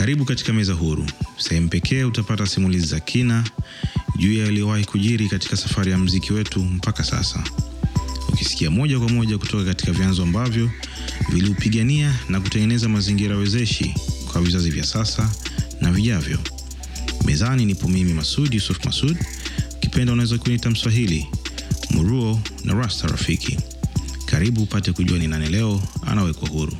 Karibu katika meza huru, sehemu pekee utapata simulizi za kina juu ya yaliyowahi kujiri katika safari ya mziki wetu mpaka sasa, ukisikia moja kwa moja kutoka katika vyanzo ambavyo viliupigania na kutengeneza mazingira wezeshi kwa vizazi vya sasa na vijavyo. Mezani nipo mimi Masud Yusuf Masud, ukipenda unaweza kuniita Mswahili, Muruo na Rasta Rafiki. Karibu upate kujua ni nani leo anawekwa huru.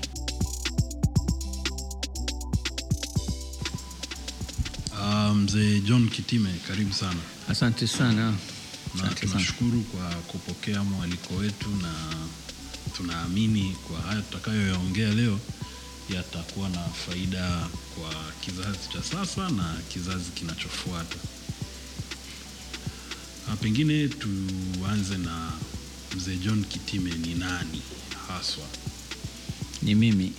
Mzee John Kitime, karibu sana Asante sana. na tunashukuru kwa kupokea mwaliko wetu, na tunaamini kwa haya tutakayoyaongea leo yatakuwa na faida kwa kizazi cha sasa na kizazi kinachofuata. Ah, Pengine tuanze na Mzee John Kitime ni nani haswa? Ni mimi.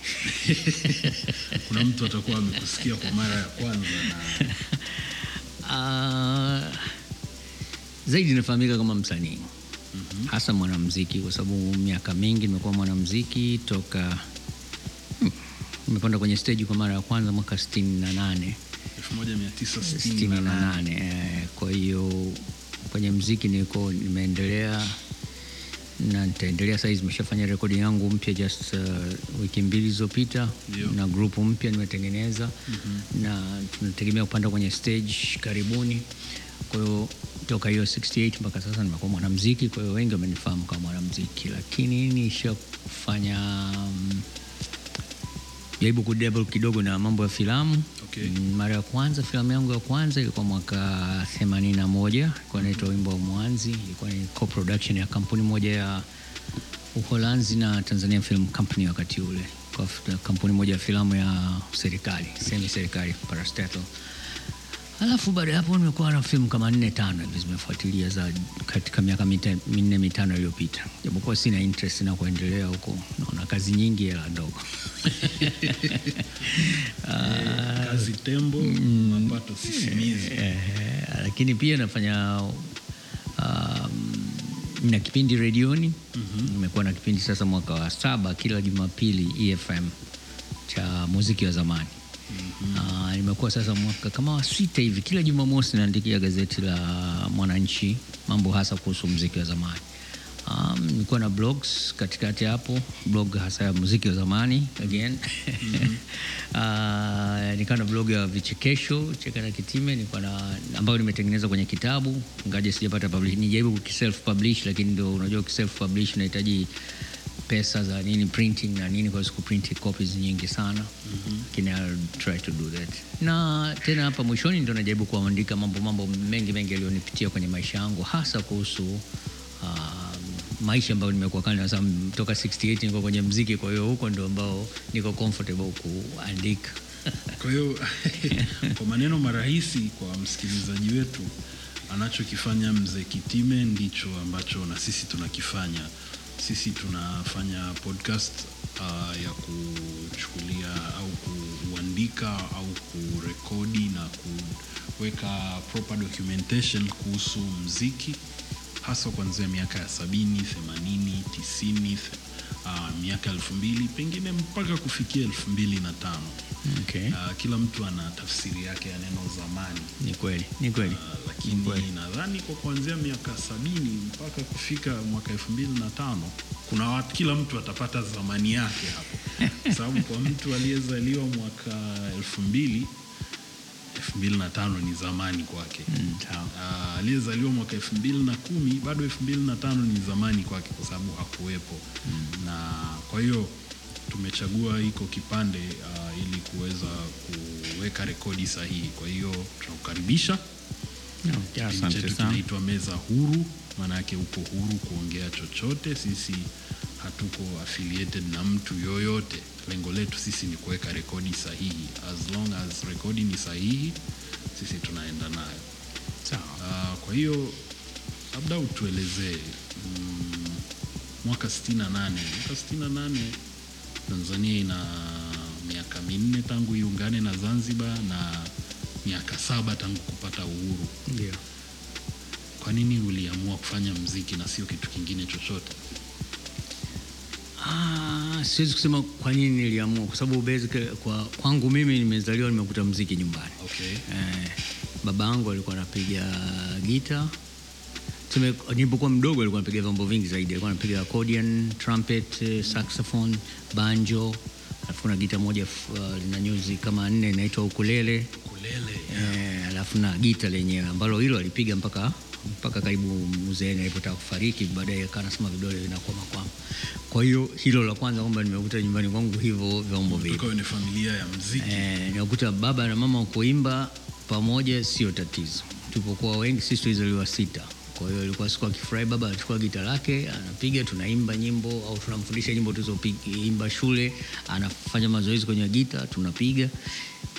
Kuna mtu atakuwa amekusikia kwa mara ya kwanza na uh, zaidi nafahamika kama msanii hasa mwanamuziki, kwa sababu miaka mingi nimekuwa mwanamuziki toka hmm, nimepanda kwenye stage kwa mara ya kwanza mwaka 68 68. 1968 eh, Kwa hiyo kwenye mziki niko nimeendelea na nitaendelea. Saizi nimeshafanya rekodi yangu mpya just uh, wiki mbili zilizopita. Na grupu mpya nimetengeneza. Na tunategemea kupanda kwenye stage karibuni. Kwa hiyo toka hiyo 68 mpaka sasa nimekuwa mwanamuziki, kwa hiyo wengi wamenifahamu kama mwanamuziki, lakini nishafanya um, jaribu kudebel kidogo na mambo ya filamu Okay. Mara ya kwanza filamu yangu ya kwanza ilikuwa mwaka 81 ilikuwa inaitwa wimbo wa mwanzi ilikuwa ni co-production ya kampuni moja ya uholanzi na tanzania film company wakati ule kwa kampuni moja ya filamu ya serikali semi serikali parastatal Alafu baada ya hapo nimekuwa na filamu kama nne tano hivi zimefuatilia za katika miaka minne mitano iliyopita, japokuwa sina interest na kuendelea huko, naona kazi nyingi, hela ndogo. Ah, kazi tembo mapato sisimizi. Eh, lakini pia nafanya um, na kipindi redioni. Nimekuwa na kipindi sasa mwaka wa saba kila Jumapili EFM cha muziki wa zamani. Ah, nimekuwa sasa mwaka kama sita hivi, kila Jumamosi naandikia gazeti la Mwananchi mambo hasa kuhusu muziki wa zamani. Um, nilikuwa na blogs katikati hapo, blog hasa ya muziki wa zamani again. Ah, nilikuwa na blog ya vichekesho cheka na kitime, nilikuwa na ambayo nimetengeneza kwenye kitabu, ngaje sijapata publish, nijaribu self publish, lakini ndio unajua self publish unahitaji pesa za nini printing na nini, kwa kuprinti copies nyingi sana I'll try to do that. Na tena hapa mwishoni ndo najaribu kuandika mambo mambo mengi mengi yaliyonipitia kwenye maisha yangu hasa kuhusu uh, maisha ambayo nimekuwa kani sasa toka 68 niko kwenye mziki, kwa hiyo huko ndo ambao niko comfortable kuandika. Kwa hiyo kwa maneno marahisi kwa msikilizaji wetu, anachokifanya mzee Kitime ndicho ambacho na sisi tunakifanya. Sisi tunafanya podcast uh, ya kuchukulia au kuandika au kurekodi na kuweka proper documentation kuhusu mziki hasa kuanzia miaka ya sabini, themanini, tisini, uh, miaka elfu mbili pengine mpaka kufikia elfu mbili na tano. Okay. Uh, kila mtu ana tafsiri yake ya neno zamani Ni kweli, ni kweli. uh, lakini nadhani kwa kuanzia miaka sabini mpaka kufika mwaka elfu mbili na tano kuna watu, kila mtu atapata zamani yake hapo, kwa sababu kwa mtu aliyezaliwa mwaka elfu mbili elfu mbili na tano ni zamani kwake Mm. Ah, aliyezaliwa mwaka elfu mbili na kumi bado elfu mbili na tano ni zamani kwake kwa sababu hakuwepo na kwa hiyo tumechagua hiko kipande uh, ili kuweza kuweka rekodi sahihi. Kwa hiyo tunakukaribisha No, chetu kinaitwa meza huru. Maana yake uko huru kuongea chochote. Sisi hatuko affiliated na mtu yoyote. Lengo letu sisi ni kuweka rekodi sahihi. As long as rekodi ni sahihi sisi tunaenda nayo. Sawa. Ah, kwa hiyo labda utuelezee mm, mwaka 68 mwaka 68 Tanzania ina miaka minne tangu iungane na Zanzibar na miaka saba tangu kupata uhuru. Ndio. Kwa nini uliamua kufanya mziki na sio kitu kingine chochote? Ah, siwezi kusema kwa nini niliamua, kwa sababu basically kwa kwangu mimi nimezaliwa nimekuta mziki nyumbani. Okay. Eh, baba yangu alikuwa anapiga gita. Tuseme nilipokuwa mdogo alikuwa anapiga vyombo vingi zaidi. Alikuwa anapiga accordion, trumpet, eh, saxophone, banjo. Alafu na gita moja uh, nyuzi kama nne inaitwa ukulele. ukulele yeah. E, alafu na gita lenyewe ambalo hilo alipiga mpaka mpaka karibu mzeeni alipotaka kufariki, baadaye akawa anasema vidole vinakuwa makwama. Kwa hiyo hilo la kwanza kwamba nimekuta nyumbani kwangu hivyo vyombo vile, kwenye familia ya muziki e, nimekuta baba na mama kuimba pamoja sio tatizo. Tulipokuwa wengi sisi tulizaliwa sita. Kwa hiyo ilikuwa siku akifurahi, baba anachukua gita lake anapiga, tunaimba nyimbo au tunamfundisha nyimbo tulizoimba shule, anafanya mazoezi kwenye gita, tunapiga.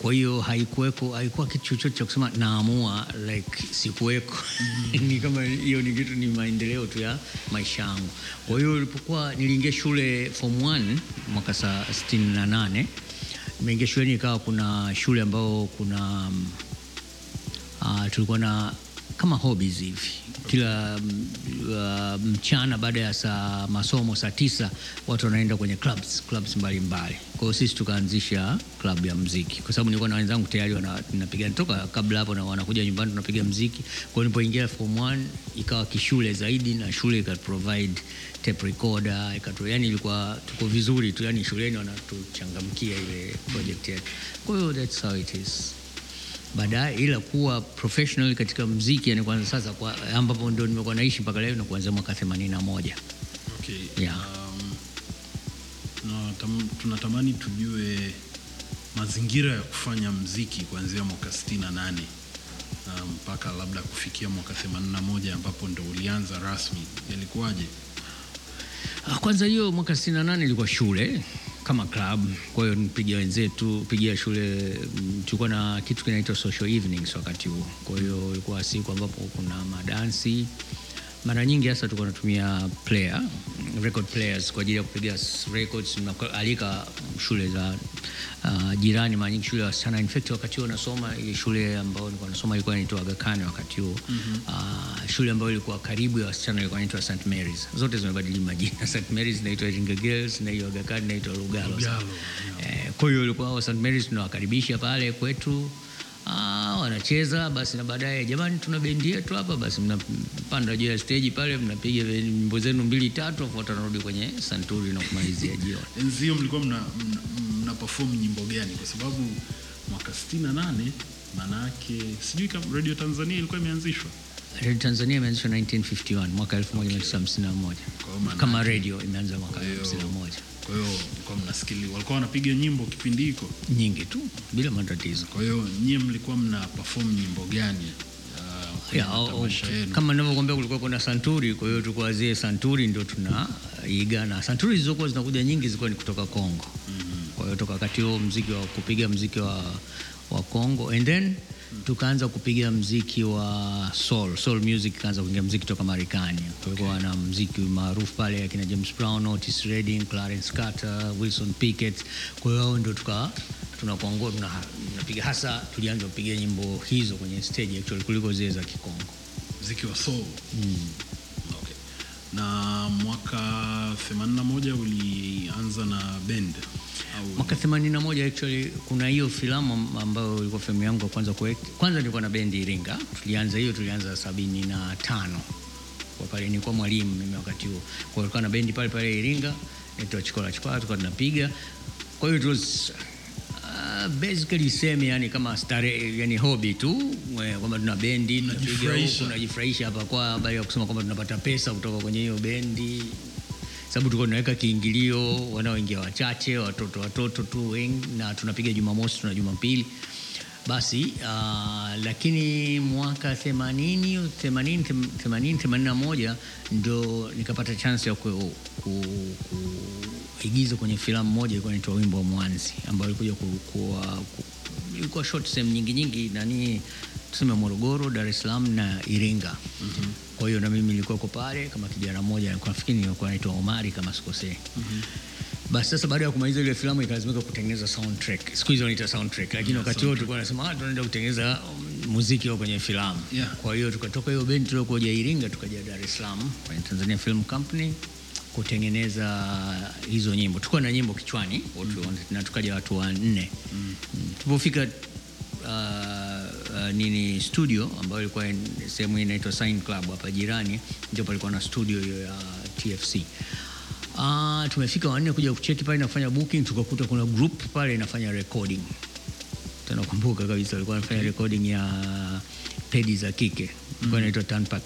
Kwa hiyo haikuweko, haikuwa kitu chochote cha kusema naamua like sikuweko. ni kama hiyo ni kitu, ni maendeleo tu ya maisha yangu. Kwa hiyo ilipokuwa niliingia shule form 1 mwaka saa 68 nimeingia shuleni ikawa kuna shule ambayo kuna uh, tulikuwa na kama hobbies hivi. Kila mm, uh, mchana baada ya saa masomo saa tisa watu wanaenda kwenye clubs clubs mbalimbali. Kwa hiyo sisi tukaanzisha club ya mziki kwa sababu nilikuwa na wenzangu tayari wana- napiga toka kabla hapo na wanakuja nyumbani tunapiga mziki kwa hiyo nilipoingia form 1 ikawa kishule zaidi na shule ika provide tape recorder ikatu, yani ilikuwa tuko vizuri tu yani shuleni wanatuchangamkia ile project yetu. Kwa hiyo that's how it is baadaye ila kuwa professional katika mziki yani kwanza sasa kwa, ambapo ndio nimekuwa naishi mpaka leo na kuanzia mwaka 81 Okay. Yeah. Um, na tam, tunatamani tujue mazingira ya kufanya mziki kuanzia mwaka 68 mpaka mpaka labda kufikia mwaka 81 ambapo ndo ulianza rasmi, yalikuwaje? Ah, Kwanza hiyo mwaka 68 ilikuwa shule kama club, kwa hiyo nipigia wenzetu pigia shule. Tulikuwa na kitu kinaitwa social evenings wakati huo, kwa hiyo ilikuwa siku ambapo kuna madansi. Mara nyingi hasa tulikuwa tunatumia player, record players kwa ajili ya kupiga records. Alika shule za uh, jirani, mara nyingi shule ya wasichana. In fact wakati huo nasoma ile shule ambayo nilikuwa nasoma ilikuwa inaitwa Aga Khan wakati huo uh, shule ambayo ilikuwa karibu ya wasichana ilikuwa inaitwa St Mary's. Zote zimebadili majina. St Mary's inaitwa Iringa Girls na hiyo Aga Khan inaitwa Lugalo. Lugalo, Eh, kwa hiyo ilikuwa St Mary's tunawakaribisha pale kwetu Ah, wanacheza basi, na baadaye jamani, tuna bendi yetu hapa, basi mnapanda juu ya stage pale, mnapiga nyimbo zenu mbili tatu, afu watu kwenye santuri na kumalizia jioni. Enzi hiyo mlikuwa mna, mna, mna perform nyimbo gani? Kwa sababu mwaka 68 manake sijui kama Radio Tanzania ilikuwa imeanzishwa. Radio Tanzania imeanzishwa 1951 mwaka 1951 Kwa hiyo maana kama radio imeanza mwaka 1951. Kwa hiyo mlikuwa mnasikili, walikuwa wanapiga nyimbo kipindi hiko. nyingi tu bila matatizo. Kwa hiyo nyie mlikuwa mna perform nyimbo gani uh, Ya, yenu? kama ninavyokuambia kulikuwa kuna santuri, kwa hiyo tulikuwa zile santuri ndio tunaiga, na santuri zilizokuwa zinakuja nyingi zilikuwa ni kutoka Kongo. Kwa hiyo toka wakati huo mziki wa kupiga mziki wa, wa Kongo and then tukaanza kupiga mziki wa soul, soul music kaanza kuingia mziki toka Marekani. Kulikuwa na mziki maarufu pale akina James Brown, Otis Redding, Clarence Carter, Wilson Pickett. Kwa hiyo hao ndio tuka tunakuangua tunapiga hasa, tulianza kupiga nyimbo hizo kwenye stage actually kuliko zile za Kikongo. mziki wa soul. Okay. Na mwaka 81 ulianza na band au Mwaka 81 actually kuna hiyo filamu ambayo ilikuwa filamu yangu ya kwanza kuweka. Kwanza nilikuwa na bendi Iringa, tulianza hiyo, tulianza sabini na tano kwa pale, nilikuwa mwalimu mimi wakati huo, kwa hiyo na bendi pale pale Iringa, inaitwa Chikola Chikola, tulikuwa tunapiga. Kwa hiyo it was uh, basically same, yani kama stare, yani hobby tu kwamba tuna bendi tunapiga tunajifurahisha hapa, kwa habari ya kusema kwamba tunapata pesa kutoka kwenye hiyo bendi sababu tulikuwa tunaweka kiingilio, wanaoingia wachache, watoto watoto tu wengi, na tunapiga Jumamosi, tuna Jumapili basi. Uh, lakini mwaka 80 80 80 81 ndo nikapata chance ya ku, ku, kwenye filamu moja ilikuwa inaitwa Wimbo wa Mwanzi ambayo ilikuja ku, ku, ku, ilikuwa short sehemu nyingi nyingi nani tuseme Morogoro, Dar es Salaam na Iringa. Kwa hiyo na mimi nilikuwa pale kama kijana mmoja, nafikiri nilikuwa naitwa Omari kama sikosei. Basi sasa baada ya kumaliza ile filamu ikalazimika kutengeneza soundtrack. Siku hizo wanaita soundtrack, lakini wakati huo tulikuwa tunasema ah, tunaenda kutengeneza um, muziki wa kwenye filamu. Yeah. Kwa hiyo tukatoka hiyo bendi tuliokuja Iringa tukaja Dar es Salaam kwenye Tanzania Film Company kutengeneza hizo nyimbo. Tulikuwa na nyimbo kichwani wote na tukaja watu wanne mm. Tulipofika uh, uh, nini studio ambayo ilikuwa sehemu hii inaitwa Sign Club hapa jirani, ndio palikuwa na studio hiyo ya TFC. Uh, tumefika wanne kuja kucheki pale nafanya booking, tukakuta kuna group pale inafanya recording. Tunakumbuka kabisa walikuwa wanafanya recording ya pedi za kike. Inaitwa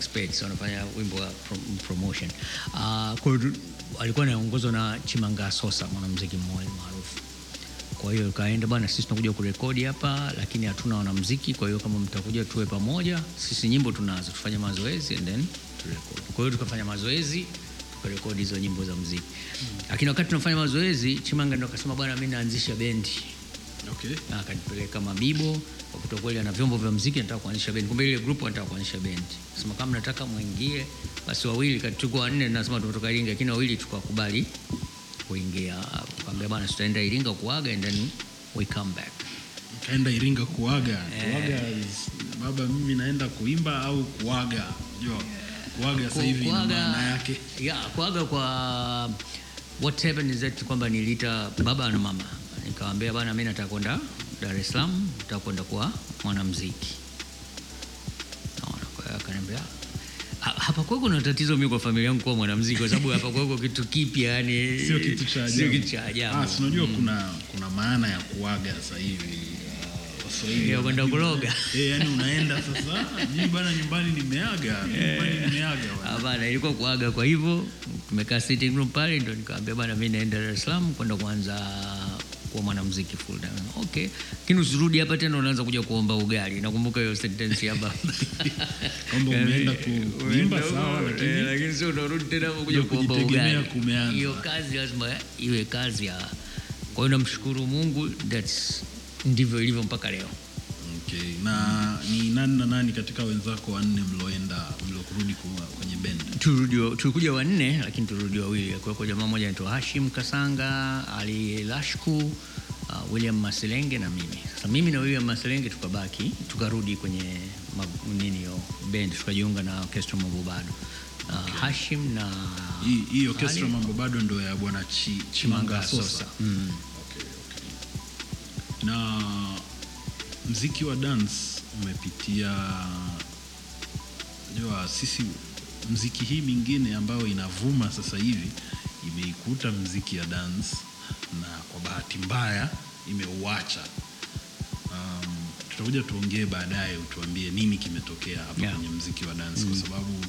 Peds wanafanya wimbo wa prom- promotion. Uh, tu- alikuwa anaongozwa na Chimanga Sosa mwanamuziki mmoja maarufu kwa hiyo kaenda bwana sisi tunakuja kurekodi hapa lakini hatuna wanamuziki kwa hiyo kama mtakuja tuwe pamoja sisi nyimbo tunazo tufanye mazoezi and then turekodi kwa hiyo tukafanya mazoezi tukarekodi hizo nyimbo za muziki lakini wakati tunafanya mazoezi Chimanga ndo akasema bwana mimi naanzisha bendi Okay. na akanipeleka Mabibo wakuta kweli ana vyombo vya muziki, nataka kuanzisha bendi. Kumbe ile group anataka kuanzisha bendi, sema kama nataka mwingie basi wawili kati tuko wanne, nasema tumetoka Iringa, lakini wawili tukakubali kuingia. Kaambia bana, tutaenda Iringa kuaga and then we come back. Kaenda Iringa kuaga. Kuaga baba mimi naenda kuimba au kuaga. Unajua? Kuaga sasa hivi maana yake. ya kuaga kwa what happened is that kwamba niliita baba na mama nikamwambia bana, mimi nataka kwenda Dar es Salaam, nitakwenda kwenda kuwa mwanamuziki. Naona kwa hiyo akaniambia "Ha- hapa kwako kuna tatizo mimi kwa familia yangu kuwa mwanamuziki kwa sababu hapa kwako kitu kipya yani Sio kitu cha ajabu. sio kitu cha ajabu. Ah, si unajua kuna kuna maana ya kuaga sasa hivi. ah, Waswahili kwenda kuloga. Eh, yani unaenda sasa, mimi bwana nyumbani nimeaga, nyumbani nimeaga. bwana. Hapana, ilikuwa kuaga. Kwa hivyo tumekaa sitting room pale, ndo nikamwambia bana, mimi naenda Dar es Salaam kwenda kuanza kuwa mwanamuziki full time. Okay, lakini usirudi hapa tena, unaanza kuja kuomba ugali. Nakumbuka hiyo sentence hapa Kwamba umeenda kuimba sawa, eh, lakini lakini sio unarudi tena kuja kuomba ugali. Hiyo kazi lazima iwe kazi ya. Kwa hiyo namshukuru Mungu, that's ndivyo ilivyo mpaka leo. Okay. Na ni nani na nani katika wenzako wanne mlioenda mliokurudi? Turudi- tulikuja wanne lakini turudi wawili kuweko jamaa mmoja anaitwa Hashim Kasanga Ali Lashku uh, William Maselenge na mimi sasa mimi na William Maselenge tukabaki tukarudi kwenye nini yo band tukajiunga na orchestra mambo bado uh, Hashim na Hii orchestra mambo bado ndo ya bwana Chi, Chimanga Sosa. Mm. Okay, okay. Na mziki wa dance umepitia jua sisi mziki hii mingine ambayo inavuma sasa hivi imeikuta mziki ya dance na kwa bahati mbaya imeuacha. Um, tutakuja tuongee baadaye, utuambie nini kimetokea hapa Yeah. kwenye mziki wa dance kwa sababu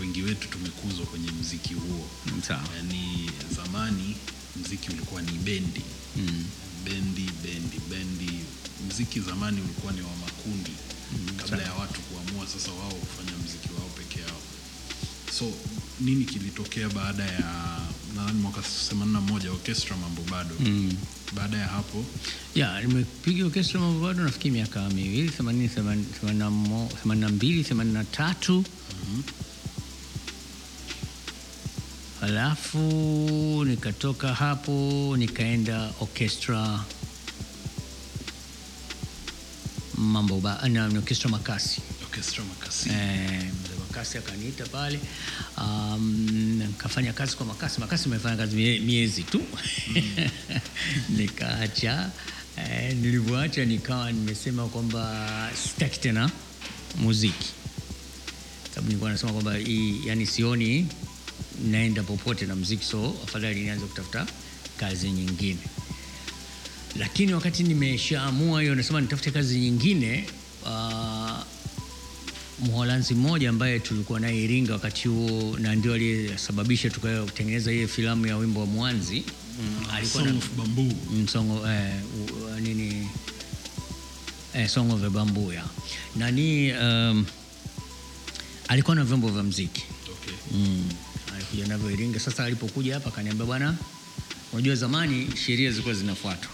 wengi wetu tumekuzwa kwenye mziki huo. yani. Yaani zamani mziki ulikuwa ni bendi Mm. bendi bendi bendi. Mziki zamani ulikuwa ni wa makundi kabla ya watu kuamua sasa wao kufanya mziki wao. So nini kilitokea baada ya nadhani mwaka 81 orchestra mambo bado? Mm. baada ya hapo? Ya nimepiga orchestra mambo bado nafikiri miaka miwili themanini themanini na mo- themanini na mbili themanini na tatu. Halafu nikatoka hapo nikaenda orchestra mambo ba, na, na orchestra makasi. Orchestra makasi. Eh, Makasi akaniita pale. Um, nikafanya kazi kwa Makasi. Makasi amefanya kazi mie- miezi tu. Nikaacha. Eh, nilivyoacha nikawa nimesema kwamba sitaki tena muziki, sababu nilikuwa nasema kwamba yani sioni naenda popote na muziki, so afadhali nianze kutafuta kazi nyingine. Lakini wakati nimeshaamua hiyo, nasema nitafute kazi nyingine uh, Mholanzi mmoja ambaye tulikuwa naye Iringa wakati huo na ndio aliyesababisha tukatengeneza ile filamu ya wimbo wa Mwanzi mm, alikuwa Song na of Bamboo msongo eh, uh, nini eh, Song of the Bamboo ya nani um, alikuwa na vyombo vya mziki okay. mm. alikuja navyo Iringa. Sasa alipokuja hapa akaniambia, bwana, unajua zamani sheria zilikuwa zinafuatwa.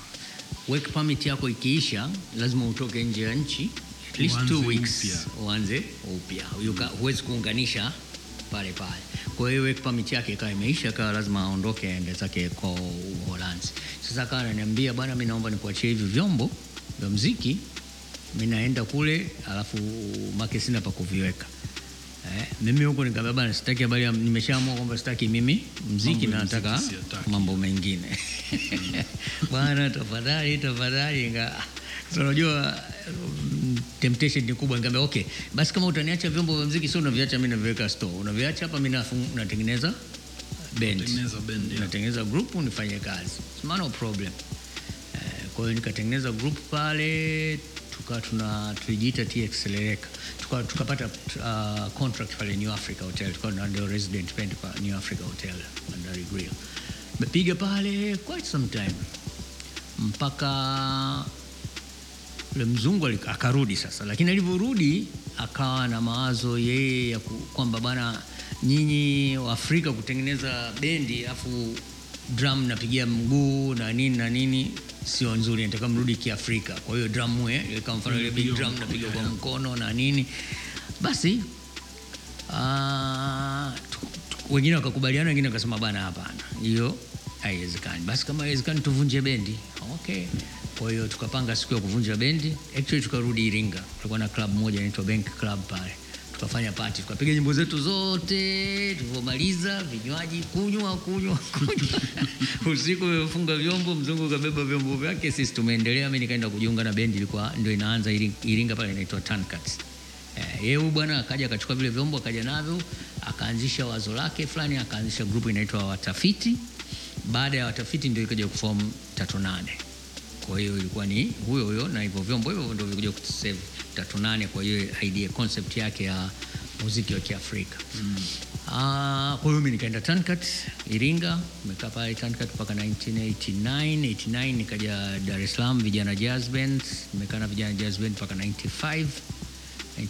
Work permit yako ikiisha, lazima utoke nje ya nchi at least two weeks, uanze upya. Huwezi kuunganisha pale pale. Kwa hiyo permit yake ikawa imeisha, akawa lazima aondoke aende zake kwa Uholanzi. Sasa akawa ananiambia, bwana, mi naomba nikuachie hivi vyombo vya mziki, minaenda naenda kule, alafu make sina pa kuviweka Eh, mimi huko nikamwambia bana, sitaki habari ya, nimeshaamua kwamba sitaki mimi mziki na nataka mambo mengine. Bwana, tafadhali tafadhali. Unajua mm, temptation ni kubwa. Nikamwambia okay, basi kama utaniacha vyombo vya muziki, sio unaviacha mimi naviweka store, unaviacha hapa, mimi natengeneza band. Natengeneza group nifanye kazi. Sema no problem. Eh, kwa hiyo nikatengeneza group pale tuka tuna tulijiita TX Seleleka tuka tukapata uh, contract pale New Africa Hotel. Tukawa ndio resident band pa New Africa Hotel Bandari mepiga pale quite some time. Mpaka yule mzungu akarudi sasa, lakini alivyorudi akawa na mawazo yeye ya kwamba bwana, nyinyi Waafrika kutengeneza bendi afu drum napigia mguu na nini na nini sio nzuri, nataka mrudi Kiafrika. Kwa hiyo drum eh, kama mfano ile big drum napiga kwa mkono na nini, basi tu- wengine wakakubaliana, wengine wakasema bana, hapana, hiyo haiwezekani. Basi kama haiwezekani, tuvunje bendi. Okay. Kwa hiyo tukapanga siku ya kuvunja bendi. Actually tukarudi Iringa, tulikuwa na club moja inaitwa Bank Club pale, tukafanya party, tukapiga nyimbo zetu zote. Tulivyomaliza vinywaji, kunywa kunywa kunywa, usiku umefunga vyombo, mzungu kabeba vyombo vyake, sisi tumeendelea. Mimi nikaenda kujiunga na bendi, ilikuwa ndio inaanza Iringa, pale inaitwa Tancuts. Eh, yeye bwana akaja akachukua vile vyombo akaja navyo akaanzisha wazo lake fulani, akaanzisha grupu inaitwa Watafiti. Baada ya Watafiti ndio ikaja kuform Tatu Nane. Kwa hiyo ilikuwa ni huyo huyo na hivyo vyombo hivyo ndio vilikuja kutusave Tatu Nane. Kwa hiyo idea concept yake ya muziki wa Kiafrika mm. kwa hiyo mimi nikaenda Tancat Iringa, nimekaa pale Tancat mpaka 1989 89 nikaja Dar es Salaam vijana jazz band, nimekaa na vijana jazz band mpaka 95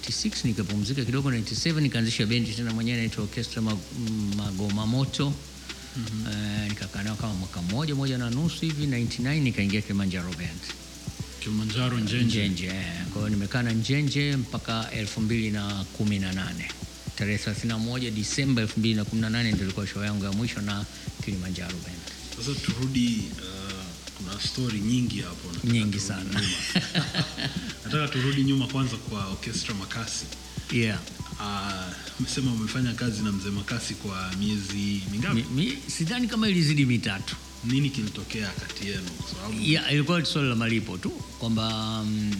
96 nikapumzika kidogo 97 nikaanzisha bendi tena mwenyewe inaitwa Orchestra Magoma Moto Eh, nikakaa nao kama mwaka mmoja moja na nusu hivi 99 nikaingia Kilimanjaro band Kilimanjaro Njenje. Njenje eh. kwa hiyo nimekaa na Njenje mpaka 2018 tarehe 31 Disemba 2018 ndio ilikuwa show yangu ya mwisho na Kilimanjaro band Sasa turudi, uh, kuna story nyingi hapo nyingi sana. Nataka turudi nyuma kwanza kwa Orchestra Makasi. yeah. Ah, umesema umefanya kazi na mzee Makasi kwa miezi mingapi? mi, sidhani kama ilizidi mitatu Nini kilitokea kati yenu? Sababu ya, ilikuwa la malipo tu kwamba um,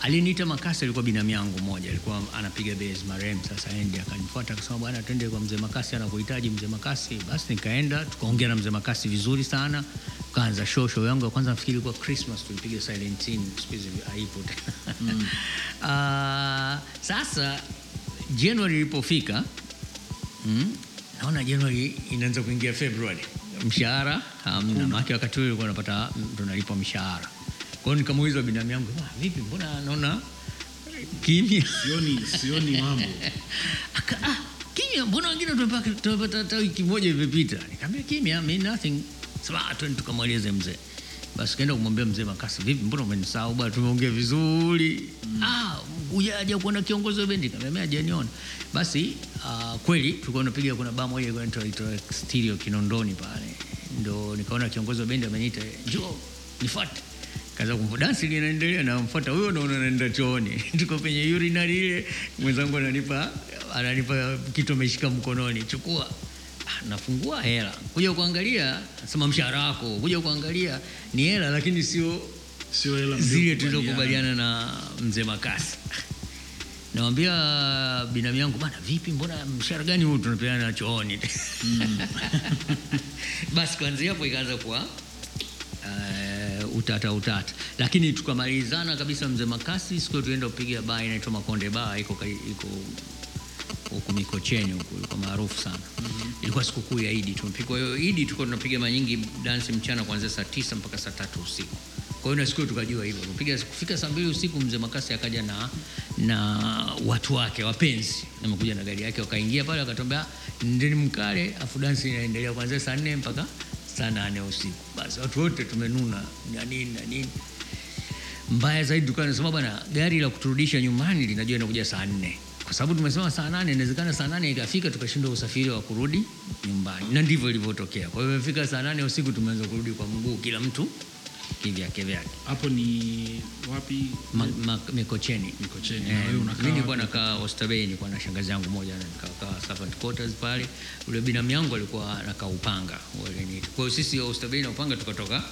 aliniita Makasi, alikuwa binamu yangu moja, alikuwa anapiga bass marehemu sasa endi, akanifuata akasema, bwana, twende kwa mzee Makasi, anakuhitaji mzee Makasi. Basi nikaenda tukaongea na mzee Makasi vizuri sana, kaanza show. Show yangu ya kwanza nafikiri ilikuwa Christmas, tulipiga Silent scene, siku hizi haipo tena Ah, sasa January ilipofika Mm. Naona Januari inaanza kuingia Februari, mshahara hamna, maana wakati huo ulikuwa unapata tunalipwa mshahara. Kwa hiyo nikamuuliza binamu yangu, "Ah, vipi, mbona naona kimya? sioni sioni mambo. Aka, ah, kimya, mbona wengine tumepata hata wiki moja imepita? Nikamwambia kimya, me nothing. Sema "Ah, tukamweleze mzee. Basi kaenda kumwambia mzee Makasi, vipi, mbona umenisahau bwana, tumeongea vizuri. Ah, ujaja kuona kiongozi wa bendi? Nikamwambia hajaniona. Basi uh, kweli tulikuwa tunapiga, kuna baa moja ilikuwa inaitwa Stereo Kinondoni pale, ndo nikaona kiongozi wa bendi ameniita, njoo nifuate. Kaza dansi linaendelea namfuata. Huyo naona naenda chooni. Tuko penye urinary ile mwenzangu ananipa ananipa kitu ameshika mkononi. Chukua nafungua hela kuja kuangalia nasema mshahara wako kuja kuangalia ni hela lakini sio Sio hela zile tulizokubaliana na mzee Makasi. Nawambia binamu yangu bana, vipi, mbona mshahara gani huu tunapeana chooni? Basi kuanzia hapo ikaanza kuwa uh, utata utata, lakini tukamalizana kabisa. Mzee Makasi siku tuenda kupiga baa inaitwa Makonde baa, iko iko huku Mikocheni huku, ilikuwa maarufu sana. Ilikuwa sikukuu ya Idi, tumepiga. Kwa hiyo Idi tulikuwa tunapiga mara nyingi dansi mchana kuanzia saa tisa mpaka saa tatu usiku. Kwa hiyo na siku tukajua hivyo, tupiga kufika saa mbili usiku, mzee Makasi akaja na na watu wake wapenzi, amekuja na gari yake, wakaingia pale, wakatuambia ndeni mkale, afu dansi inaendelea kuanzia saa nne mpaka saa nane usiku. Basi watu wote tumenuna na nini na nini mbaya zaidi tukawa nasema bwana, gari la kuturudisha nyumbani linajua inakuja saa nne kwa sababu tumesema saa nane. Inawezekana saa nane ikafika tukashindwa usafiri wa kurudi nyumbani, na ndivyo ilivyotokea. Kwa hiyo imefika saa nane usiku tumeanza kurudi kwa mguu, kila mtu kivyake vyake hapo ni wapi Ma- ma- Mikocheni. Mikocheni. Eh, unakaa mimi nilikuwa nakaa Oysterbay, nilikuwa na shangazi yangu moja nikakaa servant quarters pale. Ule binamu yangu alikuwa anakaa Upanga. Kwa hiyo sisi Oysterbay na Upanga tukatoka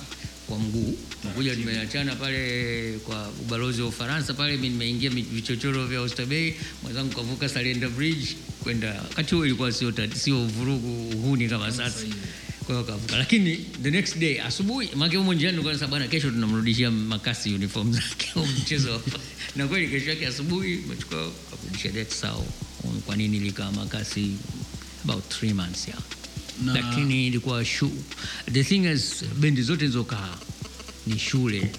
kwa mguu. kuja, tumeachana pale kwa ubalozi wa Ufaransa pale, mimi nimeingia vichochoro vya Oysterbay, mwenzangu kavuka Salenda Bridge kwenda. Wakati huo ilikuwa sio sio vurugu uhuni kama sasa. Kwa hiyo kavuka, lakini the next day asubuhi, maana huko njiani nilikuwa nasema bwana, kesho tunamrudishia makasi uniform zake au mchezo. Na kweli kesho yake asubuhi umechukua kurudisha That's how Kwa nini ilikaa makasi about 3 months yeah. Na- Lakini ilikuwa shu the thing is bendi zote zilizokaa ni shule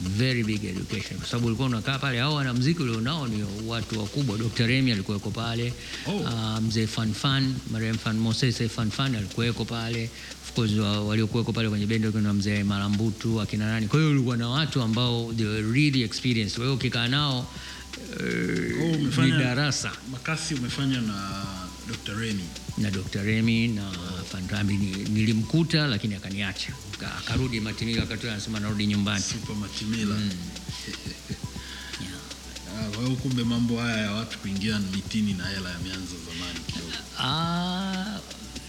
very big education kwa sababu ulikuwa unakaa pale, hao wanamuziki ulionao ni watu wakubwa. Dr. Remy alikuweko pale Oh. uh, mzee Fanfan marehemu Fan Moses Fanfan alikuweko pale, of course waliokuweko pale kwenye bendi kuna mzee Malambutu akina nani. Kwa hiyo ulikuwa na watu ambao they were really experienced. Wewe ukikaa nao uh, Oh, ni darasa makasi umefanya na Dr. Remy na Dr. Remy na Fantambi ni- nilimkuta, lakini akaniacha akarudi Matimila, wakati anasema narudi nyumbani. Super Matimila Ah, kwa hiyo kumbe mambo haya ya watu kuingia mitini na hela yameanza zamani kidogo Ah,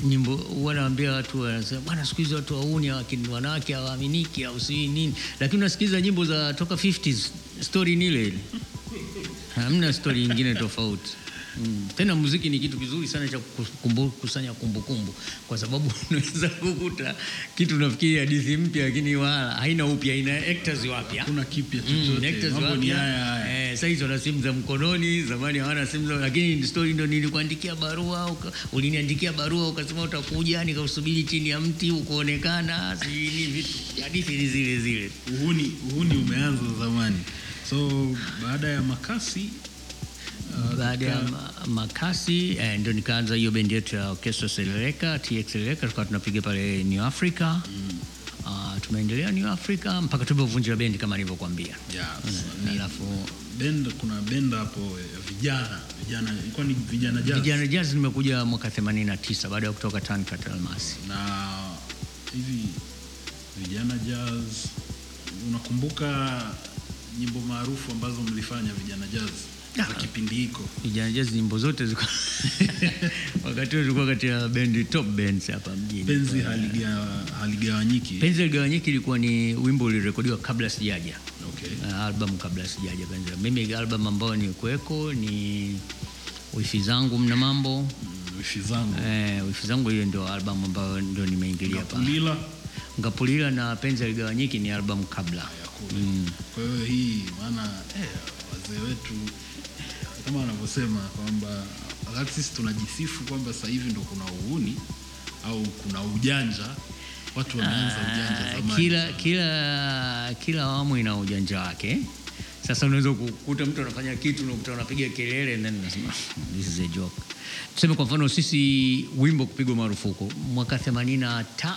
nyimbo wanaambia watu wanasema bwana, siku hizi watu wauni wanawake hawaaminiki au si nini, lakini unasikiliza nyimbo za toka 50s story ni ile ile, hamna story nyingine tofauti. Mm. Tena muziki ni kitu kizuri sana cha kusanya kukusanya kumbukumbu, kwa sababu unaweza kukuta kitu nafikiri hadithi mpya, lakini wala haina upya, ina actors wapya. Kuna kipya Mm, chochote. Eh, sasa hizo wana simu za mkononi, zamani hawana simu za, lakini story ndo nilikuandikia barua uliniandikia barua ukasema utakuja, nikausubiri chini ya mti ukuonekana, si ni vitu. Hadithi ni zile zile. uhuni uhuni umeanza zamani. So baada ya makasi ah, Baada ya katika- makasi ndio nikaanza hiyo bendi yetu ya Orchestra Seleleka, TX Seleleka, tukawa tunapiga pale New Africa. Ah, tumeendelea New Africa mpaka tulipovunja bendi kama nilivyokuambia. Mm, Alafu bend kuna bend hapo ya vijana vijana ilikuwa ni vijana jazz. Vijana Jazz nimekuja mwaka 89 baada ya kutoka Tankat Almasi. na hivi vijana jazz unakumbuka nyimbo maarufu ambazo mlifanya vijana jazz Ah. kipindi hiko Vijana nyimbo zote ziko wakati huo tulikuwa kati ya bendi top bands hapa mjini. penzi haligawanyiki Penzi Ligawanyiki ilikuwa ni wimbo ulirekodiwa kabla sijaja. okay. Uh, album kabla sijaja Penzi. Mimi album ambayo ni kuweko ni wifi zangu mna mambo Mm, wifi zangu eh, wifi zangu hiyo ndio album ambayo ndio nimeingilia hapa. Ngapulila na Penzi Haligawanyiki ni album kabla. kwa hiyo hii maana eh, wazee wetu kama wanavyosema kwamba wakati sisi tunajisifu kwamba sasa hivi ndo kuna uhuni au kuna ujanja watu wanaanza ujanja Ah, zamani kila kila kila awamu ina ujanja wake. Sasa unaweza kukuta mtu anafanya kitu unakuta unapiga kelele na then unasema this is a joke. Tuseme kwa mfano sisi wimbo kupigwa marufuku mwaka 83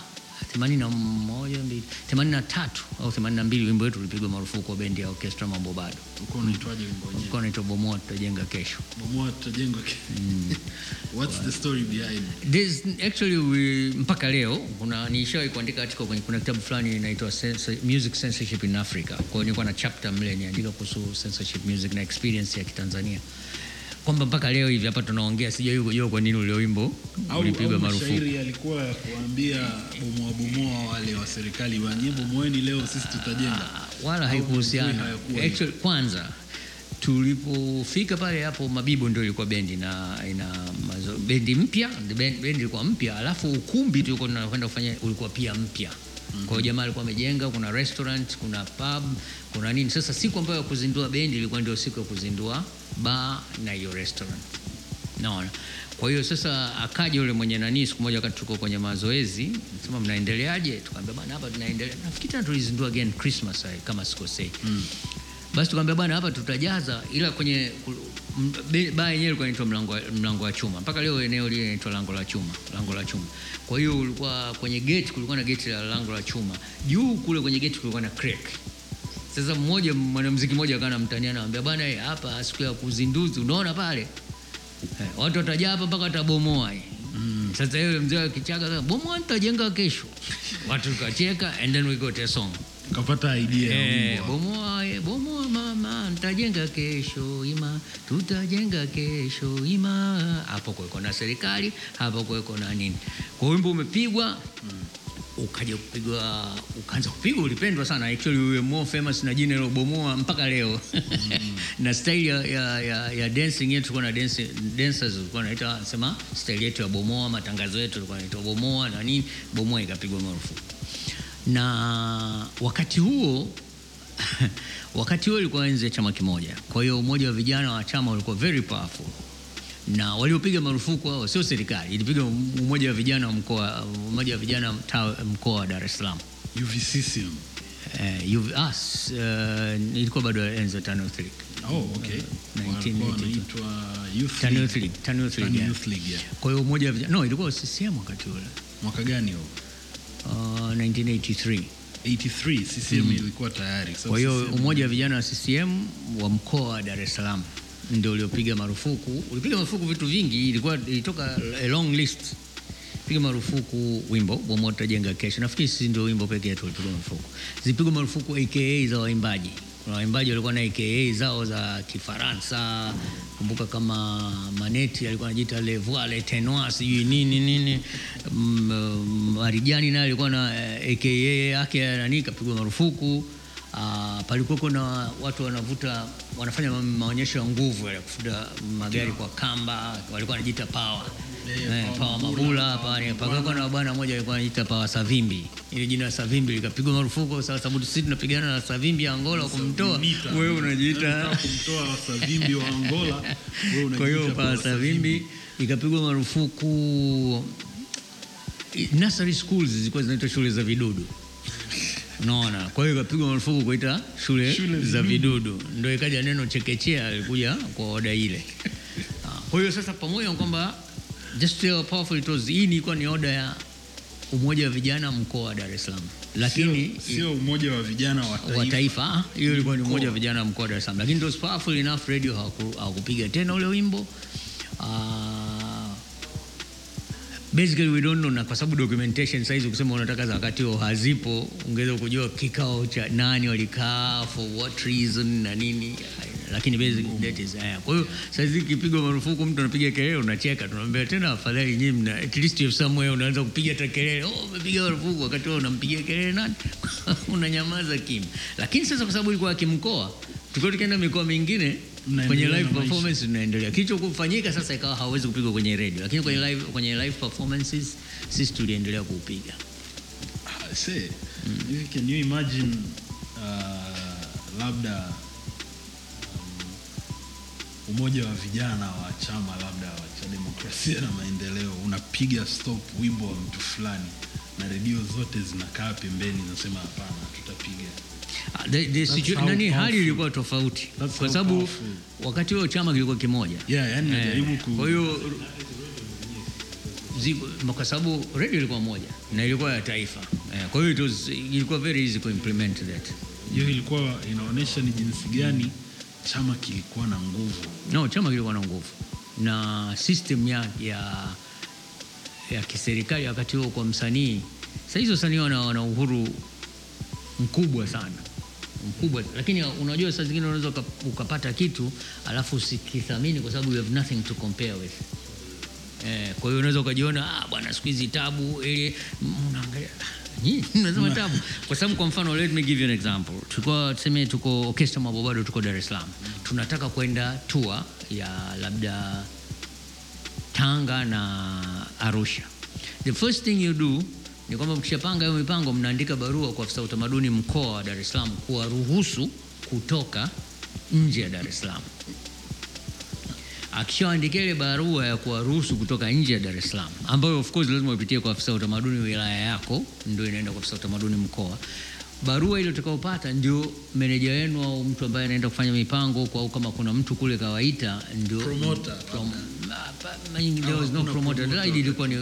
81 83 au 82 wimbo wetu ulipigwa marufuku wa bendi ya orchestra mambo bado. ulikuwa unaitwaje wimbo wenyewe Ulikuwa unaitwa bomoa tutajenga kesho. bomoa tutajenga kesho. what's the story behind This actually we, mpaka leo kuna nishawahi kuandika article kwenye kuna kitabu fulani inaitwa Music Censorship in Africa. Kwa hiyo nilikuwa na chapter mle niandika kuhusu censorship music na experience ya Kitanzania. Kwamba mpaka leo hivi hapa tunaongea sijawahi kujua kwa nini ule wimbo ulipigwa marufuku. yalikuwa ya kuambia bomoa bomoa wale wa serikali wanyie bomoeni leo sisi tutajenga Ah, wala haikuhusiana. Actually, kwanza tulipofika pale hapo Mabibo ndio ilikuwa bendi na ina mazo, bendi mpya bendi, bendi ilikuwa mpya, alafu ukumbi tulikuwa tunakwenda kufanya ulikuwa pia mpya. Kwa hiyo jamaa alikuwa amejenga, kuna restaurant, kuna pub, kuna nini. Sasa siku ambayo ya kuzindua bendi ilikuwa ndio siku ya kuzindua bar na hiyo restaurant. Naona. Kwa hiyo sasa akaja yule mwenye nani siku moja wakati tuko kwenye mazoezi, sema mnaendeleaje? Tukamwambia bwana hapa tunaendelea. Nafikiri tena tulizindua again Christmas eh, kama sikosei. Basi tukamwambia bwana hapa tutajaza ila kwenye baa yenyewe ilikuwa inaitwa mlango mlango wa chuma. Mpaka leo eneo lile linaitwa lango la chuma, lango la chuma. Kwa hiyo ulikuwa kwenye geti kulikuwa na geti la lango la chuma. Juu kule kwenye geti kulikuwa na crack. Sasa mmoja mwanamuziki mmoja akawa anamtania anamwambia bwana eh, hapa siku ya kuzinduzi unaona pale Eh, watu watajaa hapa mpaka watabomoa. eh." Sasa Sasa yule mzee wa Kichaga bomoa nitajenga kesho. Watu tukacheka and then we got a song. Ukapata idea ya Eh, bomoa e, bomoa mama nitajenga kesho ima tutajenga kesho ima. Hapo kuweko na serikali hapo kuweko na nini. Kwa wimbo umepigwa ukaja kupigwa ukaanza kupigwa ulipendwa sana. Actually we more famous na jina hilo bomoa mpaka leo. Na style ya, ya, ya, ya dancing yetu tulikuwa na dance, dancers tulikuwa naita sema style yetu ya bomoa matangazo yetu tulikuwa naita bomoa na nini. Bomoa ikapigwa marufuku na wakati huo wakati huo ilikuwa enzi ya chama kimoja kwa hiyo umoja wa vijana wa chama ulikuwa very powerful na waliopiga marufuku hao sio serikali ilipiga umoja wa vijana wa mkoa umoja wa vijana mkoa wa Dar es Salaam UVCCM. eh, UV, as, s- eh, ilikuwa bado enzi ya TANU League. Oh, okay. 1982. Walikuwa wanaitwa Youth TANU League. Youth League, TANU Youth TANU League, yeah. Youth League, yeah. kwa hiyo umoja wa vijana no ilikuwa CCM wakati ule Mwaka gani huo? Uh, 1983 83 CCM ilikuwa tayari. Kwa hiyo umoja wa vijana wa CCM wa mkoa wa Dar es Salaam ndio uliopiga marufuku, ulipiga marufuku vitu vingi, ilikuwa ilitoka a long list. Piga marufuku wimbo bomoa tutajenga kesho. Nafikiri sisi ndio wimbo pekee tulipiga marufuku. Zipigwa marufuku AKA za waimbaji. Kuna waimbaji walikuwa na AKA zao za Kifaransa. Kumbuka kama Maneti alikuwa anajiita Le Voile Tenor sijui nini nini. Mm, Marijani naye alikuwa na eh, AKA yake ya nani kapigwa marufuku. Uh, palikuwa na watu wanavuta wanafanya maonyesho ya nguvu ya kufuta magari kwa kamba, walikuwa wanajiita pawa eh, pawa mabula pale. Pakakuwa na bwana mmoja alikuwa anaita pawa Savimbi. Ile jina la Savimbi likapigwa marufuku sasa, sababu sisi tunapigana na Savimbi ya Angola kumtoa, wewe unajiita kumtoa Savimbi wa Angola. wewe kwa hiyo unajiita pa Savimbi ikapigwa marufuku. Nursery schools zilikuwa zinaitwa shule za vidudu, unaona. Kwa hiyo ikapigwa marufuku kuita shule, Shule za vidudu, ndio ikaja neno chekechea alikuja kwa oda ile. Kwa hiyo sasa, pamoja na kwamba just to powerful it was, hii ilikuwa ni oda ya umoja wa vijana mkoa wa Dar es Salaam, lakini Sio- umoja wa vijana wa taifa. wa taifa ah, hiyo ilikuwa ni umoja wa vijana mkoa wa Dar es Salaam, lakini it was powerful enough radio hawakupiga tena ule wimbo. Ah, basically we don't know, na kwa sababu documentation saizi ukisema unataka za wakati huo hazipo, ungeweza kujua kikao cha nani walikaa for what reason na nini, lakini basically that is haya. Kwa hiyo saizi kipigwa marufuku, mtu anapiga kelele, unacheka, tunamwambia tena, afadhali nyinyi mna at least you somewhere unaanza kupiga hata kelele, oh, umepiga marufuku, wakati huo unampigia kelele nani? unanyamaza kimya. Lakini sasa kwa sababu ilikuwa kimkoa, tulikuwa tukienda mikoa mingine kwenye live performance tunaendelea. Kilichokufanyika sasa ikawa hawezi kupigwa kwenye radio, lakini kwenye live, kwenye live performances sisi tuliendelea kuupiga. Ah, say, mm. can you imagine uh, labda um, umoja wa vijana wa chama labda wa cha demokrasia na maendeleo unapiga stop wimbo wa mtu fulani na redio zote zinakaa pembeni zinasema hapana tutapiga the- the situ- nani hali ilikuwa tofauti kwa sababu wakati huo chama kilikuwa kimoja. yeah, yani Eh, ku Kwa hiyo kwa sababu redio ilikuwa moja na ilikuwa ya taifa. Eh, Kwa hiyo ilikuwa very easy kuimplement that. hiyo ilikuwa inaonyesha ni jinsi gani chama kilikuwa na nguvu No, chama kilikuwa na nguvu na system ya, ya, ya kiserikali wakati huo kwa msanii. sahizi wasanii wana, wana uhuru mkubwa sana. Mkubwa, lakini unajua saa zingine unaweza ukapata kitu alafu usikithamini kwa sababu you have nothing to compare with. Eh, kwa hiyo unaweza ukajiona ah, bwana siku hizi tabu ili unaangalia nasema tabu. Kwa sababu kwa mfano let me give you an example. Tulikuwa tuseme tuko orchestra Mabobado, tuko Dar es Salaam. Tunataka kwenda tour ya labda Tanga na Arusha. The first thing you do ni kwamba mkishapanga hiyo mipango mnaandika barua kwa afisa utamaduni mkoa wa Dar es Salaam kuwaruhusu kutoka nje ya Dar es Salaam akishaandikia ile barua ya kuwaruhusu kutoka nje ya Dar es Salaam, ambayo of course lazima upitie kwa afisa utamaduni wilaya yako, ndio inaenda kwa afisa utamaduni mkoa. Barua ile utakaopata ndio meneja wenu au mtu ambaye anaenda kufanya mipango kwa, au kama kuna mtu kule kawaita, ndio Promoter, ilikuwa ni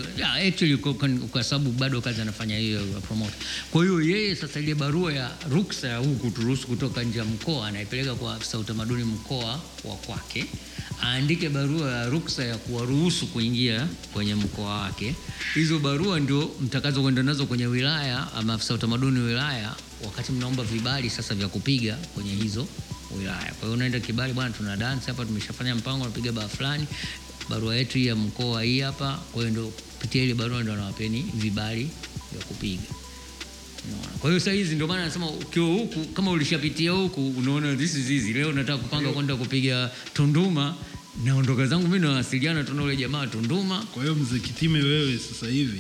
actually kwa- kwa- kwa sababu bado kazi anafanya hiyo ya promoter. Kwa hiyo yeye sasa ile barua ya ruksa ya huku turuhusu kutoka nje ya mkoa anaipeleka kwa afisa utamaduni mkoa wa kwake, aandike barua ya ruksa ya kuwaruhusu kuingia kwenye mkoa wake. Hizo barua ndio mtakazo kwenda nazo kwenye wilaya ama afisa utamaduni wilaya, wakati mnaomba vibali sasa vya kupiga kwenye hizo wilaya. Kwa hiyo unaenda kibali, bwana, tuna dance hapa, tumeshafanya mpango, napiga baa fulani, barua yetu hii ya mkoa hii hapa. Kwa hiyo ndio kupitia ile barua ndio anawapeni vibali vya kupiga. Kwa hiyo saa hizi ndio maana nasema ukiwa huku kama ulishapitia huku unaona this is easy. Leo nataka kupanga kwenda kupiga Tunduma, naondoka zangu mimi nawasiliana tuna ule jamaa Tunduma. Kwa hiyo mzee Kitime, wewe sasa hivi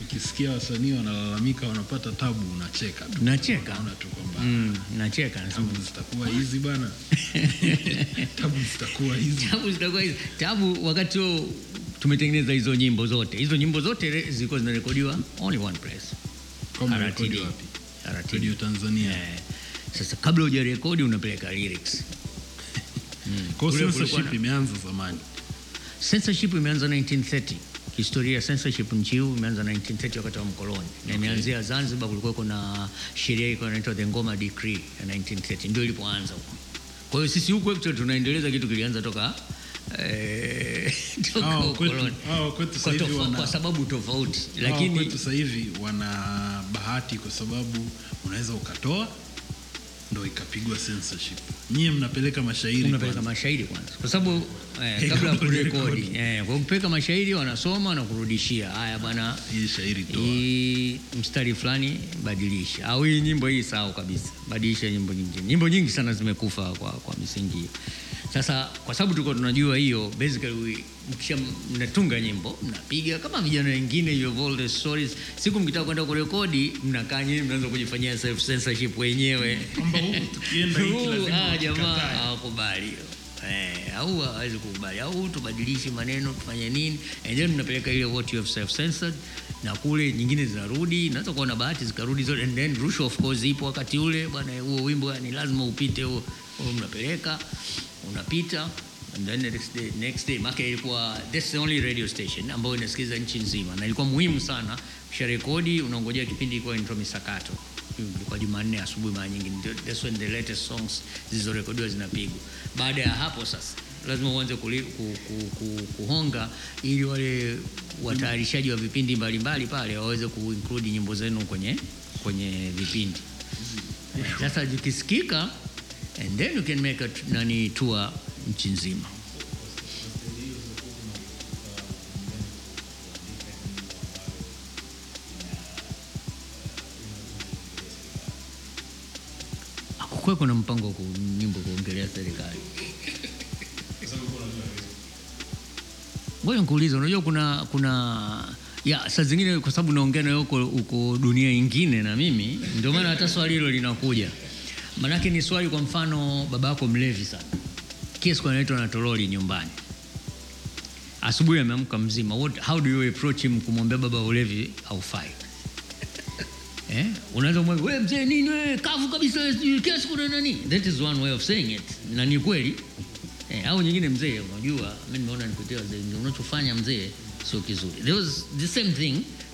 ukisikia wasanii wanalalamika wanapata tabu, unacheka tu, Nacheka. unaona tu kwamba Mm, nacheka nasema zitakuwa hizi bana, tabu zitakuwa hizi. tabu zitakuwa hizo tabu. Wakati huo tumetengeneza hizo nyimbo zote, hizo nyimbo zote zilikuwa zinarekodiwa only one place, Radio Tanzania. Eh, Sasa kabla hujarekodi unapeleka lyrics. Kwa kulikuwa censorship imeanza zamani. Censorship imeanza 1930. Historia ya censorship nchi huu imeanza 1930 wakati wa mkoloni na imeanzia Zanzibar. Kulikuwa kuna sheria ilikuwa inaitwa the Ngoma Decree ya 1930 ndio ilipoanza huko. Kwa hiyo sisi huku actually tunaendeleza kitu kilianza toka eh, toka oh, kwetu- kwetu Kwa tofa- wana- kwa sababu tofauti, Lakini oh, kwetu sasa hivi wana bahati kwa sababu unaweza ukatoa ndo ikapigwa censorship. Nyie mnapeleka mashairi mnapeleka mashairi kwanza, kwa sababu eh, kabla ya kurekodi. eh, kwa kupeleka mashairi wanasoma na kurudishia, haya bwana hii shairi toa. hii mstari fulani badilisha, au hii nyimbo hii sawa kabisa, badilisha nyimbo nyingine. Nyimbo nyingi sana zimekufa kwa, kwa misingi hiyo. Sasa kwa sababu tulikuwa tunajua hiyo, basically mkisha mnatunga nyimbo mnapiga kama vijana wengine, all the stories. Siku mkitaka kwenda kurekodi, mnakaa nyewe, mnaanza kujifanyia self censorship wenyewe. Kwamba tukienda hiki lazima ah, jamaa hawakubali. Hiyo. Eh, au hawezi kukubali. Au tubadilishe maneno tufanye nini. And then mnapeleka ile what you have self censored na kule nyingine zinarudi naweza kuwa na bahati zikarudi zote. And then rushwa of course ipo wakati ule bwana huo wimbo ni lazima upite huo mnapeleka unapita and then the next day, next day maka ilikuwa that's the only radio station ambayo inasikiliza nchi nzima na ilikuwa muhimu sana kisha rekodi unaongojea kipindi ilikuwa inaitwa misakato kwa Jumanne asubuhi mara nyingi that's when the latest songs zilizorekodiwa zinapigwa. Baada ya hapo sasa lazima uanze ku, ku, ku, kuhonga ili wale watayarishaji wa vipindi mbalimbali pale waweze kuinclude nyimbo zenu kwenye kwenye vipindi. Sasa zikisikika and then you can make a nani tour nchi nzima. Hakukuwa kuna mpango wa nyimbo kuongelea serikali. Ngoja nikuulize, unajua kuna kuna ya saa zingine kwa sababu naongea huko huko dunia ingine na mimi, ndio maana hata swali hilo linakuja. Manake ni swali, kwa mfano, baba yako mlevi sana, kiasi siku anaitwa na toroli nyumbani, asubuhi ameamka mzima, what, how do you approach him kumwambia baba ulevi haufai? Eh? Mzee nini wewe kila siku na ni kweli. Eh, au nyingine mzee unajua mimi nimeona unachofanya mzee sio kizuri.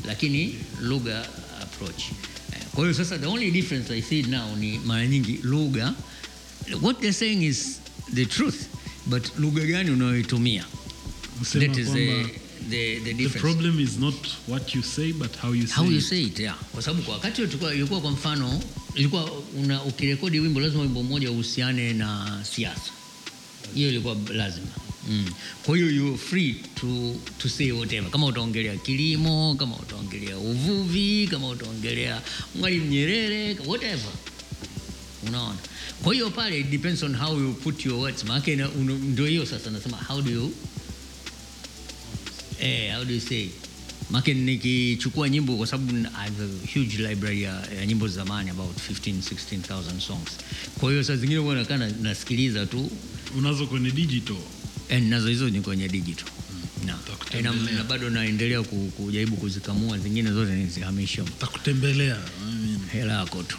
Lakini lugha approach. Kwa hiyo sasa the only difference I see now ni mara nyingi lugha what they're saying is the truth but lugha gani unayoitumia? That is the, kwamba the, the the problem is not what you say but how you say How you it. say it, yeah. Kwa sababu kwa wakati ilikuwa kwa mfano ilikuwa una, ukirekodi wimbo lazima wimbo mmoja uhusiane na siasa. Hiyo ilikuwa lazima. Mm. Kwa hiyo you free to, to say whatever. Kama utaongelea kilimo, kama utaongelea uvuvi, kama utaongelea Mwalimu Nyerere, whatever. Unaona? Kwa hiyo pale it depends on how you put your words. Maana ndio hiyo sasa nasema how do you Eh, how do you say? Make nikichukua nyimbo kwa sababu I have a huge library ya, ya nyimbo zamani about 15 16000 songs. Kwa hiyo saa zingine huwa nakaa nasikiliza tu Unazo kwenye digital. Eh, nazo hizo ni kwenye digital. Na, e, na, na bado naendelea kujaribu kuzikamua zingine zote nizihamisha Takutembelea. Hela yako tu.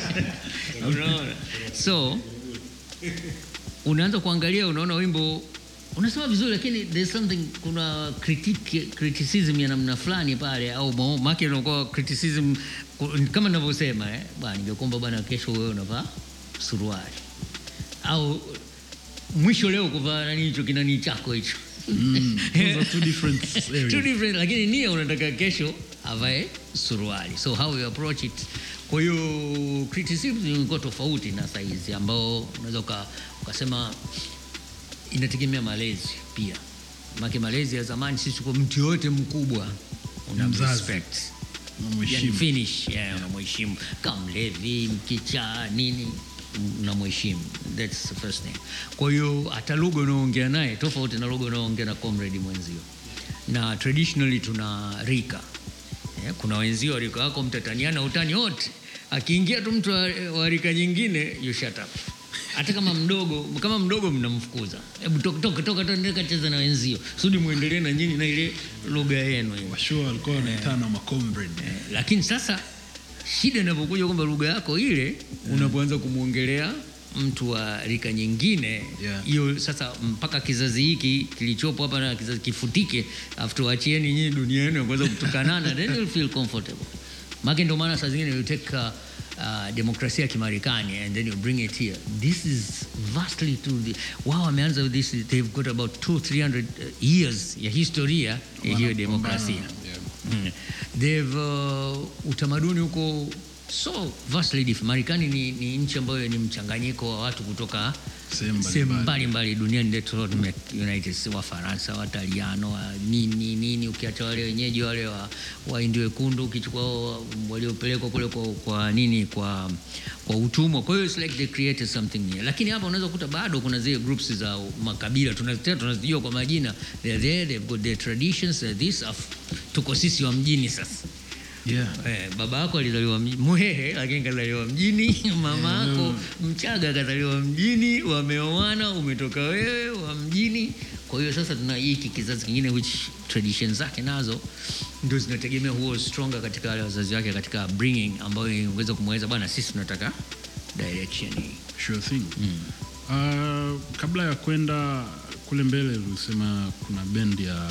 Unaona? So unaanza kuangalia unaona wimbo unasema vizuri lakini there's something kuna critique, criticism ya namna fulani pale au maana unakuwa criticism kama ninavyosema eh bwana ningekuomba bwana kesho wewe unavaa suruali. Au mwisho leo kuvaa nani hicho kinani chako hicho. Mm, two different areas. Two different, lakini nia unataka kesho avae suruali. So how you approach it? Kwa hiyo criticism ilikuwa tofauti na saizi ambao unaweza ukasema inategemea malezi pia. Make malezi ya zamani sisi kwa mtu yoyote mkubwa una respect. Unamheshimu. yeah, unamheshimu. Kama mlevi mkichaa nini unamheshimu thats the first thing. Kwa hiyo hata lugha unaoongea naye tofauti na lugha unaoongea na comrade mwenzio. Na traditionally tuna rika. Yeah, kuna wenzio wa rika wako mtataniana utani wote. Akiingia tu mtu wa, rika nyingine you shut up. Hata kama mdogo kama mdogo mnamfukuza. Hebu toka toka toka toka kacheza na wenzio. Sudi muendelee na nyinyi na ile lugha yenu washua walikuwa wanaitana macomrade Eh, lakini sasa shida inapokuja kwamba lugha yako ile unapoanza kumwongelea mtu wa rika nyingine Yeah. sasa mpaka kizazi hiki kilichopo hapa na kizazi kifutike after wachieni nyinyi dunia yenu ya kuweza kutukanana then you'll feel comfortable. Make ndio maana saa zingine you take uh, uh, demokrasia ya kimarekani and then you bring it here. This is vastly to the wao wameanza with this they've got about 2 300 years ya historia ya hiyo demokrasia. yeah. Mm. Uh, utamaduni huko so vastly different. Marekani ni, ni nchi ambayo ni mchanganyiko wa watu kutoka Sehemu mbalimbali. duniani Wafaransa, Wataliano, wa nini nini, ukiacha wale wenyeji wale wa wekundu, ukichukua waliopelekwa kule kwa, kwa nini kwa kwa utumwa. Kwa hiyo like they lakini hapa unaweza kukuta bado kuna zile groups za makabila tunazitena tunazijua kwa majina, they're there, got their traditions, this tuko sisi wa mjini sasa Yeah. Eh, baba yako alizaliwa Mhehe lakini kazaliwa mjini, mama yako Mchaga kazaliwa mjini, wameoana, umetoka wewe wa mjini. Kwa hiyo sasa tuna hiki kizazi kingine which tradition zake nazo ndio zinategemea huo stronger katika wale wazazi wake katika bringing, ambayo ingeweza kumweleza bwana, sisi tunataka direction hii. Sure thing. Uh, kabla ya kwenda kule mbele ulisema kuna bend ya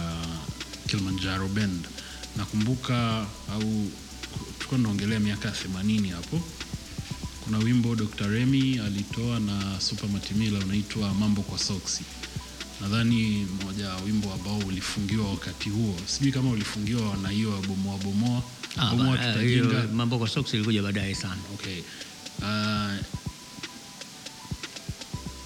Kilimanjaro Band. Nakumbuka au tulikuwa tunaongelea miaka ya 80 hapo. Kuna wimbo Dr. Remy alitoa na Super Matimila unaitwa Mambo kwa Soksi. Nadhani mmoja wa wimbo ambao ulifungiwa wakati huo. Sijui kama ulifungiwa na hiyo bomoa bomoa. Ah, Bomoa tutajenga. mambo kwa Soksi ilikuja baadaye sana. Okay. Uh,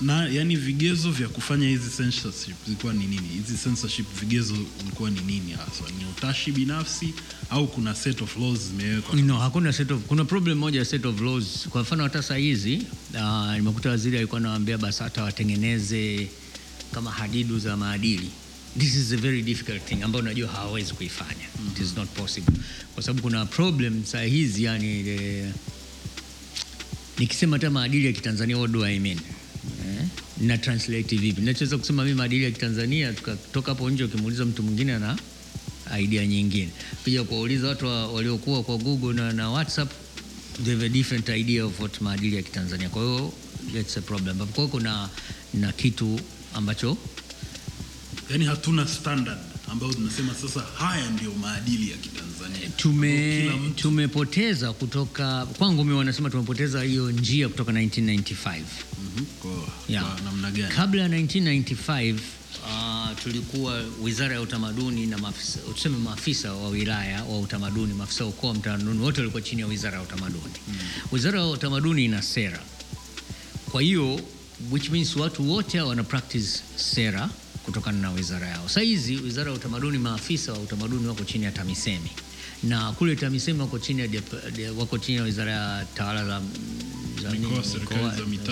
na yani vigezo vya kufanya hizi censorship zilikuwa ni nini? Hizi censorship vigezo vilikuwa ni nini hasa? Ni utashi binafsi au kuna set of laws zimewekwa? No, hakuna set of, kuna problem moja ya set of laws. Kwa mfano hata saa hizi uh, nimekuta waziri alikuwa anawaambia BASATA watengeneze kama hadidu za maadili. This is a very difficult thing ambayo unajua hawawezi kuifanya. It is not possible. Kwa sababu kuna problem saa hizi yani e, nikisema hata maadili ya Kitanzania what do I mean? Eh? Na translate vipi? Nachoweza kusema mimi maadili ya Kitanzania tukatoka hapo nje ukimuuliza mtu mwingine ana idea nyingine. Pia kuwauliza watu waliokuwa kwa Google na, na WhatsApp they have a different idea of what maadili ya Kitanzania. Kwa hiyo that's a problem. Kwa hiyo kuna na kitu ambacho Yani hatuna standard ambayo tunasema sasa haya ndio maadili ya Kitanzania. tume tumepoteza kutoka kwangu mimi wanasema tumepoteza hiyo njia kutoka 1995 Mhm. kwa, Yeah. kwa namna gani? kabla ya 1995 uh, tulikuwa wizara ya utamaduni na maafisa, tuseme maafisa wa wilaya wa utamaduni maafisa wa ukoo wa utamaduni wote walikuwa chini ya wizara ya utamaduni wizara ya utamaduni ina sera kwa hiyo which means watu wote wana practice sera kutokana na wizara yao. Sasa hizi wizara ya utamaduni, maafisa wa utamaduni wako chini ya TAMISEMI na kule TAMISEMI wako chini ya, wako chini ya wizara ya tawala za,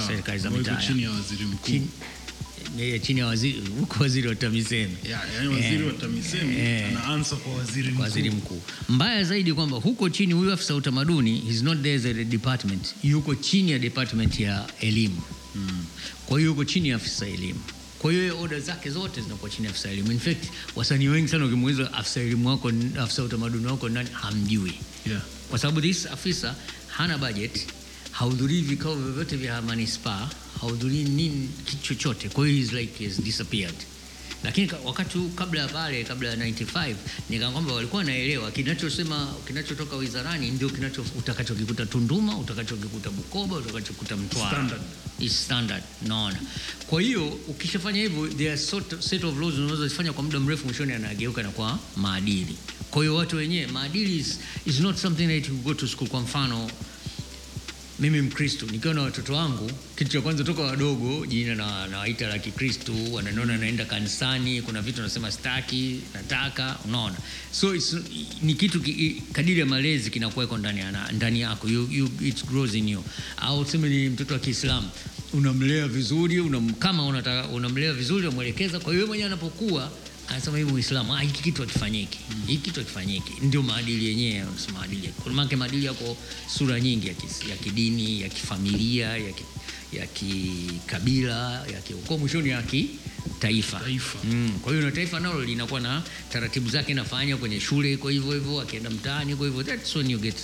serikali za mitaa. chini ya waziri mkuu. chini, eh, chini ya waziri huko waziri wa TAMISEMI Ya, yani waziri Eh, wa TAMISEMI eh, ana kwa waziri mkuu. waziri mkuu. Mbaya zaidi kwamba huko chini huyu afisa wa utamaduni is not there as a department, yuko chini ya department ya elimu Mm. kwa hiyo yuko chini ya afisa elimu. Kwa hiyo oda zake zote zinakuwa chini ya afisa elimu. In fact, wasanii wengi sana ukimuuliza afisa elimu wako, afisa utamaduni wako nani, hamjui, Yeah. kwa sababu this afisa hana budget, hahudhurii vikao vyovyote vya manispaa, hahudhurii nini kitu chochote. Kwa hiyo he's like he's disappeared. Lakini wakati kabla ya pale kabla ya 95 nikaa kwamba walikuwa wanaelewa kinachosema kinachotoka wizarani ndio kinacho utakachokikuta Tunduma utakachokikuta Bukoba utakachokuta Mtwara. Standard. is standard. Naona kwa hiyo ukishafanya hivyo there are sort, set of laws unazozifanya kwa muda mrefu mwishoni anageuka na kwa maadili. Kwa hiyo watu wenyewe maadili is, is not something that you go to school. Kwa mfano mimi mkristo nikiwa na watoto wangu kitu cha kwanza toka wadogo jina na nawaita la kikristo wananiona naenda kanisani kuna vitu nasema staki nataka unaona. So it's, ni kitu ki, kadiri ya malezi kinakuweko ndani, ndani yako you, you, it grows in you. Au tuseme ni mtoto wa kiislamu unamlea vizuri unam, kama unataka unamlea vizuri unamwelekeza kwa hiyo mwenyewe anapokuwa anasema hivi Uislamu ah, hiki kitu hakifanyiki. Hiki kitu hakifanyiki. Ndio maadili yenyewe wanasema maadili kuna maana maadili yako sura nyingi ya, kis, ya kidini ya kifamilia ya, ki, ya kikabila ya kiukoo mwishoni ya kitaifa. Taifa. mm. kwa hiyo na taifa nalo linakuwa na taratibu zake nafanya kwenye shule kwa hivyo hivyo akienda mtaani kwa hivyo. That's when you get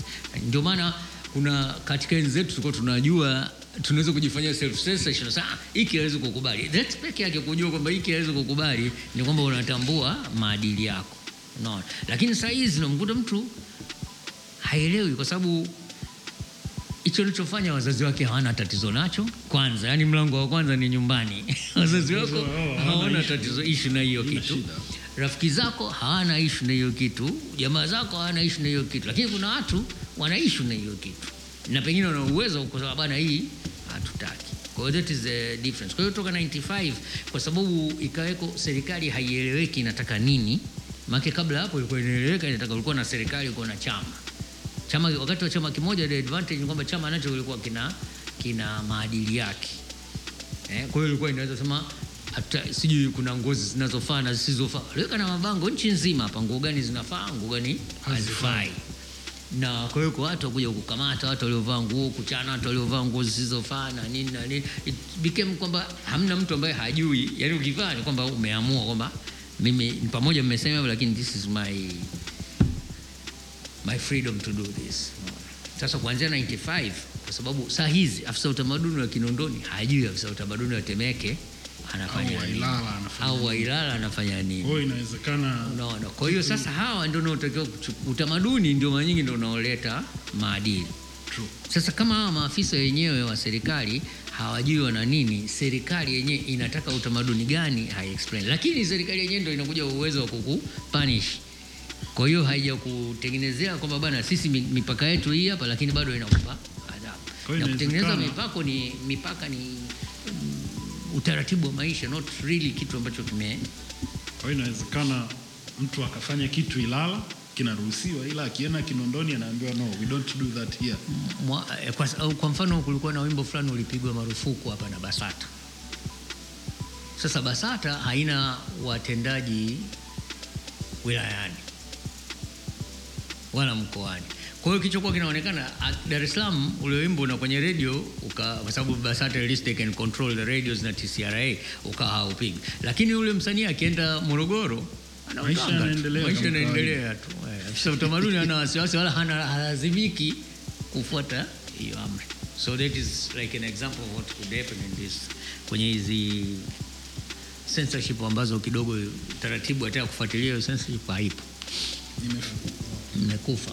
ndio maana kuna katika enzi zetu tulikuwa tunajua tunaweza kujifanyia self censorship sasa ah, hiki hawezi kukubali. That's peke yake kujua kwamba hiki hawezi kukubali ni kwamba unatambua maadili yako. Unaona? Lakini saa hizi unamkuta mtu haelewi kwa sababu hicho alichofanya wazazi wake hawana tatizo nacho kwanza. Yani mlango wa kwanza ni nyumbani. Wazazi wako hawana hawana tatizo ishu na hiyo kitu. rafiki zako hawana ishu na hiyo kitu. Jamaa zako hawana ishu na hiyo kitu. Lakini kuna watu wana ishu na hiyo kitu na pengine wana uwezo kusema bana hii hatutaki. Kwa hiyo that is the difference. Kwa hiyo toka 95 kwa sababu ikaweko serikali haieleweki inataka nini. Maana kabla hapo ilikuwa inaeleweka inataka ulikuwa na serikali ulikuwa na chama. Chama wakati wa chama kimoja the advantage ni kwamba chama nacho kilikuwa kina kina maadili yake. Eh, kwa hiyo ilikuwa inaweza sema hata sijui kuna ngozi zinazofaa na zisizofaa. Liweka na mabango nchi nzima hapa nguo gani zinafaa nguo gani hazifai na kwa hiyo kwa watu wakuja kukamata watu waliovaa nguo kuchana watu waliovaa nguo zisizofaa na nini na nini it became kwamba hamna mtu ambaye hajui. Yani ukivaa ni kwamba umeamua kwamba mimi pamoja mmesema hivyo, lakini this is my my freedom to do this. Sasa kuanzia 95 kwa sababu saa hizi afisa utamaduni wa kinondoni hajui afisa utamaduni wa temeke anafanya Au wa Ilala anafanya au nini. Kwa hiyo inawezekana unaona kwa hiyo sasa hawa ndio unaotakiwa utamaduni ndio mara nyingi ndio unaoleta maadili True. sasa kama hawa maafisa wenyewe wa serikali hawajui wana nini serikali yenyewe inataka utamaduni gani haiexplain lakini serikali yenyewe ndio inakuja uwezo wa kukupunish. kwa hiyo haija kutengenezea kwamba bana sisi mipaka yetu hii hapa lakini bado inakupa adhabu na kutengeneza mipako ni mipaka ni utaratibu wa maisha not really kitu ambacho kime kwa hiyo inawezekana mtu akafanya kitu Ilala kinaruhusiwa, ila akienda Kinondoni anaambiwa no, we don't do that here. Mwa, eh, kwa, kwa mfano kulikuwa na wimbo fulani ulipigwa marufuku hapa na BASATA. Sasa BASATA haina watendaji wilayani wala mkoani. Kwa hiyo kilichokuwa kinaonekana Dar es Salaam ule wimbo na kwenye radio uka, kwa sababu BASATA release they can control the radios na TCRA ukawa haupigi, lakini ule msanii akienda Morogoro maisha yanaendelea tu. Eh, Afisa utamaduni hana wasiwasi wala hana halazimiki kufuata hiyo amri. So that is like an example of what could happen in this kwenye hizi censorship ambazo kidogo taratibu hata kufuatilia hiyo censorship haipo. Mmekufa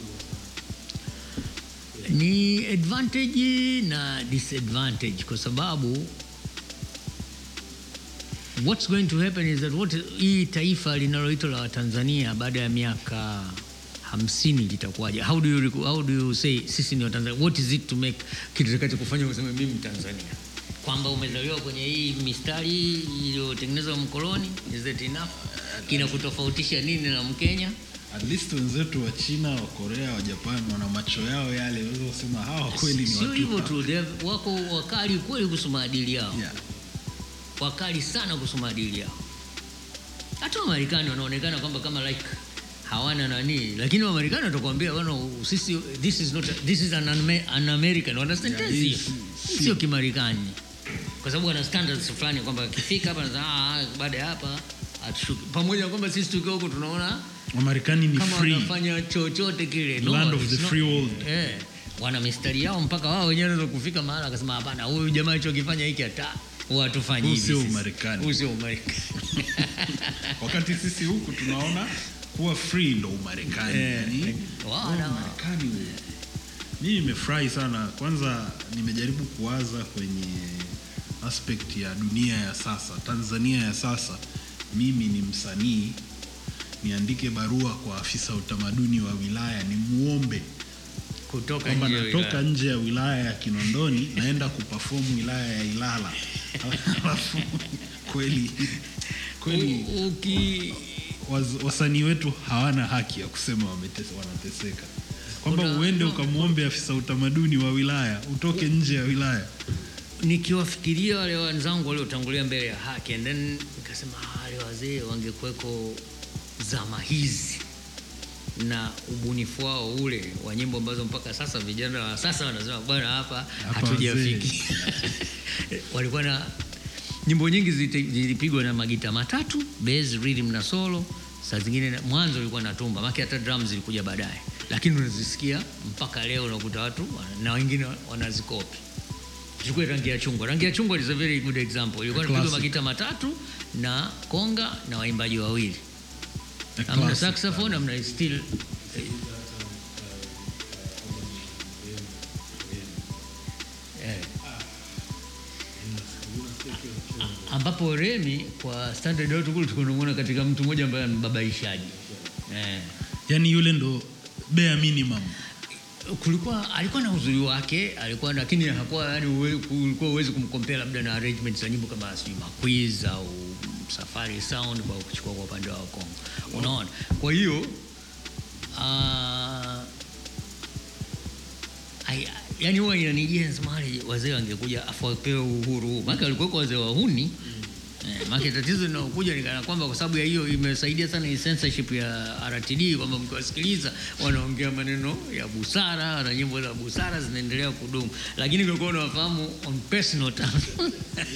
ni advantage na disadvantage kwa sababu what's going to happen is that what hii taifa linaloitwa la Watanzania baada ya miaka hamsini litakuwaje? How do you, how do you say sisi ni Watanzania what is it to make kitu kitakacho kufanya useme mimi Mtanzania kwamba umezaliwa kwenye hii mistari iliyotengenezwa mkoloni is that enough? Kinakutofautisha nini na Mkenya at least wenzetu wa China, wa Korea, wa Japan wana macho yao yale, unaweza kusema hawa kweli ni sio watu hivyo tu wako wakali kweli kuhusu maadili yao. Yeah. wakali sana kuhusu maadili yao. Hata wamarekani wanaonekana kwamba kama like hawana nani lakini wamarekani watakwambia bwana sisi this is not this is an, an american. Wana si- sio kimarekani. Kwa sababu wana standards fulani kwamba akifika hapa "Ah, baada ya hapa hatushuki pamoja na kwamba sisi tukiwa huko tunaona Wamarekani ni kama free. wanafanya chochote kile Land of the free world. eh, wana mistari yao mpaka wao wenyewe wanaweza kufika mahala akasema hapana huyu jamaa alichokifanya hiki hata watufanyi hivi sio. Umarekani. Huu sio Umarekani. wakati sisi huku tunaona kuwa free ndo umarekani Eh, yani, eh, huo wana- umarekani mimi nimefurahi sana kwanza nimejaribu kuwaza kwenye aspect ya dunia ya sasa tanzania ya sasa mimi ni msanii niandike barua kwa afisa utamaduni wa wilaya ni muombe kutoka kwamba nje natoka nje ya wilaya ya kinondoni naenda kupafomu wilaya ya ilala. Alafu kweli kweli uki wasanii wetu hawana haki ya kusema wametese, wanateseka. Kwamba uende ukamwombe afisa utamaduni wa wilaya utoke nje ya wilaya. nikiwafikiria wale wenzangu waliotangulia mbele ya haki and then nikasema "Ah, wale wazee wangekuweko zama hizi na ubunifu wao ule wa nyimbo ambazo mpaka sasa vijana wa sasa wanasema bwana hapa hatujafiki walikuwa na nyimbo nyingi zilipigwa na magita matatu bass rhythm na solo. Saa zingine mwanzo ilikuwa na tumba maki hata drums zilikuja baadaye. Lakini unazisikia mpaka leo unakuta watu na wengine wanazikopi. Chukue rangi ya chungwa. Rangi ya chungwa is a very good example. Ilikuwa inapigwa magita matatu na konga na waimbaji wawili amna saxophone amna still Eh. ambapo Remi kwa standard yote kule tukunamwona katika mtu mmoja ambaye mbabaishaji eh. yani yule ndo bare minimum kulikuwa alikuwa na uzuri wake alikuwa lakini hakuwa yani ulikuwa uwezi kumkompea labda na arrangements za nyimbo kama sijui maquiz au safari sound kwa kuchukua kwa upande wa Kongo. Unaona? Kwa hiyo yani huwa inanijia nasema wazee wangekuja afu wapewe uhuru maana walikuwa wazee wahuni Eh, maana tatizo linaokuja ni kana kwamba kwa sababu ya hiyo imesaidia sana censorship ya RTD kwamba mkiwasikiliza wanaongea maneno ya busara na nyimbo za busara zinaendelea kudumu, lakini ungekuwa unawafahamu on personal terms.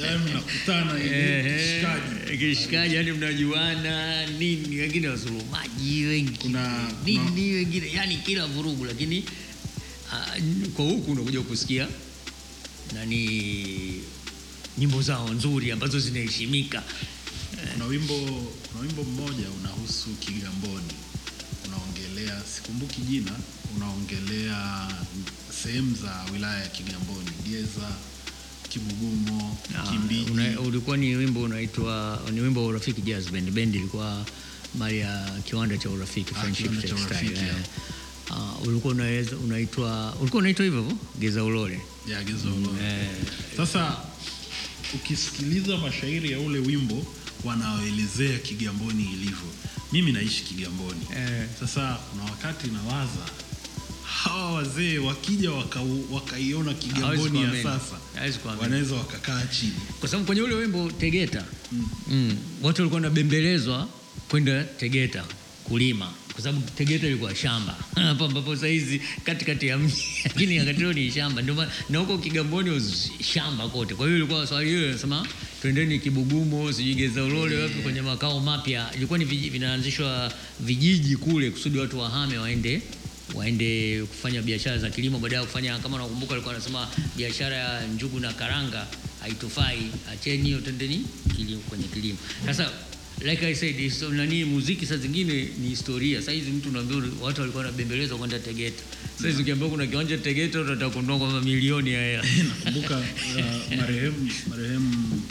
Yani mnakutana kishikaji Eh, kishikaji, yani mnajuana nini, wengine wasulumaji, wengi. Kuna- nini, wengine yani kila vurugu, lakini ah, kwa huku unakuja kusikia nani nyimbo zao nzuri ambazo zinaheshimika. kuna wimbo kuna wimbo mmoja unahusu kigamboni unaongelea sikumbuki jina unaongelea sehemu za wilaya ya kigamboni geza kibugumo Ah, kimbiji una- ulikuwa ni wimbo unaitwa ni wimbo wa Urafiki Jazz Band. Bendi ilikuwa mali ya kiwanda cha Urafiki Ah, Friendship Textile. Eh. Ah, ulikuwa unaitwa ulikuwa unaitwa hivyo Geza Ulole. Yeah, geza ulole Eh, Sasa ukisikiliza mashairi ya ule wimbo wanaoelezea Kigamboni ilivyo, mimi naishi Kigamboni. Eh. Sasa kuna wakati nawaza hawa wazee wakija wakaiona waka Kigamboni ya sasa, wanaweza wakakaa chini. kwa sababu kwenye ule wimbo Tegeta mm. watu walikuwa wanabembelezwa kwenda Tegeta kulima kwa sababu Tegeta ilikuwa shamba. Hapo ambapo saizi katikati ya mji. Lakini huo ni shamba. Ndio na huko Kigamboni shamba kote. Kwa hiyo ilikuwa swali hilo linasema twendeni Kibugumo sijui Geza Ulole wapi kwenye makao mapya. Ilikuwa ni vinaanzishwa vijiji kule kusudi watu wahame waende waende kufanya biashara za kilimo. Baada ya kufanya kama nakumbuka, alikuwa anasema biashara ya njugu na karanga haitufai. Acheni hiyo tendeni kilimo, kwenye kilimo. Sasa like I said so, nani muziki saa zingine ni historia sasa hizi mtu unaambia watu walikuwa wanabembeleza kwenda Tegeta sasa hizi ukiambiwa kuna kiwanja Tegeta utataka kununua kwa mamilioni haya. Nakumbuka uh, marehemu marehemu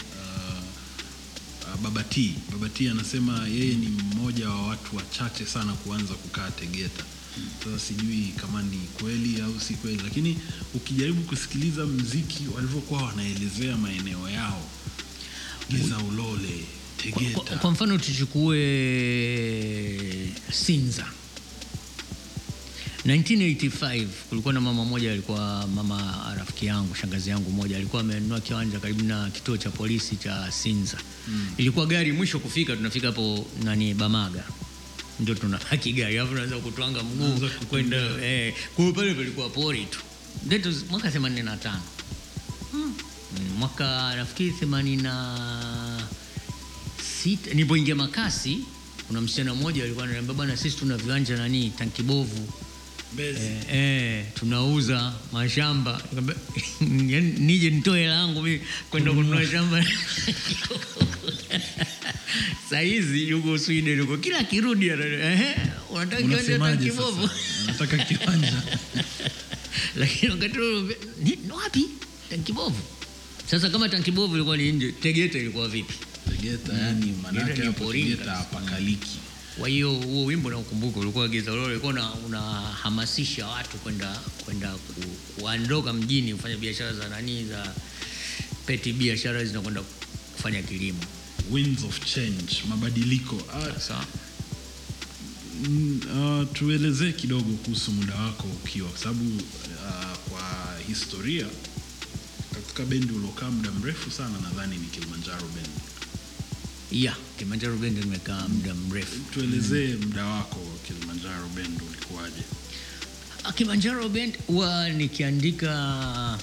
babati uh, Baba T. Baba T anasema yeye ni mmoja wa watu wachache sana kuanza kukaa Tegeta. Sasa sijui kama ni kweli au si kweli, lakini ukijaribu kusikiliza mziki walivyokuwa wanaelezea maeneo yao, Giza Ulole, kwa, Tegeta, kwa mfano tuchukue Sinza. 1985 kulikuwa na mama moja alikuwa mama rafiki yangu shangazi yangu moja alikuwa amenunua kiwanja karibu na kituo cha polisi cha Sinza. Mm. ilikuwa gari mwisho kufika tunafika hapo nani Bamaga. Ndio tunabaki gari alafu unaweza kutwanga mguu kwenda eh, kwa pale palikuwa pori tu. That was mwaka 85 mm. mwaka nafikiri 80 sita nilipoingia makasi kuna msichana mmoja alikuwa ananiambia bwana sisi tuna viwanja nani tankibovu eh, eh, tunauza mashamba. Nikamwambia, yaani nije nitoe langu mimi kwenda kununua. shamba. Sahizi yuko Sweden yuko kila kirudi ana- ehe, unataka kiwanja cha Unasemaje kibovu sasa? Nataka kiwanja. lakini wakati wapi? Tankibovu sasa kama tankibovu ilikuwa ni nje tegeta ilikuwa vipi Tegeta yani manake hapo Tegeta hapakaliki. kwa hiyo huo wimbo naukumbuka ulikuwa giza ulikuwa unahamasisha watu kwenda kwenda ku, kuondoka mjini kufanya biashara za nani za peti biashara zinakwenda kufanya kilimo Winds of change, mabadiliko. Ah, sasa Mm, uh, tuelezee kidogo kuhusu muda wako ukiwa kwa sababu uh, kwa historia katika bendi uliokaa muda mrefu sana nadhani ni Kilimanjaro Band. Ya Kilimanjaro Bend nimekaa muda mrefu. Tuelezee muda wako Kilimanjaro Bend ulikuwaje? Ah, Kilimanjaro Bend huwa nikiandika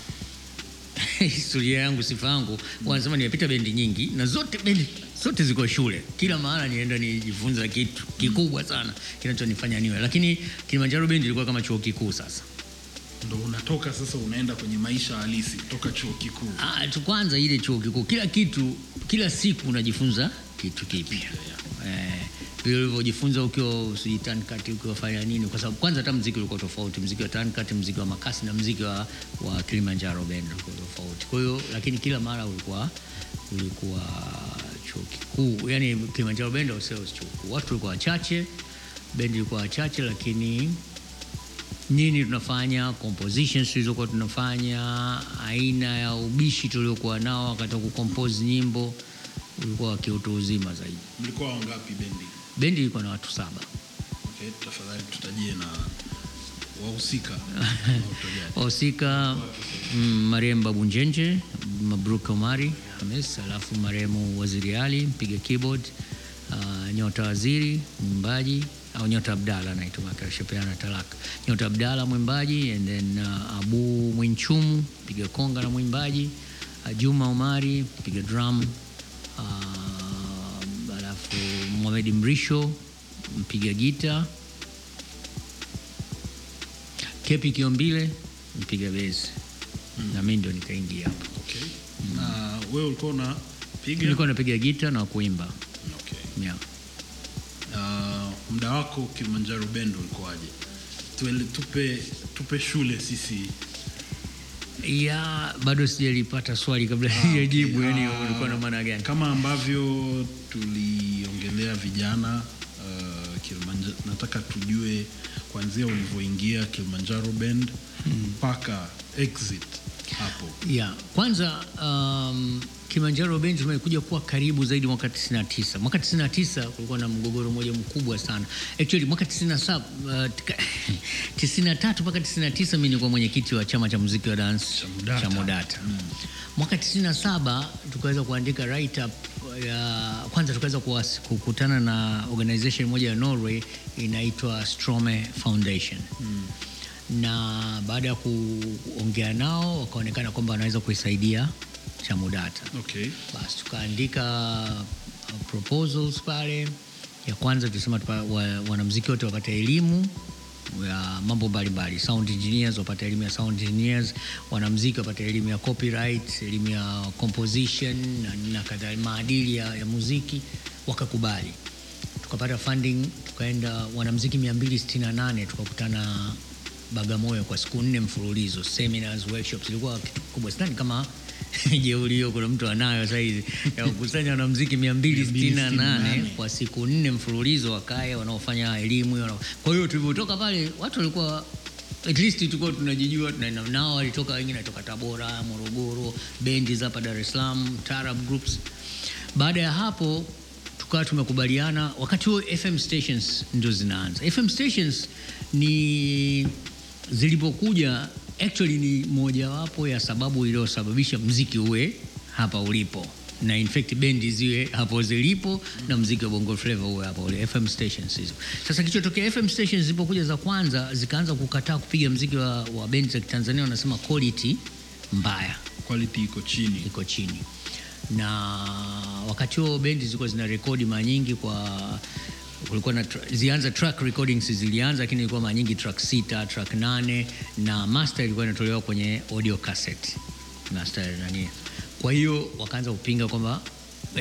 historia yangu sifa yangu wanasema nimepita bendi nyingi na zote bendi zote ziko shule. Kila mahala nienda nijifunza kitu kikubwa sana kinachonifanya niwe. Lakini Kilimanjaro Bendi ilikuwa kama chuo kikuu sasa Ndo unatoka sasa unaenda kwenye maisha halisi kutoka chuo kikuu. Ah, tu kwanza ile chuo kikuu. Kila kitu kila siku unajifunza kitu kipya. Eh, vile ulivyojifunza ukiwa usiji tankati ukiwa nini kwa sababu kwanza hata mziki ulikuwa tofauti. Mziki wa tankati mziki wa makasi na mziki wa, wa Kilimanjaro bend ulikuwa tofauti. Kwa hiyo lakini kila mara ulikuwa ulikuwa chuo kikuu. Yani Kilimanjaro bend sio chuo kikuu. Watu walikuwa wachache bendi ilikuwa wachache lakini nini tunafanya compositions tulizokuwa tunafanya aina ya ubishi tuliokuwa nao wakati wa kucompose nyimbo ulikuwa wa kiutu uzima zaidi Mlikuwa wangapi bendi? bendi ilikuwa na watu saba Okay, tafadhali tutajie na wahusika. Wahusika. mm, marehemu babu njenje mabruk omari hamis alafu marehemu waziri ali mpiga keyboard uh, nyota waziri mwimbaji au nyota abdala naitwa akashapeana talaka. Nyota abdala mwimbaji and then uh, abu mwinchumu mpiga konga na mwimbaji. Uh, juma omari mpiga drum. Uh, alafu mohamed mrisho mpiga gita. Kepi kiombile mpiga besi na mi ndo nikaingia hapo. Okay. Na wewe ulikuwa unapiga? nilikuwa napiga gita na kuimba. Okay. yeah. Muda wako Kilimanjaro Band ulikuwaje? Tuele, tupe, tupe shule sisi. ya bado sijalipata swali kabla sijajibu yani Ah, ulikuwa na maana gani Kama ambavyo tuliongelea vijana uh, Kilimanjaro, nataka tujue kuanzia ulivyoingia Kilimanjaro Bend mpaka exit hapo. ya kwanza um, Kilimanjaro Band tumekuja kuwa karibu zaidi mwaka 99. Mwaka 99 kulikuwa na mgogoro mmoja mkubwa sana. Actually mwaka 97 uh, tika- 93 mpaka 99 mimi nilikuwa mwenyekiti wa chama cha muziki wa dance Cha Modata. cha Mwaka 97 tukaweza kuandika write up ya kwanza tukaweza kukutana na organization moja ya Norway inaitwa Strome Foundation na baada ya kuongea nao wakaonekana kwamba wanaweza kuisaidia Chamudata. Okay. Basi tukaandika uh, proposals pale. Ya kwanza tulisema wanamuziki wote wapate elimu ya mambo mbalimbali, sound engineers wapate elimu ya sound engineers, wanamuziki wapate elimu ya copyright, elimu ya composition na, na kadhalika, maadili ya, ya muziki. Wakakubali, tukapata funding, tukaenda wanamuziki 268 tukakutana Bagamoyo kwa siku nne mfululizo, seminars, workshops. Ilikuwa kitu kubwa, sidhani kama jeuri hiyo kuna mtu anayo saizi ya kukusanya wanamuziki 268 268 kwa siku nne mfululizo, wakae wanaofanya elimu hiyo. Kwa hiyo tulivyotoka pale watu walikuwa at least tulikuwa tunajijua, tunaenda nao, walitoka wengine toka Tabora, Morogoro, bendi za hapa Dar es Salaam, Tarab groups. Baada ya hapo tukawa tumekubaliana, wakati huo FM stations ndio zinaanza. FM stations ni zilipokuja, actually ni mojawapo ya sababu iliyosababisha mziki uwe hapa ulipo na in fact bendi ziwe hapo zilipo na mziki wa bongo flava uwe hapo ule FM stations hizo. Sasa kilichotokea FM stations zilipokuja za kwanza zikaanza kukataa kupiga mziki wa, wa bendi za Kitanzania, wanasema quality mbaya Quality iko chini. iko chini na wakati huo bendi zilikuwa zina rekodi mara nyingi kwa kulikuwa na tra- zilianza track recordings zilianza, lakini ilikuwa mara nyingi track sita, track nane na master ilikuwa inatolewa kwenye audio cassette master nani. Kwa hiyo wakaanza kupinga kwamba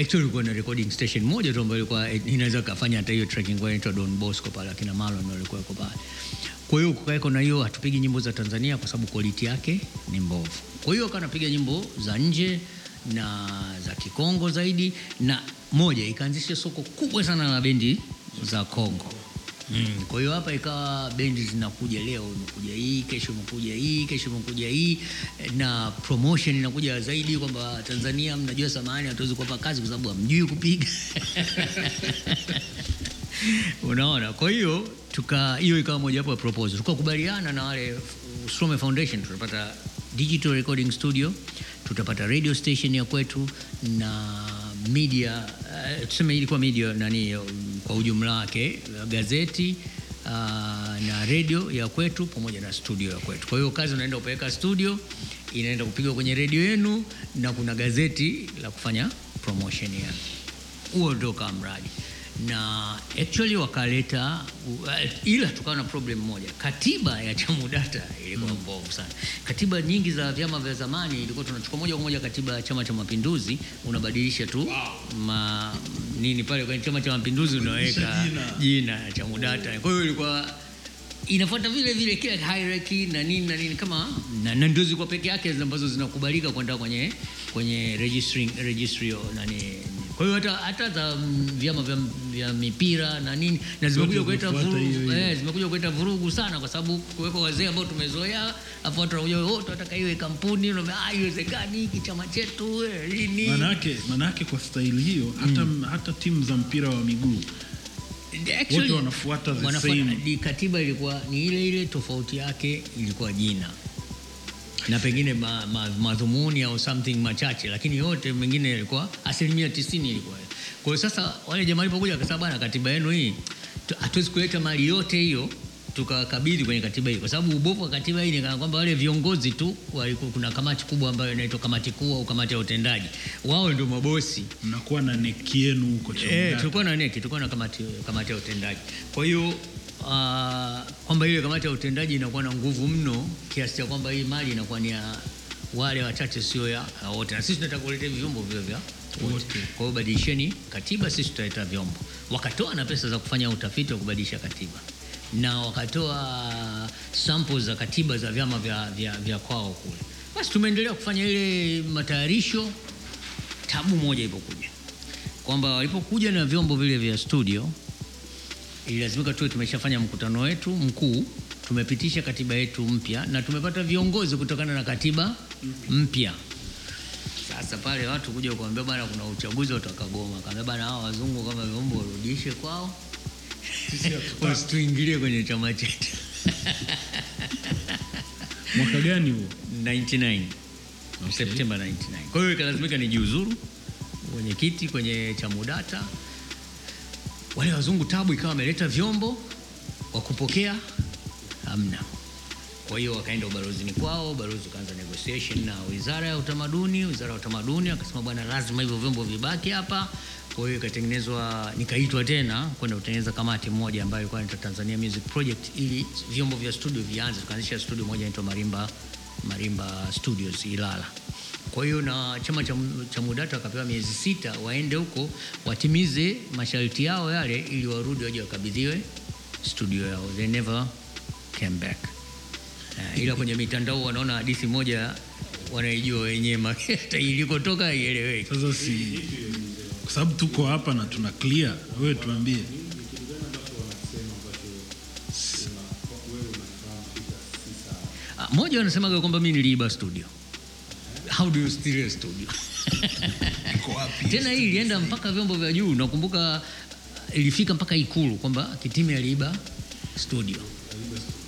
actually na recording station moja tu ambayo ilikuwa eh, inaweza kafanya hata hiyo tracking kwa inaitwa Don Bosco pale, akina Marlon walikuwa wako pale. Kwa hiyo kukaeko na hiyo, hatupigi nyimbo za Tanzania kwa sababu quality yake ni mbovu. Kwa hiyo akawa anapiga nyimbo za nje na za Kikongo zaidi, na moja ikaanzisha soko kubwa sana la bendi za Kongo. Mm. Kwa hiyo hapa ikawa bendi zinakuja, leo imekuja hii, kesho imekuja hii, kesho imekuja hii, na promotion inakuja zaidi kwamba Tanzania, mnajua samahani, hatuwezi kuwapa kazi kwa sababu hamjui kupiga unaona. Kwa hiyo tuka hiyo ikawa mojawapo ya proposal, tukakubaliana na wale Strome Foundation, tutapata digital recording studio, tutapata radio station ya kwetu na media uh, tuseme ilikuwa media nani kwa ujumla wake gazeti uh, na redio ya kwetu pamoja na studio ya kwetu. Kwa hiyo kazi unaenda kupeleka studio, inaenda kupigwa kwenye redio yenu na kuna gazeti la kufanya promotion ya huo ndio kama mradi na actually wakaleta uh, ila tukawa na problem moja. Katiba ya chamudata ilikuwa mbovu sana. Katiba nyingi za vyama vya zamani ilikuwa tunachukua moja kwa moja katiba ya chama cha mapinduzi unabadilisha tu ma, nini pale kwenye chama cha mapinduzi unaweka jina. ya chamudata kwa hiyo ilikuwa inafuata vile vile kila hierarchy na nini na nini kama na, na ndio zilikuwa peke yake ambazo zinakubalika kwenda kwenye kwenye registering registry nani kwa hiyo hata hata za mm, vyama vya, mipira na nini na zimekuja kuleta vurugu. eh, zimekuja kuleta vurugu sana kwa sababu kuweko wazee ambao tumezoea afu watu wanakuja wao, tunataka iwe kampuni. Unaambia ah haiwezekani hiki chama chetu eh, nini manake manake kwa staili hiyo hata, hata timu za mpira wa miguu Wote wanafuata the same. katiba ilikuwa ni ile ile, tofauti yake ilikuwa jina na pengine ma, ma, madhumuni au something machache, lakini yote mengine ilikuwa asilimia tisini ilikuwa. Kwa hiyo sasa wale jamaa walipokuja wakasema, bwana, katiba yenu hii hatuwezi kuleta mali yote hiyo tukakabidhi kwenye katiba hii, kwa sababu ubovu wa katiba hii ni kana kwamba wale viongozi tu walikuwa, kuna kamati kubwa ambayo inaitwa kamati kuu au kamati ya utendaji, wao ndio mabosi mnakuwa na neki yenu huko Eh, tulikuwa na neki, tulikuwa na kamati, kamati ya utendaji. Kwa hiyo kwamba ile kamati ya utendaji inakuwa na nguvu mno kiasi cha kwamba hii mali inakuwa ni ya wale wachache, sio ya wote, na sisi tunataka kuleta vyombo vile vya wote. Kwa hiyo badilisheni katiba, sisi tutaleta vyombo. Wakatoa na pesa za kufanya utafiti wa kubadilisha katiba na wakatoa samples za katiba za vyama vya, vya, vya kwao kule. Basi tumeendelea kufanya ile matayarisho. Tabu moja ilipokuja kwamba walipokuja na vyombo vile vya studio ililazimika tuwe tumeshafanya mkutano wetu mkuu, tumepitisha katiba yetu mpya na tumepata viongozi kutokana na katiba mpya. Sasa pale watu kuja kuambia bana, kuna uchaguzi watu wakagoma, kaambia bana, hawa wazungu kama vyombo warudishe kwao, usituingilie kwenye chama chetu. mwaka gani huo 99 Septemba 99. Kwa hiyo ikalazimika nijiuzuru mwenyekiti kwenye Chamudata. Wale wazungu tabu ikawa wameleta vyombo wa kupokea, hamna. Kwa hiyo wakaenda ubalozini kwao, balozi ukaanza negotiation na wizara ya utamaduni. Wizara ya utamaduni akasema bwana, lazima hivyo vyombo vibaki hapa. Kwa hiyo ikatengenezwa, nikaitwa tena kwenda kutengeneza kamati moja ambayo ilikuwa Tanzania Music Project, ili vyombo vya studio vianze. Tukaanzisha studio moja inaitwa Marimba, Marimba Studios Ilala. Kwa hiyo na chama cha, cha Mudata wakapewa miezi sita waende huko watimize masharti yao yale, ili warudi waje wakabidhiwe studio yao. They never came back. Uh, ila kwenye mitandao wanaona hadithi moja wanaijua wenyewe, ilikotoka haieleweki. sasa si kwa sababu tuko hapa na tuna clear wewe tuambie Ah, Moja wanasemaga kwamba mimi niliiba studio. How do you steer a studio? Tena hii ilienda mpaka vyombo vya juu. Nakumbuka ilifika mpaka Ikulu kwamba kitimi aliiba studio.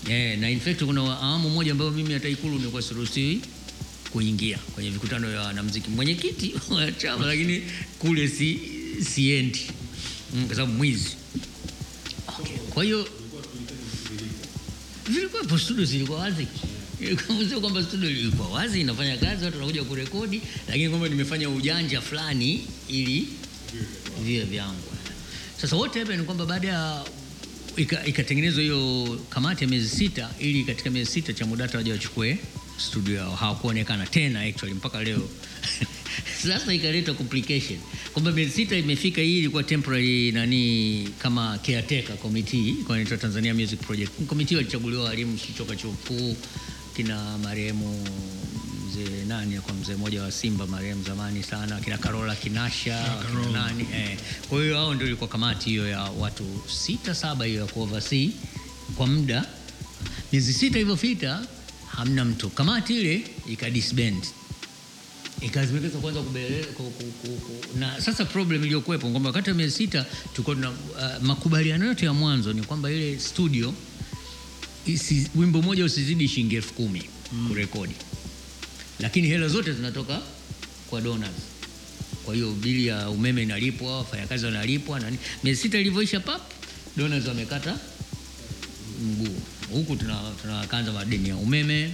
Yeah, na in fact kuna awamu moja ambayo mimi hata Ikulu nilikuwa siruhusiwi kuingia kwenye vikutano vya wanamziki mwenyekiti wa chama, lakini kule si siendi mm, kwa sababu mwizi. Okay. Kwa hiyo vilikuwepo studio zilikuwa wazi sio kwamba studio ilikuwa wazi inafanya kazi watu wanakuja kurekodi lakini kwamba nimefanya ujanja fulani ili viwe vyangu. Sasa what happened kwamba baada ya ikatengenezwa hiyo kamati ya miezi sita ili katika miezi sita Chamudata waje wachukue studio yao, hawakuonekana tena actually mpaka leo. Sasa ikaleta complication. Kwamba miezi sita imefika, hii ilikuwa temporary nani kama caretaker committee kwa inaitwa Tanzania Music Project. Committee, walichaguliwa walimu kutoka chuo kikuu kina marehemu mzee nani kwa mzee mmoja wa Simba marehemu zamani sana, kina Karola Kinasha kina nani eh. Kwa hiyo hao ndio ilikuwa kamati hiyo ya watu sita saba hiyo ya kuoversee kwa muda miezi sita ilivyopita, hamna mtu. Kamati ile ikadisband ikazimekeza kwanza kubele, ku, ku, ku, ku. na sasa problem iliyokuwepo kwamba wakati wa miezi sita tulikuwa tuna uh, makubaliano yote ya mwanzo ni kwamba ile studio isi, wimbo moja usizidi shilingi elfu kumi kurekodi, lakini hela zote zinatoka kwa donors. Kwa hiyo bili ya umeme inalipwa, wafanyakazi wanalipwa na. Miezi sita ilivyoisha, pap, donors wamekata mguu huku tuna tunakanza madeni ya umeme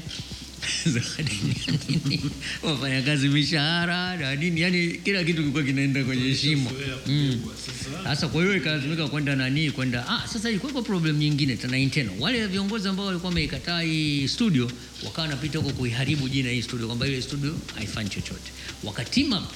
wafanyakazi mishahara na nini, yani kila kitu kilikuwa kinaenda kwenye shimo mm. Sasa kwa hiyo ikalazimika kwenda nani, kwenda ah, sasa ilikuwa problem nyingine tena internal. Wale viongozi ambao walikuwa wameikataa hii studio wakawa wanapita huko kuiharibu jina hii studio, kwamba ile studio haifanyi chochote, wakatima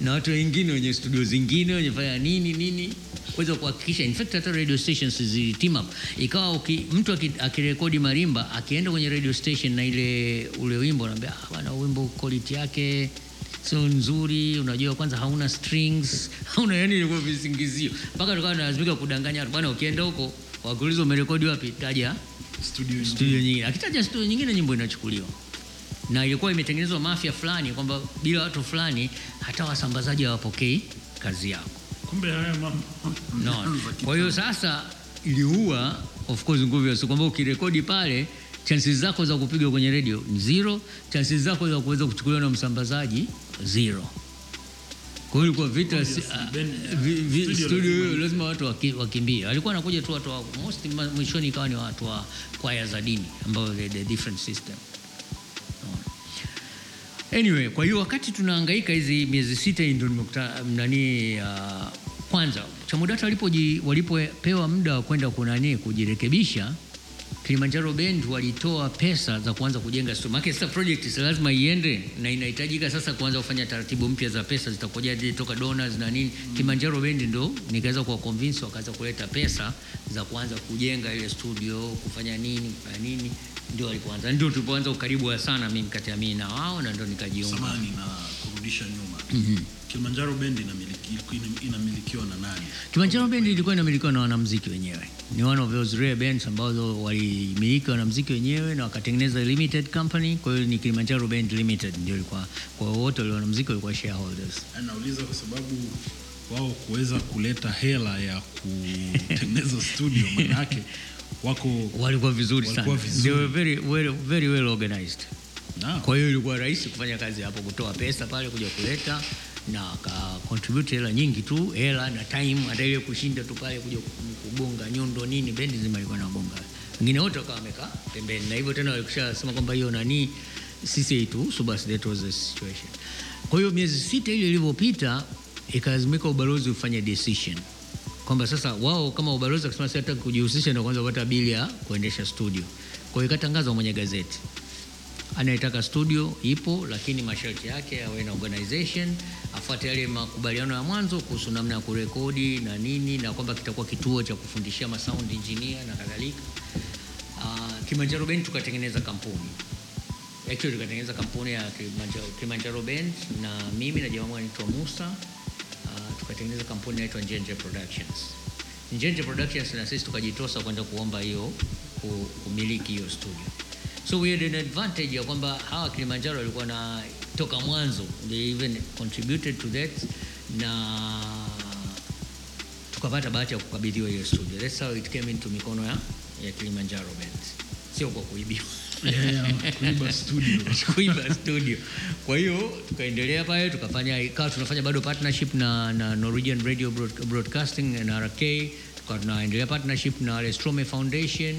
na watu wengine wenye studio zingine wenye fanya nini nini. Kuweza kuhakikisha in fact hata radio stations team up. Ikawa uki, mtu akirekodi marimba akienda kwenye radio station na ile ule wimbo anaambia ah, bwana wimbo quality yake sio nzuri unajua kwanza hauna strings hauna yani ilikuwa visingizio. Mpaka tukawa tunalazimika kudanganya watu, bwana ukienda huko wakuuliza umerekodi wapi? Taja studio studio nyingine. Akitaja studio nyingine nyimbo inachukuliwa na ilikuwa imetengenezwa mafia fulani kwamba bila watu fulani hata wasambazaji hawapokei kazi yako. Kumbe haya mambo no. kwa hiyo sasa iliua of course nguvu ya kwamba ukirekodi pale chances zako za kupigwa kwenye redio ni zero chances zako za kuweza kuchukuliwa na msambazaji zero. Kwa hiyo ilikuwa vita ah, studio hiyo lazima lazima watu wakimbia wakimbie. Walikuwa wanakuja tu watu wa most mwishoni ikawa ni watu wa kwaya za dini ambao the, the different system Anyway, kwa hiyo wakati tunahangaika hizi miezi sita hii ndio nimekuta nani uh, kwanza Chamudata walipopewa walipopewa muda wa kwenda kunani kujirekebisha Kilimanjaro Band walitoa pesa za kuanza kujenga studio. Maana sasa project si lazima iende na inahitajika sasa kuanza kufanya taratibu mpya za pesa zitakuja toka donors na nini. Kilimanjaro Band ndo nikaweza kuwa convince wakaanza kuleta pesa za kuanza kujenga ile studio, kufanya nini, kufanya nini ndio walipoanza. Ndio tulipoanza ukaribu sana mimi kati ya mimi na wao na ndio nikajiunga. samani na kurudisha nyuma Kilimanjaro Band inamiliki, inamilikiwa na nani? Kilimanjaro Band ilikuwa inamilikiwa na wanamuziki wenyewe. Ni one of those rare bands ambazo walimiliki wanamuziki wenyewe na wakatengeneza limited company. Kwa hiyo ni Kilimanjaro Band Limited ndio ilikuwa, kwa hiyo wote wale wanamuziki walikuwa shareholders. Anauliza kwa sababu wao kuweza kuleta hela ya kutengeneza studio manake wako Walikuwa vizuri Walikuwa sana. vizuri. They were very, well, very well organized. na Kwa hiyo ilikuwa rahisi kufanya kazi hapo, kutoa pesa pale kuja kuleta na akacontribute hela nyingi tu, hela na time, hata ile kushinda tu pale kuja kugonga nyundo nini, bendi zima ilikuwa inagonga, wengine wote wakawa wamekaa pembeni, na hivyo tena walikushasema kwamba hiyo nani sisi tu, basi that was the situation. Kwa hiyo miezi sita ile ilivyopita, ikalazimika ubalozi ufanye decision kwamba sasa wao kama ubalozi wakisema sasa hataki kujihusisha na kwanza kupata bili ya kuendesha studio. Kwa hiyo ikatangazwa mwenye gazeti anayetaka studio ipo, lakini masharti yake awe na organization, afuate yale makubaliano ya mwanzo kuhusu namna ya kurekodi na nini, na kwamba kitakuwa kituo cha kufundishia ma sound engineer na kadhalika. Uh, Kilimanjaro Band tukatengeneza kampuni actually tukatengeneza kampuni ya Kilimanjaro, Kilimanjaro Band na mimi na jamaa anaitwa Musa uh, tukatengeneza kampuni inaitwa Njenje Productions. Njenje Productions na sisi tukajitosa kwenda kuomba hiyo ku- kumiliki hiyo studio. So we had an advantage ya kwamba hawa Kilimanjaro walikuwa na toka mwanzo they even contributed to that na tukapata bahati ya kukabidhiwa hiyo studio. That's how it came into mikono ya, ya Kilimanjaro Band, sio kwa kuibiwa kuiba studio. kuiba studio. Kwa hiyo tukaendelea pale tukafanya ikawa tunafanya bado partnership na, na Norwegian Radio Broad- Broadcasting na RK tukawa partnership na wale Strome Foundation.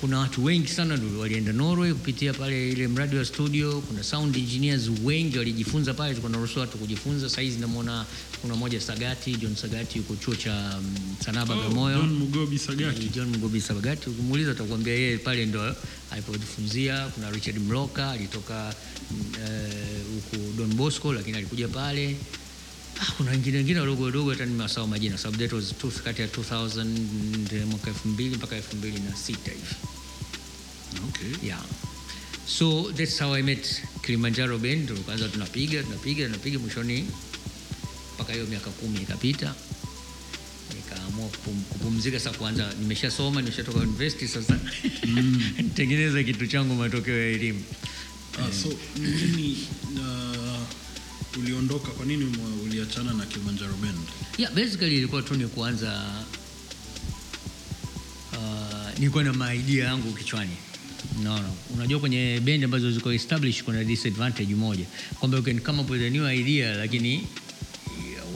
Kuna watu wengi sana walienda Norway kupitia pale ile mradi wa studio. Kuna sound engineers wengi walijifunza pale, tulikuwa tunaruhusu watu kujifunza. Sasa hizi namwona kuna mmoja Sagati, John Sagati yuko chuo cha mm, sanaa Bagamoyo. John Mugobi Sagati. John Mugobi Sagati, ukimuuliza atakwambia yeye pale ndo alipojifunzia. Kuna Richard Mloka alitoka huku uh, huku Don Bosco, lakini alikuja pale. Ah, kuna wengine wengine wadogo wadogo hata nimewasahau majina, sababu that was two- kati ya 2000 mwaka 2000 mpaka 2006 hivi. Okay. Yeah. So that's how I met Kilimanjaro Band. Kwanza tunapiga tunapiga tunapiga, mwishoni mpaka hiyo miaka kumi ikapita, nikaamua kupumzika sasa. Kwanza nimeshasoma nimeshatoka university, sasa nitengeneza kitu changu, matokeo ya elimu. Ah, so nini uh, uliondoka kwa nini mwa- uliachana na Kilimanjaro Band? Yeah, basically ilikuwa tu ni kuanza uh, nilikuwa na maidia yangu kichwani. Naona unajua kwenye bendi ambazo ziko established kuna disadvantage moja. Kwamba you can come up with a new idea lakini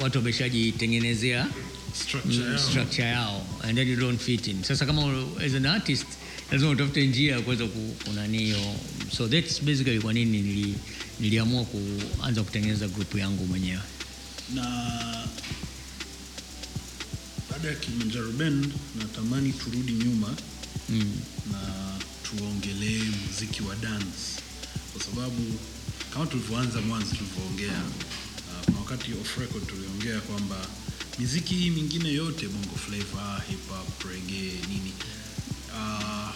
watu wameshajitengenezea Structure mm, structure yao and then you don't fit in. Sasa kama as an artist lazima utafute njia ya kuweza ku- kunani hiyo so that's basically kwa nini nili, niliamua kuanza kutengeneza grupu yangu mwenyewe na baada ya Kilimanjaro Band natamani turudi nyuma mm. na tuongelee muziki wa dance kwa sababu kama tulivyoanza mwanzo tulivyoongea uh, kuna wakati off record tuliongea kwamba miziki hii mingine yote bongo flavor, hip hop reggae nini uh,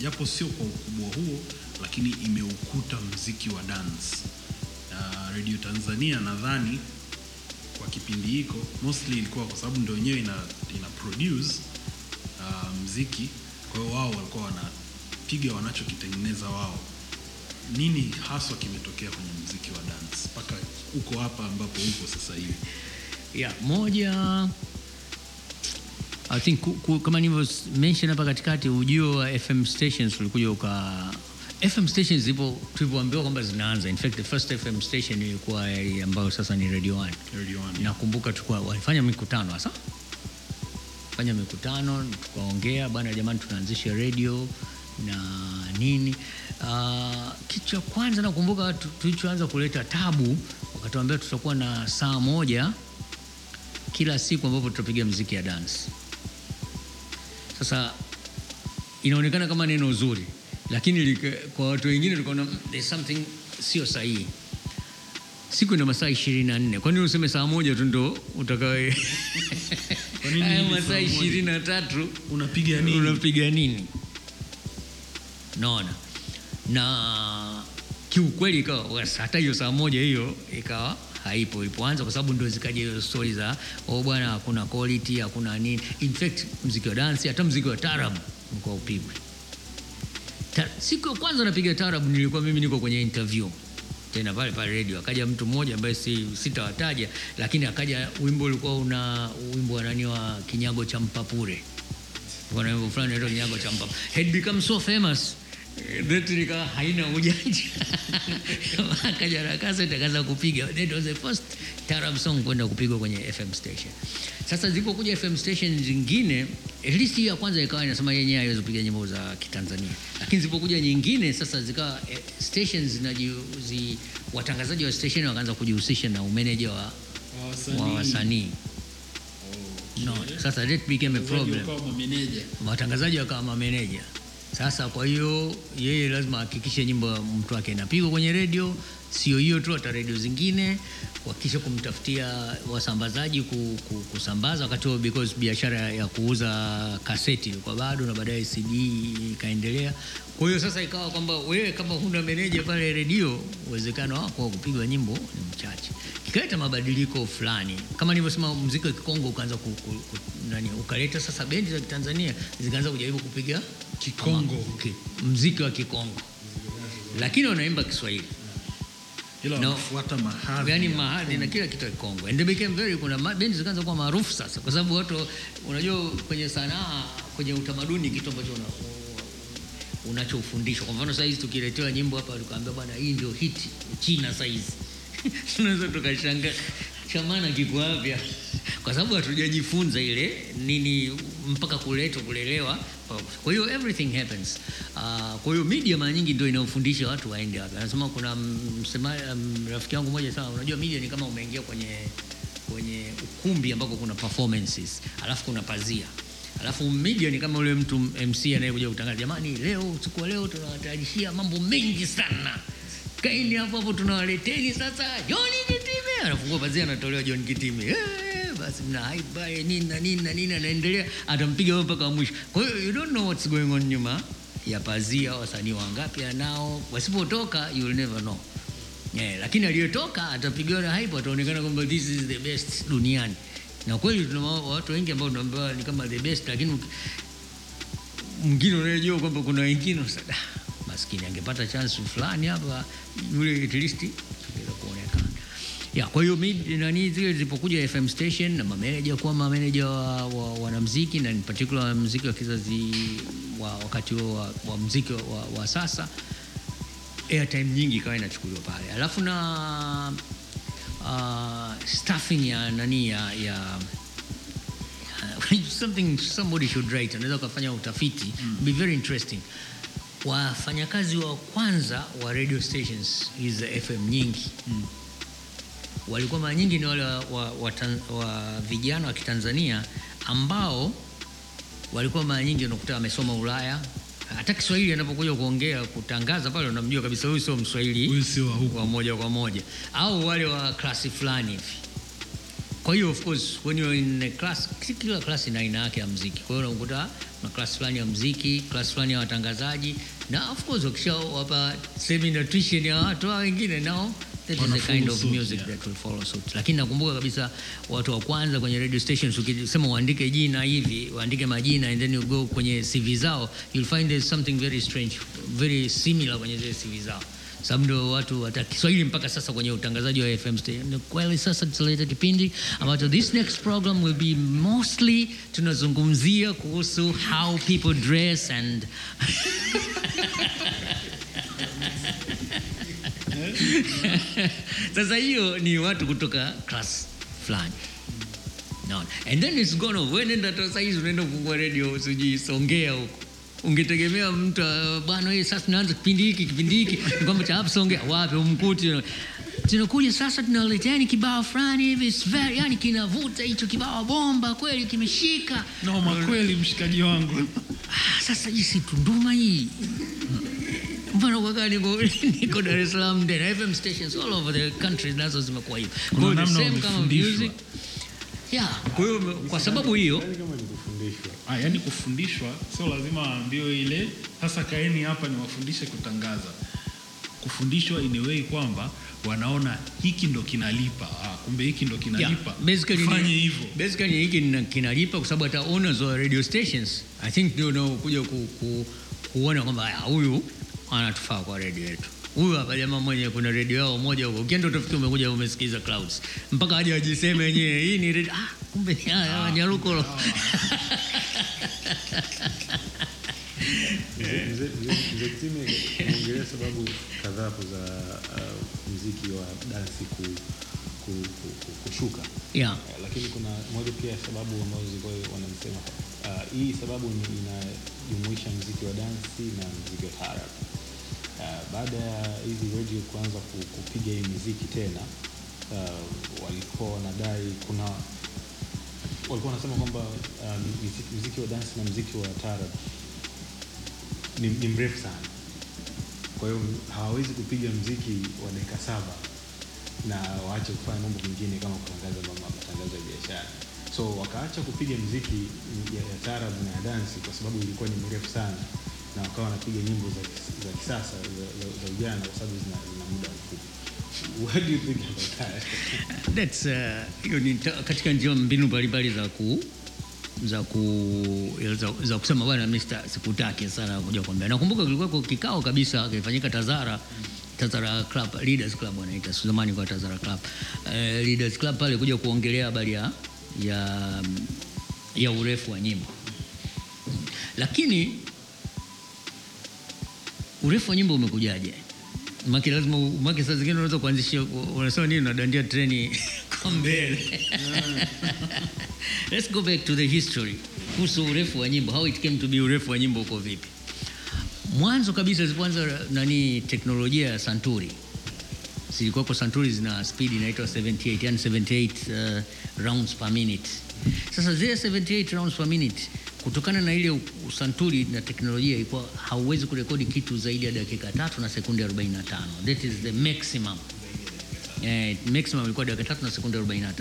japo sio kwa ukubwa huo lakini imeukuta mziki wa dance uh, radio tanzania nadhani kwa kipindi hiko mostly ilikuwa kwa sababu ndio wenyewe ina, ina produce uh, mziki. Kwa hiyo wao walikuwa wanapiga wanachokitengeneza wao. Nini haswa kimetokea kwenye mziki wa dance? Mpaka uko hapa ambapo uko sasa hivi. Yeah, moja I think ku, ku, kama nilivyo mention hapa katikati, ujio wa FM stations ulikuja uka FM stations zipo tulivyoambiwa kwamba zinaanza. In fact the first FM station ilikuwa ambayo sasa ni Radio 1. Radio 1. Nakumbuka tulikuwa walifanya mikutano hasa fanya mikutano tukaongea, bana, jamani, tunaanzisha radio na nini. Uh, kitu cha kwanza nakumbuka tu- tulichoanza kuleta tabu, wakatuambia tutakuwa na saa moja kila siku ambapo tutapiga mziki ya dance. Sasa inaonekana kama neno zuri, lakini kwa watu wengine tukaona "Mm, there's something sio sahihi. Siku ina masaa ishirini na nne. Kwa nini useme saa moja tu ndo utakawe haya masaa ishirini na tatu unapiga nini unapiga nini? Naona na kiukweli ikawa hata hiyo saa moja hiyo ikawa haipo ilipoanza, kwa sababu ndio zikaja hizo stori za oh, bwana hakuna quality hakuna nini. In fact mziki wa dansi hata mziki wa tarabu ulikuwa upigwe. Siku ya kwanza napiga tarabu nilikuwa mimi niko kwenye interview. Tena pale pale radio, akaja mtu mmoja ambaye si, sitawataja, lakini akaja, wimbo ulikuwa una wimbo wa nani wa kinyago cha mpapure. Kuna wimbo fulani unaitwa kinyago cha mpapure. Had become so famous nika haina ujanja akaja itakaza kupiga. That was the first tarab song kwenda kupigwa kwenye FM station. Sasa zilipokuja FM station zingine, at least hiyo ya kwanza ikawa inasema yenyewe haiwezi kupiga nyimbo za Kitanzania, lakini zilipokuja nyingine sasa zikawa eh, stations zinajiuzi, watangazaji wa station wakaanza kujihusisha na umeneja wa, wa wasanii. no, sasa that became a problem. watangazaji wakawa mameneja sasa. Kwa hiyo yeye lazima ahakikishe nyimbo mtu wake inapigwa kwenye redio, sio hiyo tu, hata redio zingine wakisha kumtafutia wasambazaji ku, ku, kusambaza wakati huo, because biashara ya kuuza kaseti ilikuwa bado na baadaye CD ikaendelea. Kwa hiyo sasa ikawa kwamba wewe kama huna meneja pale redio, uwezekano wako wa kupigwa nyimbo ni mchache. Kikaleta mabadiliko fulani, kama nilivyosema, muziki wa Kikongo ukaanza ku, ku, ku, nani, ukaleta sasa bendi za Kitanzania zikaanza kujaribu kupiga Kikongo. ki, mziki wa Kikongo, lakini wanaimba Kiswahili mahadhi yani ya na kila kitu kikongwe, and they became very kuna bendi zikaanza kuwa maarufu sasa, kwa sababu watu unajua, kwenye sanaa, kwenye utamaduni, kitu ambacho una, unachofundishwa. Kwa mfano saizi tukiletewa nyimbo hapa, tukaambia bwana, hii ndio hiti China saizi tunaweza tukashanga chamana kiko wapi? Kwa sababu hatujajifunza ile nini mpaka kuletwa kulelewa. Kwa hiyo everything happens. Uh, kwa hiyo media mara nyingi ndio inaofundisha watu waende wapi. Anasema kuna msema um, rafiki yangu mmoja sana, unajua media ni kama umeingia kwenye kwenye ukumbi ambako kuna performances, alafu kuna pazia Alafu media ni kama ule mtu MC anayekuja kutangaza, jamani, leo usiku leo tunawatarajishia mambo mengi sana, kaini hapo hapo, tunawaleteni sasa John Kitime. Anafungua pazia, anatolewa John Kitime, eh, basi mna hype bae nini na nini na nini, anaendelea atampiga wewe mpaka mwisho. Kwa hiyo you don't know what's going on nyuma ya pazia, wasanii wangapi anao, wasipotoka you'll never know. Yeah, lakini aliyotoka atapigiwa na hype, ataonekana kwamba this is the best duniani na kweli tuna watu wengi ambao tunaambiwa ni kama the best, lakini mwingine unajua kwamba kuna wengine sasa, maskini angepata chance fulani hapa, yule at least ingeweza kuonekana ya. Kwa hiyo mimi nani zile zilipokuja FM station na mameneja kuwa mameneja wa, wa wanamuziki na in particular muziki wa kizazi wa wakati wa, wa muziki wa, wa sasa, airtime nyingi ikawa inachukuliwa pale, alafu na uh, staffing ya nani ya, ya something somebody should write, anaweza ukafanya utafiti mm. be very interesting. Wafanyakazi wa kwanza wa radio stations hizi FM nyingi mm. Walikuwa mara nyingi ni wale wa, wa, wa, wa vijana wa Kitanzania ambao walikuwa mara nyingi unakuta wamesoma Ulaya. Hata Kiswahili anapokuja kuongea kutangaza pale, unamjua kabisa huyu sio Mswahili, huyu sio wa moja kwa moja, au wale wa klasi fulani hivi. Kwa hiyo of course when you in a class, kila klasi ina aina yake ya muziki. Kwa hiyo unakuta na klasi fulani ya muziki, klasi fulani ya watangazaji, na of course wakishawapa seminar tuition ya watu wengine nao that is the kind of music yeah, that will follow suit. Lakini nakumbuka kabisa watu wa kwanza kwenye radio stations, ukisema uandike jina hivi, uandike majina and then you go kwenye CV zao, you'll find there's something very strange, very similar kwenye zile CV zao sababu ndio watu hata Kiswahili mpaka sasa kwenye utangazaji wa FM station. Kweli sasa tutaleta kipindi ambacho this next program will be mostly tunazungumzia kuhusu how people dress and sasa hiyo ni watu kutoka class fulani. No. and then it's gone off. Wewe nenda sasa hizi unaenda kufungua radio sijui Songea huko. Ungetegemea mtu bwana, wewe sasa tunaanza kipindi hiki kipindi hiki. Kwamba cha Songea. Wapi umkuti tunakuja sasa, tunaleteani kibao fulani hivi. Yani kinavuta hicho kibao bomba kweli, kimeshika. Noma kweli, mshikaji wangu. Ah, sasa jinsi Tunduma hii mfano kwa niko niko Dar es Salaam, then FM stations all over the country nazo zimekuwa hivyo. Kwa hiyo the same kama music yeah. Kwa hiyo kwa sababu hiyo Ah, yani kufundishwa sio lazima waambiwe ile sasa kaeni hapa niwafundishe kutangaza. Kufundishwa in a way kwamba wanaona hiki ndo kinalipa. Ah, kumbe hiki ndo kinalipa. Yeah, fanye hivyo. Basically hiki kinalipa kwa sababu hata owners wa radio stations I think ndio nao kuja ku, ku, kuona kwamba huyu anatufaa kwa redio yetu. Huyu hapa jamaa mwenye kuna redio yao moja huko. Ukienda utafikiri umekuja umesikiza Clouds. Mpaka aje wajiseme wenyewe hii ni redio. Ah, kumbe haya Nyarukolo. Mzee Kitime ameongelea sababu kadhaa hapo za uh, mziki wa dansi ku, ku, ku, ku, kushuka Yeah. uh, lakini kuna moja pia sababu ambazo zilikuwa wanasema uh, hii sababu inajumuisha mziki wa dansi na mziki wa taarab. Uh, baada ya hizi radio kuanza kupiga hii miziki tena uh, walikuwa wanadai kuna walikuwa wanasema kwamba uh, mziki, mziki wa dansi na mziki wa taarab ni, ni mrefu sana. Kwa hiyo hawawezi kupiga mziki wa dakika saba na waache kufanya mambo mengine kama kutangaza matangazo ya biashara. So wakaacha kupiga mziki ya, ya taarab na ya dansi kwa sababu ilikuwa ni mrefu sana, na wakawa wanapiga nyimbo za, za kisasa za, ujana kwa sababu zina, zina muda mfupi. That? That's uh, ni katika njia mbinu mbalimbali za ku za ku za, za kusema bwana Mr. sikutaki sana kuja kuambia. Nakumbuka kulikuwa kikao kabisa kilifanyika Tazara Tazara Club, Leaders Club wanaita zamani kwa Tazara Club. Uh, Leaders Club pale kuja kuongelea habari ya ya urefu wa nyimbo. Lakini urefu wa nyimbo umekujaje? maki lazima maki saa zingine unaweza kuanzisha unasema nini unadandia treni kwa mbele. Let's go back to the history. Kuhusu urefu wa nyimbo. How it came to be urefu wa nyimbo uko vipi? Mwanzo kabisa zilipoanza nani teknolojia ya santuri. Zilikuwako santuri zina speed inaitwa 78 yani 78 uh, rounds per minute. Sasa zile 78 rounds per minute kutokana na ile usanturi na teknolojia ilikuwa hauwezi kurekodi kitu zaidi ya dakika tatu na sekunde 45 that is the maximum Eh, maximum ilikuwa dakika tatu na sekunde 45.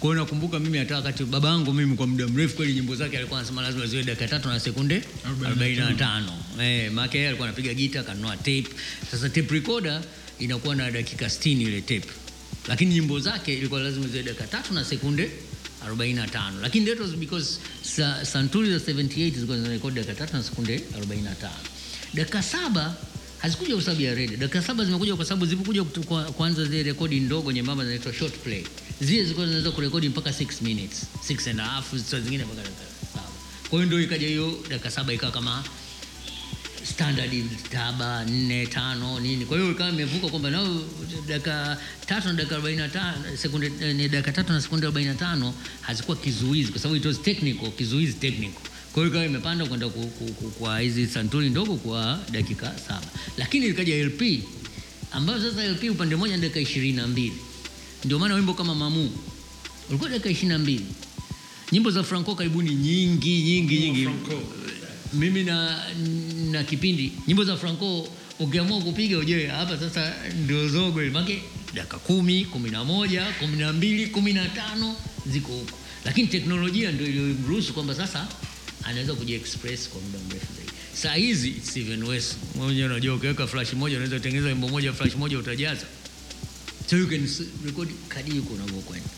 Kwa hiyo nakumbuka mimi hata wakati baba yangu mimi kwa muda mrefu kweli nyimbo zake alikuwa anasema lazima ziwe dakika tatu na sekunde 45. Eh, maana yeye alikuwa anapiga gita kanunua tape. Sasa tape recorder inakuwa na dakika 60 ile tape. Lakini nyimbo zake ilikuwa lazima ziwe dakika tatu na sekunde 45. Lakini that was because sa, santuri za 78 zilikuwa zinarekodi dakika tatu na sekunde 45. Dakika saba hazikuja kwa sababu ya redi. Dakika saba zimekuja kwa sababu zilipokuja kuanza zile rekodi ndogo nyembamba zinaitwa short play, zile zilikuwa zinaweza kurekodi mpaka 6 minutes, 6 and a half, zingine mpaka dakika saba. Kwa hiyo ndio ikaja hiyo dakika saba ikawa kama standard saba nne tano nini. Kwa hiyo ikawa imevuka kwamba nao dakika tatu na dakika arobaini na tano sekunde eh, ni dakika tatu na sekunde arobaini na tano hazikuwa kizuizi, kwa sababu it was technical, kizuizi technical. Kwa hiyo ikawa imepanda kwenda kwa hizi santuri ndogo kwa dakika saba, lakini ikaja LP ambayo sasa LP upande mmoja ni dakika ishirini na mbili. Ndio maana wimbo kama Mamu ulikuwa dakika ishirini na mbili. Nyimbo za Franco karibuni nyingi nyingi nyingi mimi na, na kipindi. Nyimbo za Franco ukiamua kupiga ujue hapa sasa ndio zogo make dakika kumi kumi na moja kumi na mbili kumi na tano ziko huko, lakini teknolojia ndio iliyomruhusu kwamba sasa anaweza kujiexpress kwa muda mrefu zaidi. Saa hizi Steven West mwenyewe unajua, ukiweka flash moja unaweza kutengeneza wimbo moja, flash moja utajaza, so you can record kadiri huko unavyokwenda,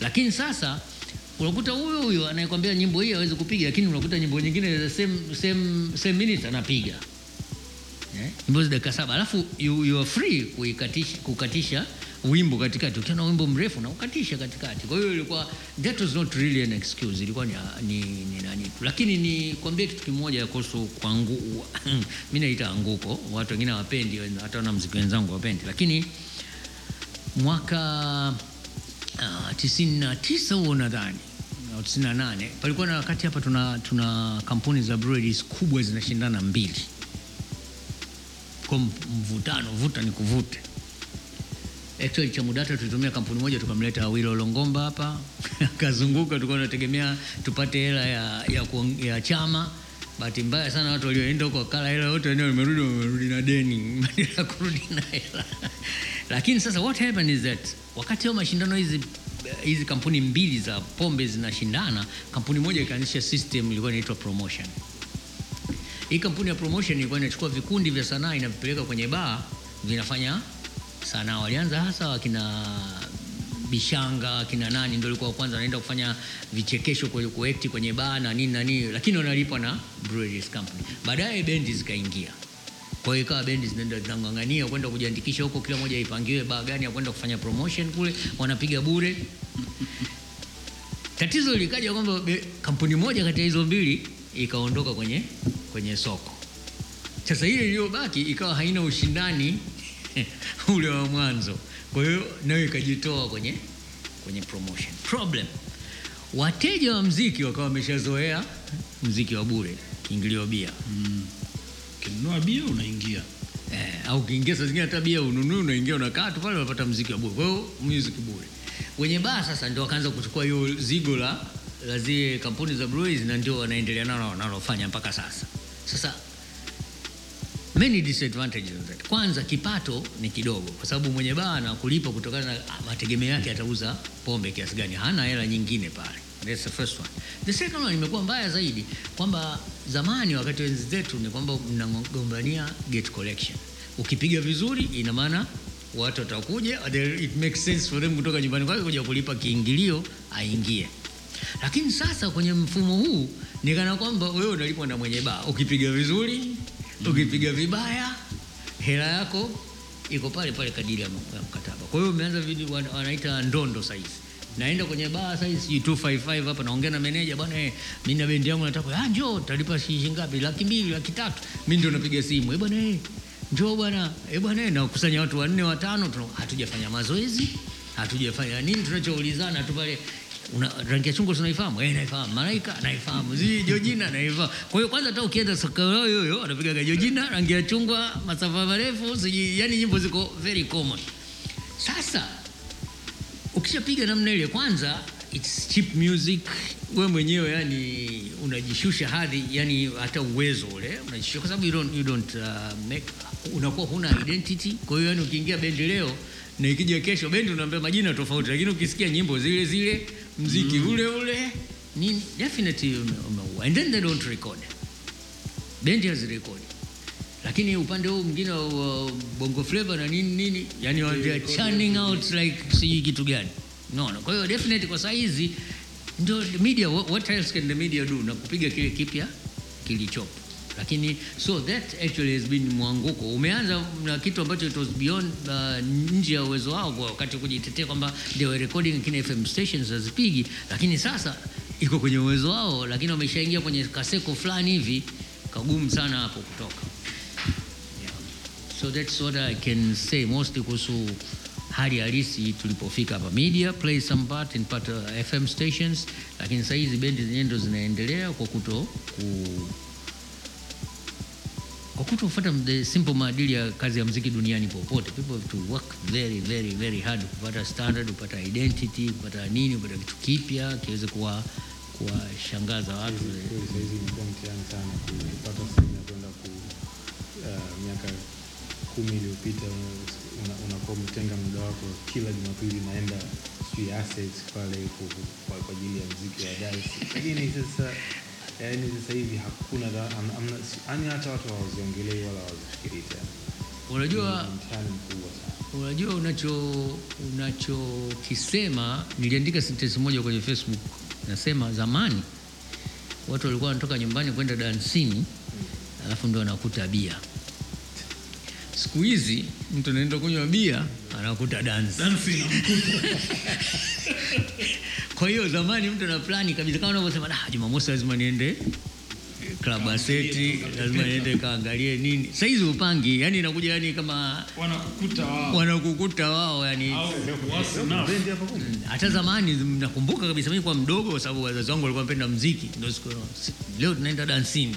lakini sasa unakuta huyo huyo anayekwambia nyimbo hii hawezi kupiga, lakini unakuta nyimbo nyingine same, same, same minute anapiga. Eh, nyimbo za dakika saba. Alafu you, you are free kuikatisha, kukatisha wimbo katikati. Ukiona wimbo mrefu na ukatisha katikati. Kwa hiyo ilikuwa that was not really an excuse, ilikuwa ni, ni, ni nani tu, lakini ni kwambie kitu kimoja kuhusu kwangu, mimi naita anguko, watu wengine hawapendi, hata wana muziki wenzangu hawapendi, lakini mwaka uh, tisini na tisa huo nadhani au tisini na nane palikuwa na wakati hapa tuna, tuna kampuni za breweries kubwa zinashindana mbili kwa mvutano, vuta ni kuvute. Actually Chamudata tulitumia kampuni moja tukamleta Awilo Longomba hapa akazunguka, tulikuwa tunategemea tupate hela ya, ya, ya chama. Bahati mbaya sana watu walioenda huko wakala hela yote wenyewe wamerudi, wamerudi na deni badala kurudi na hela. Lakini sasa what happened is that wakati wa mashindano hizi hizi kampuni mbili za pombe zinashindana, kampuni moja ikaanzisha system ilikuwa inaitwa promotion. Hii kampuni ya promotion ilikuwa inachukua vikundi vya sanaa inavipeleka kwenye baa vinafanya sanaa. Walianza hasa wakina Bishanga akina nani ndio walikuwa kwanza wanaenda kufanya vichekesho kwenye kuekti kwenye baa na nini na nini, lakini wanalipwa na breweries company. Baadaye bendi zikaingia, kwa hiyo ikawa bendi zinaenda zinang'ang'ania kwenda kujiandikisha huko, kila moja ipangiwe baa gani ya kwenda kufanya promotion kule, wanapiga bure. Tatizo likaja kwamba kampuni moja kati ya hizo mbili ikaondoka kwenye, kwenye soko. Sasa hiyo iliyobaki ikawa haina ushindani ule wa mwanzo, kwa hiyo nayo ikajitoa kwenye, kwenye promotion. Problem, wateja wa mziki wakawa wameshazoea mziki wa bure, kiingilio bia Ukinunua bia unaingia. eh, au ukiingia saa zingine hata bia ununui, unaingia unakaa tu pale, unapata mziki wa bure. Kwa hiyo music bure. Wenye baa sasa ndio wakaanza kuchukua hiyo zigo la la zile kampuni za breweries, na ndio wanaendelea nalo wanalofanya mpaka sasa. Sasa many disadvantages that. Kwanza kipato ni kidogo, kwa sababu mwenye baa anakulipa kutokana na mategemeo yake atauza pombe kiasi gani, hana hela nyingine pale. That's the first one. The second one imekuwa mbaya zaidi kwamba zamani wakati wenzi zetu ni kwamba mnagombania gate collection. Ukipiga vizuri, ina maana watu watakuja, it makes sense for them kutoka nyumbani kwake kuja kulipa kiingilio aingie. Lakini sasa kwenye mfumo huu ni kana kwamba wewe unalipwa na mwenye baa, ukipiga vizuri, ukipiga vibaya, hela yako iko pale pale kadiri ya mkataba. Kwa hiyo umeanza wanaita ndondo saizi. Naenda kwenye baa sijui 255 hapa naongea na meneja bwana eh, mimi na bendi yangu nataka ah, njoo utalipa shilingi ngapi? Laki mbili, laki tatu. Mimi ndio napiga simu. Eh bwana eh, njoo bwana eh bwana na kusanya watu wanne watano hatujafanya mazoezi hatujafanya nini tunachoulizana tu pale una rangi ya chungwa tunaifahamu eh naifahamu malaika naifahamu zi Jojina naifahamu kwa hiyo kwanza hata ukienda sokao yoyo anapiga Georgina rangi ya chungwa masafa marefu siji yani nyimbo ziko very common sasa ukishapiga namna ile kwanza it's cheap music. We mwenyewe yani unajishusha hadhi yani hata uwezo ule unajishusha kwa sababu you don't, you don't uh, make unakuwa huna identity. Kwa hiyo yani ukiingia bendi leo na ikija kesho bendi unaambia majina tofauti lakini ukisikia nyimbo zile zile mziki ule ule nini definitely ume- umeua. And then they don't record. Bendi hazirekodi lakini upande huu mwingine wa bongo flavor na nini nini yani they are churning out like sijui kitu gani. No, no. kwa hiyo definitely kwa saa hizi ndio media what, else can the media do? Na kupiga kile kipya kilichopo. Lakini so that actually has been mwanguko. Umeanza na kitu ambacho it was beyond uh, nje ya uwezo wao kwa wakati kujitetea kwamba they were recording kina fm stations hazipigi. Lakini sasa iko kwenye uwezo wao lakini wameshaingia kwenye kaseko fulani hivi kagumu sana hapo kutoka. So that's what i can say mostly kuhusu hali halisi tulipofika hapa. Media play some part in part uh, fm stations lakini sasa hizi bendi zenyewe ndo zinaendelea kwa kuto ku, kwa kutofuata the simple maadili ya kazi ya mziki duniani popote. People have to work very very very hard kupata standard kupata identity kupata nini kupata kitu kipya kiweze kuwa kuwashangaza watu. Kweli sahizi imekuwa mtihani sana kupata sehemu ya kwenda ku uh, miaka kumi iliyopita una- unakuwa umetenga muda wako kila Jumapili naenda sijui assets pale kwa kwa ajili ya mziki wa dance, lakini sasa yani sasa hivi hakuna yani hata watu hawaziongelei wala hawazifikirii tena. unajua mtihani mkubwa sana. unajua unacho unachokisema niliandika sentensi moja kwenye facebook nasema zamani watu walikuwa wanatoka nyumbani kwenda dansini alafu ndio wanakuta bia siku hizi mtu anaenda kunywa bia anakuta dansi kwa hiyo zamani mtu ana plani kabisa kama unavyosema nah, jumamosi lazima niende klabu aseti lazima niende kaangalie nini. Sahizi upangi yani inakuja yani kama wanakukuta wao. wanakukuta wao yani kumbe? hata zamani nakumbuka kabisa mi kwa mdogo kwa sababu wazazi wangu walikuwa wanapenda mziki ndio siku leo tunaenda dansini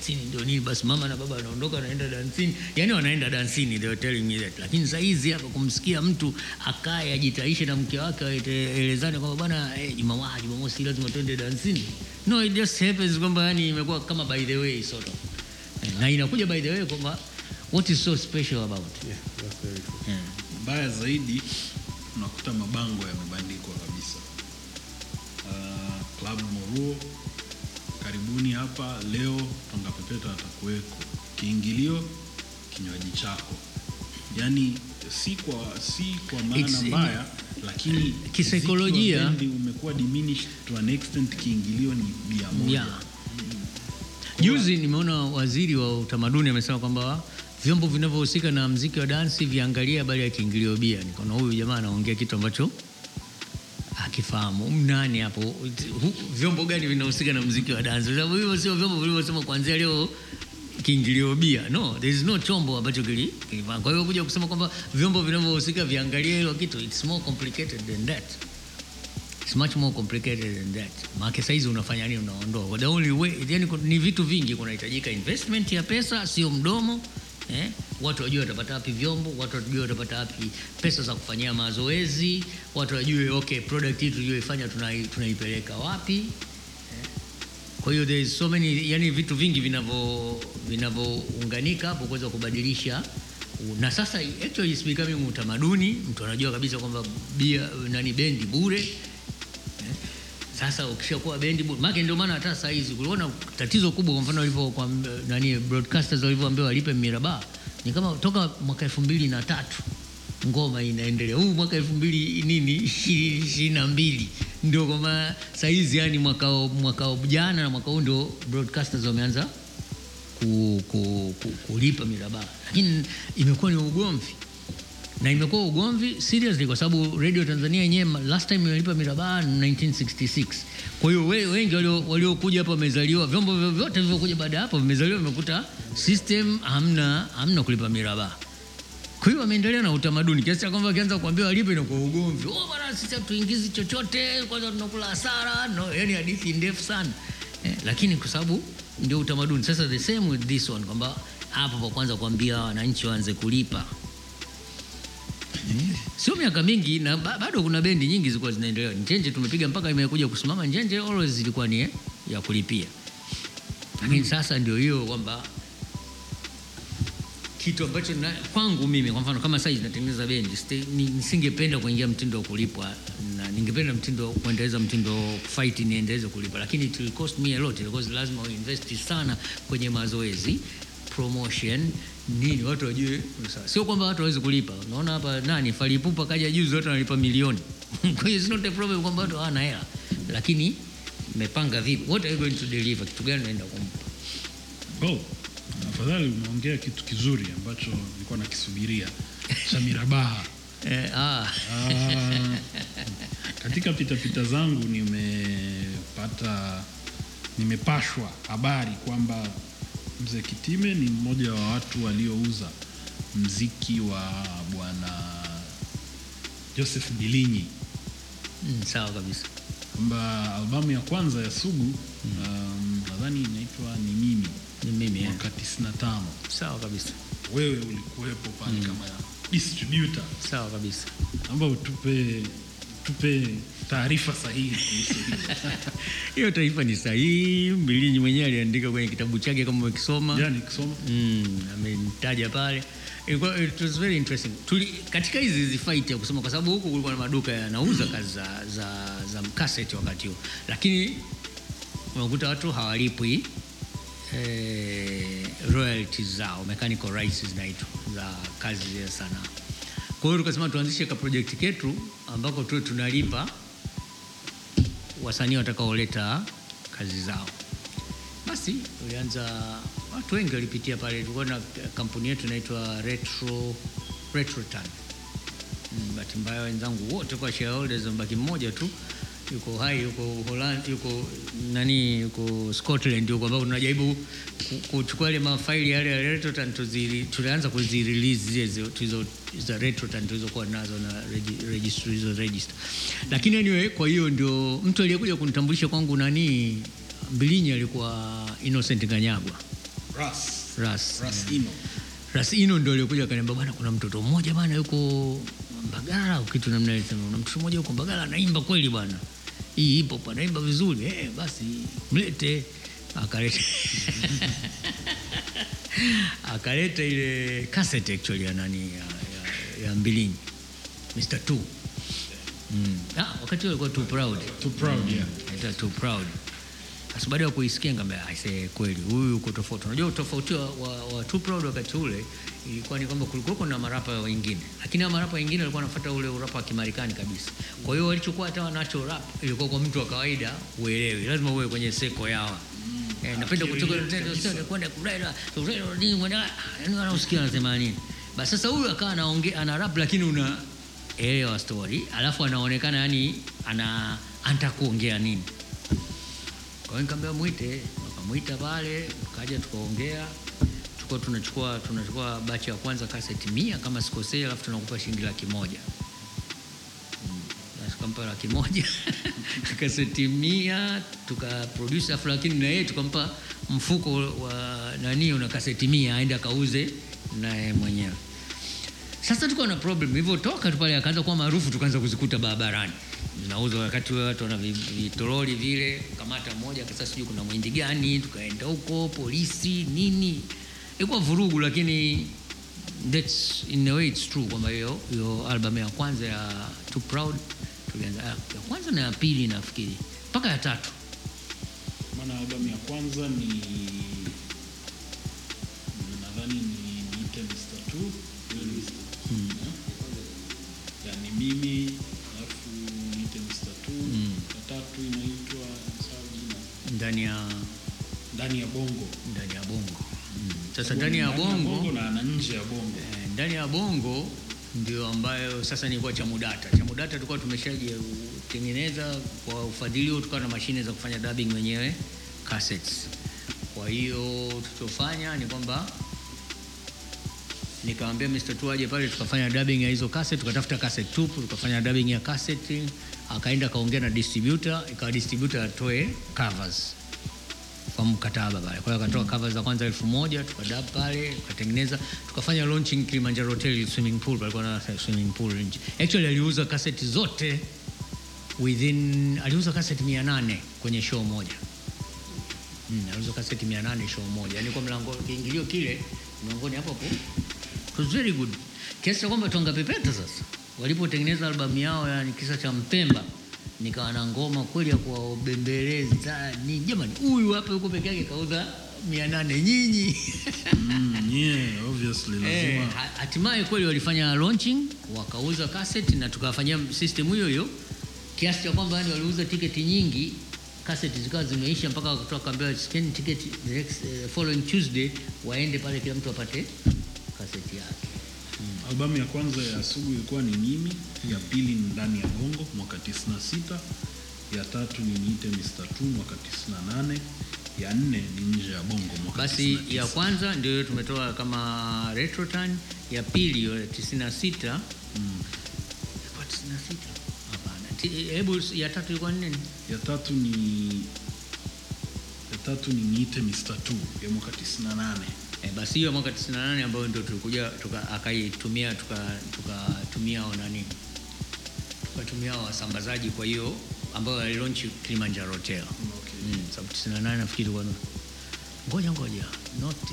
dansini ndio nini basi mama na baba wanaondoka wanaenda dansini yani wanaenda dansini they were telling me that lakini saa hizi hapa kumsikia mtu akae ajitaishe na mke wake aelezane kwamba bwana eh, jumamosi jumamosi lazima tuende dansini no it just happens kwamba yani imekuwa kama by the way sort of na inakuja by the way kwamba what is so special about? Yeah, that's very true. yeah. mbaya zaidi unakuta mabango yamebandikwa kabisa uh, club moruo karibuni hapa leo pepeta atakuweko kiingilio kinywaji chako yani si kwa si kwa maana mbaya lakini Kisaikolojia- umekuwa diminished to an extent kiingilio ni bia moja Yeah. Juzi nimeona waziri wa utamaduni amesema kwamba vyombo vinavyohusika na mziki wa dansi viangalie habari ya kiingilio bia. Nikaona huyu jamaa anaongea kitu ambacho akifahamu nani hapo, vyombo gani vinahusika na mziki wa dansi, kwa sababu hivyo sio vyombo vilivyosema kuanzia leo kiingilio bia. No, there is no chombo ambacho kili kilifanya. Kwa hiyo kuja kusema kwamba vyombo vinavyohusika viangalie hilo kitu, it's more complicated than that. It's much more complicated than that. Maana saizi unafanya nini? Unaondoa. The only way, yani ni vitu vingi kunahitajika investment ya pesa, sio mdomo. Eh? Watu wajue watapata wapi vyombo, watu wajue watapata wapi pesa za kufanyia mazoezi, watu wajue okay, product hii tuliyoifanya tunaipeleka tunaipeleka wapi. Eh? Kwa hiyo there is so many, yani vitu vingi vinavyo vinavyounganika hapo kuweza kubadilisha na sasa actually is becoming utamaduni. Mtu anajua kabisa kwamba bia nani bendi bure sasa ukishakuwa bendi bu- ndio maana hata saa hizi kulikuwa na tatizo kubwa, kwa mfano walivyo kwa m- nani broadcasters walivyoambiwa walipe miraba, ni kama toka mwaka elfu mbili na tatu ngoma inaendelea, huu mwaka elfu mbili nini ishirini na mbili. Ndio kama saa hizi yani mwaka mwaka jana na mwaka huu ndio broadcasters wameanza ku, ku, ku, kulipa miraba, lakini imekuwa ni ugomvi na imekuwa ugomvi seriously kwa sababu radio tanzania yenyewe last time imelipa mirabaha 1966 kwa hiyo we- wengi walio- waliokuja hapa wamezaliwa vyombo vyovyote vilivyokuja baada ya hapo vimezaliwa vimekuta system hamna hamna kulipa mirabaha kwa hiyo wameendelea na utamaduni kiasi cha kwamba wakianza kuambia walipe na kwa ugomvi. Oh bwana sisi hatuingizi chochote kwanza tunakula hasara no yani hadithi ndefu sana. Eh, lakini kwa sababu ndio utamaduni. Sasa the same with this one kwamba hapo pa kwanza kuambia wananchi waanze kulipa sio miaka mingi na bado kuna bendi nyingi zilikuwa zinaendelea. Njenje tumepiga mpaka imekuja kusimama. Njenje always ilikuwa ni eh, ya kulipia. Lakini sasa ndio hiyo kwamba kitu ambacho kwangu mimi kwa mfano kama saizi natengeneza bendi nisingependa kuingia mtindo wa kulipwa na ningependa mtindo kuendeleza mtindo fight niendeleze kulipa. Lakini it will cost me a lot. Because lazima uinvest sana kwenye mazoezi promotion nini watu wajue. Sio kwamba watu hawezi kulipa. Unaona hapa nani falipupa kaja juzi watu wanalipa milioni. Kwa hiyo it's not a problem kwamba watu hawana hela. Lakini mmepanga vipi? What are you going to deliver? Kitu gani unaenda kumpa? Oh, afadhali umeongea kitu kizuri ambacho nilikuwa nakisubiria. Cha mirabaha. eh, ah. Ah, katika pitapita zangu nimepata nimepashwa habari kwamba mzee Kitime ni mmoja wa watu waliouza mziki wa bwana Joseph Bilinyi. Mm, sawa kabisa. Kwamba albamu ya kwanza ya Sugu um, nadhani inaitwa ni mimi ni mimi eh. mwaka 95 sawa kabisa. Wewe ulikuwepo pale kama distributor. Sawa kabisa. Naomba utupe tupe taarifa sahihi kuhusu hiyo taarifa ni sahihi. Mbilinyi mwenyewe aliandika kwenye kitabu chake kama umekisoma kisoma mm, amemtaja pale. It was very interesting. Tuli, katika hizi hizi fight ya kusema kwa sababu huku kulikuwa na maduka yanauza kazi za, za, za mkaseti wakati huo. Lakini unakuta watu hawalipwi eh, royalties zao mechanical rights zinaitwa za kazi za sanaa kwa hiyo tukasema tuanzishe ka project ketu ambako tuwe tunalipa wasanii watakaoleta kazi zao. Basi ulianza watu wengi walipitia pale. Tulikuwa na kampuni yetu inaitwa retro retrotan Mm, bahati mbaya wenzangu wote kwa shareholders mbaki mmoja tu yuko hai yuko Holland yuko nani yuko Scotland huko ambao tunajaribu kuchukua ile mafaili yale ya retrotan tulianza kuzirelease zile zi- tulizo za retrotan tulizokuwa nazo na register hizo register. Lakini anyway kwa hiyo ndio mtu aliyekuja kunitambulisha kwangu nani Mbilinyi alikuwa Innocent Kanyagwa ras Ras ras ino Rasino ndio alikuja akaniambia, bwana, kuna mtoto mmoja bwana yuko Mbagala au kitu namna ile, kuna mtoto mmoja yuko Mbagala anaimba kweli bwana, hii ipo hop anaimba vizuri. Eh, basi mlete. Akaleta akaleta ile cassette actually ya nani ya, ya, ya Mbilinyi Mr. Two. Mm. ah, wakati alikuwa too proud. Too proud yeah. Too proud sasa baada ya kuisikia ngambia aisee, kweli huyu uko tofauti. Unajua utofauti wa, wa, wa too proud wakati ule ilikuwa ni kwamba kulikuwa na marapa wengine. Lakini hao marapa wengine walikuwa wanafuata ule urapa wa kimarekani kabisa. Kwa hiyo walichokuwa hata wanacho rap ilikuwa kwa mtu wa kawaida uelewi. Lazima uwe kwenye seko yao Eh, napenda kutoka kwenda kurera yani wanausikia anasema nini. Basi sasa huyu akawa anaongea ana rap lakini una elewa story alafu anaonekana yani ana anataka kuongea nini kwa hiyo nikamwambia mwite, wakamwita pale, tukaja tukaongea, tuko tunachukua tunachukua bachi ya kwanza kaseti mia kama sikosei, alafu tunakupa shilingi laki moja. Mm, basi tukampa laki moja. Kaseti mia tukaproduce, alafu lakini na yeye tukampa mfuko wa nani una kaseti mia aende akauze naye mwenyewe. Sasa tuko na problem. Hivyo, toka tu pale akaanza kuwa maarufu, tukaanza kuzikuta barabarani zinauzwa, wakati ule watu wana vitoroli vile. Kamata moja kasa, sijui kuna mwindi gani, tukaenda huko polisi nini, ilikuwa vurugu, lakini that's in a way it's true kwamba hiyo hiyo album ya kwanza ya Too Proud tulianza ya kwanza na ya pili nafikiri mpaka ya tatu maana album ya kwanza ni nadhani ni niite Mr. Two Mr. Yeah. Ya, ni mimi ndani ya ndani ya bongo. ndani ya bongo. Mm. Sasa ndani ya bongo na na nje ya bongo. Eh, ndani ya bongo ndio ambayo sasa nilikuwa chamudata. Chamudata tulikuwa tumeshatengeneza kwa ufadhili huo tukawa na mashine za kufanya dubbing wenyewe cassettes. Kwa hiyo tulichofanya ni kwamba nikamwambia Mr. Tu aje pale tukafanya dubbing ya hizo cassette, tukatafuta cassette tupu, tukafanya dubbing ya cassette, akaenda akaongea na distributor, ikawa distributor atoe covers kwa mkataba pale. Kwa hiyo akatoa covers za kwanza elfu moja tukadab pale, tukatengeneza, tukafanya launching Kilimanjaro Hotel swimming pool, palikuwa na swimming pool nje. Actually aliuza kaseti zote within, aliuza cassette 800 kwenye show moja. Mm, aliuza kaseti 800 show moja. Yaani kwa mlango kiingilio kile mlangoni hapo hapo. It was very good. Kiasi kwamba Tonga Pepeta sasa walipotengeneza albamu yao yani kisa cha Mpemba nikawa na ngoma kweli ya kuwabembeleza. Ni jamani huyu hapa yuko peke yake kauza 800 nyinyi. Mm, yeah, obviously Eh, lazima. hatimaye kweli walifanya launching wakauza cassette na tukafanyia system hiyo hiyo kiasi cha kwamba yani waliuza tiketi nyingi cassette zikawa zimeisha mpaka wakatoa kaambia scan ticket the next, uh, following Tuesday waende pale kila mtu apate cassette yake albamu ya kwanza ya Sugu ilikuwa ni Mimi, ya pili ni Ndani ya Bongo mwaka 96, ya tatu ni Niite Mr. Tu mwaka 98, ya nne ni Nje ya Bongo mwaka basi 99. ya kwanza ndio hiyo tumetoa kama retrotan ya pili ya 96 ilikuwa 96 hapana hebu ya tatu ilikuwa ni nini ya tatu ni ya tatu ni Niite Mr. Tu ya mwaka 98. E, basi hiyo mwaka 98 ambayo ndio tulikuja tuka, akaitumia tuka- tukatumia tuka nani tukatumia wasambazaji kwa hiyo ambayo alilonchi Kilimanjaro Hotel. Okay. mm, sababu 98 nafikiri kwa ngoja ngoja not 98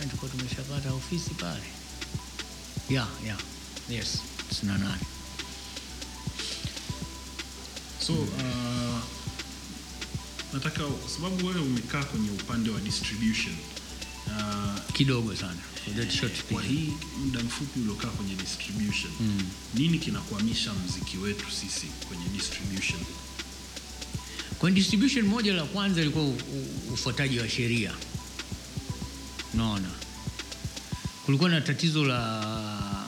98 tulikuwa tumeshapata ofisi pale. Yeah yeah yes 98 So uh, nataka kwa sababu wewe umekaa kwenye upande wa distribution kidogo sana short kwa hii muda mfupi uliokaa kwenye distribution mm. nini kinakwamisha mziki wetu sisi kwenye distribution Kwenye distribution moja la kwanza ilikuwa ufuataji wa sheria. Unaona, kulikuwa na tatizo la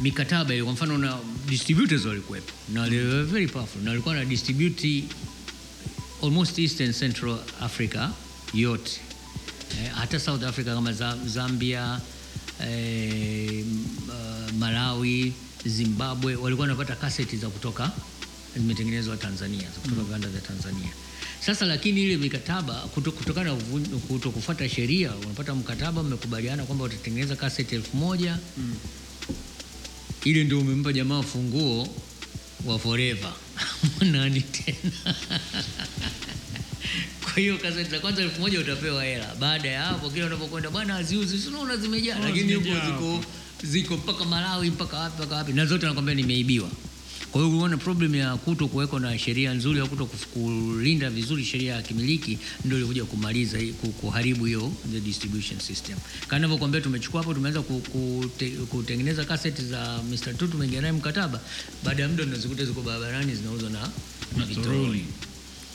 mikataba ile. Kwa mfano, na distributors walikuwepo na they were very powerful, na walikuwa na distribute almost East and Central Africa yote eh, hata South Africa kama Zambia eh, Malawi, Zimbabwe walikuwa wanapata kaseti za kutoka zimetengenezwa Tanzania za kutoka viwanda vya Tanzania. Sasa lakini ile mikataba kutokana na uvun- kuto kufuata sheria, unapata mkataba, mmekubaliana kwamba utatengeneza kaseti elfu moja. Ile ndio umempa jamaa funguo wa forever. Nani tena kwa hiyo kaseti za kwanza elfu moja utapewa hela. Baada ya hapo kila unapokwenda bwana haziuzi. Si unaona zimejaa? Oh, lakini huko ziko ziko mpaka malawi mpaka wapi mpaka wapi. Na zote nakwambia nimeibiwa. Kwa hiyo unaona problem ya kuto kuwekwa na sheria nzuri au kuto kulinda vizuri sheria ya kimiliki ndio ilikuja kumaliza kuharibu hiyo the distribution system. Kama ninavyokuambia, tumechukua hapo tumeanza kutengeneza kaseti za Mr. Tutu naye mkataba. Baada ya muda tunazikuta ziko barabarani zinauzwa na Na toroli.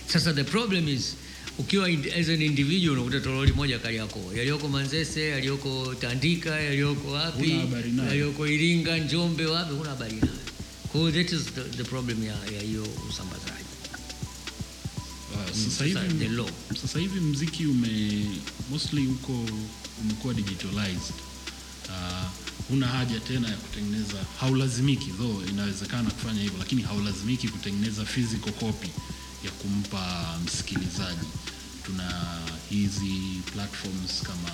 sasa the problem is ukiwa as an individual unakuta toroli moja Kariakoo, yaliyoko Manzese, yaliyoko Tandika, yaliyoko wapi, yaliyoko Iringa, Njombe, wapi, huna habari nayo. Kwa hiyo that is the, the problem ya hiyo usambazaji. Sasa hivi sasa hivi mziki ume mostly uko umekuwa digitalized. Uh, huna haja tena ya kutengeneza haulazimiki though inawezekana kufanya hivyo lakini haulazimiki kutengeneza physical copy ya kumpa msikilizaji tuna hizi platforms kama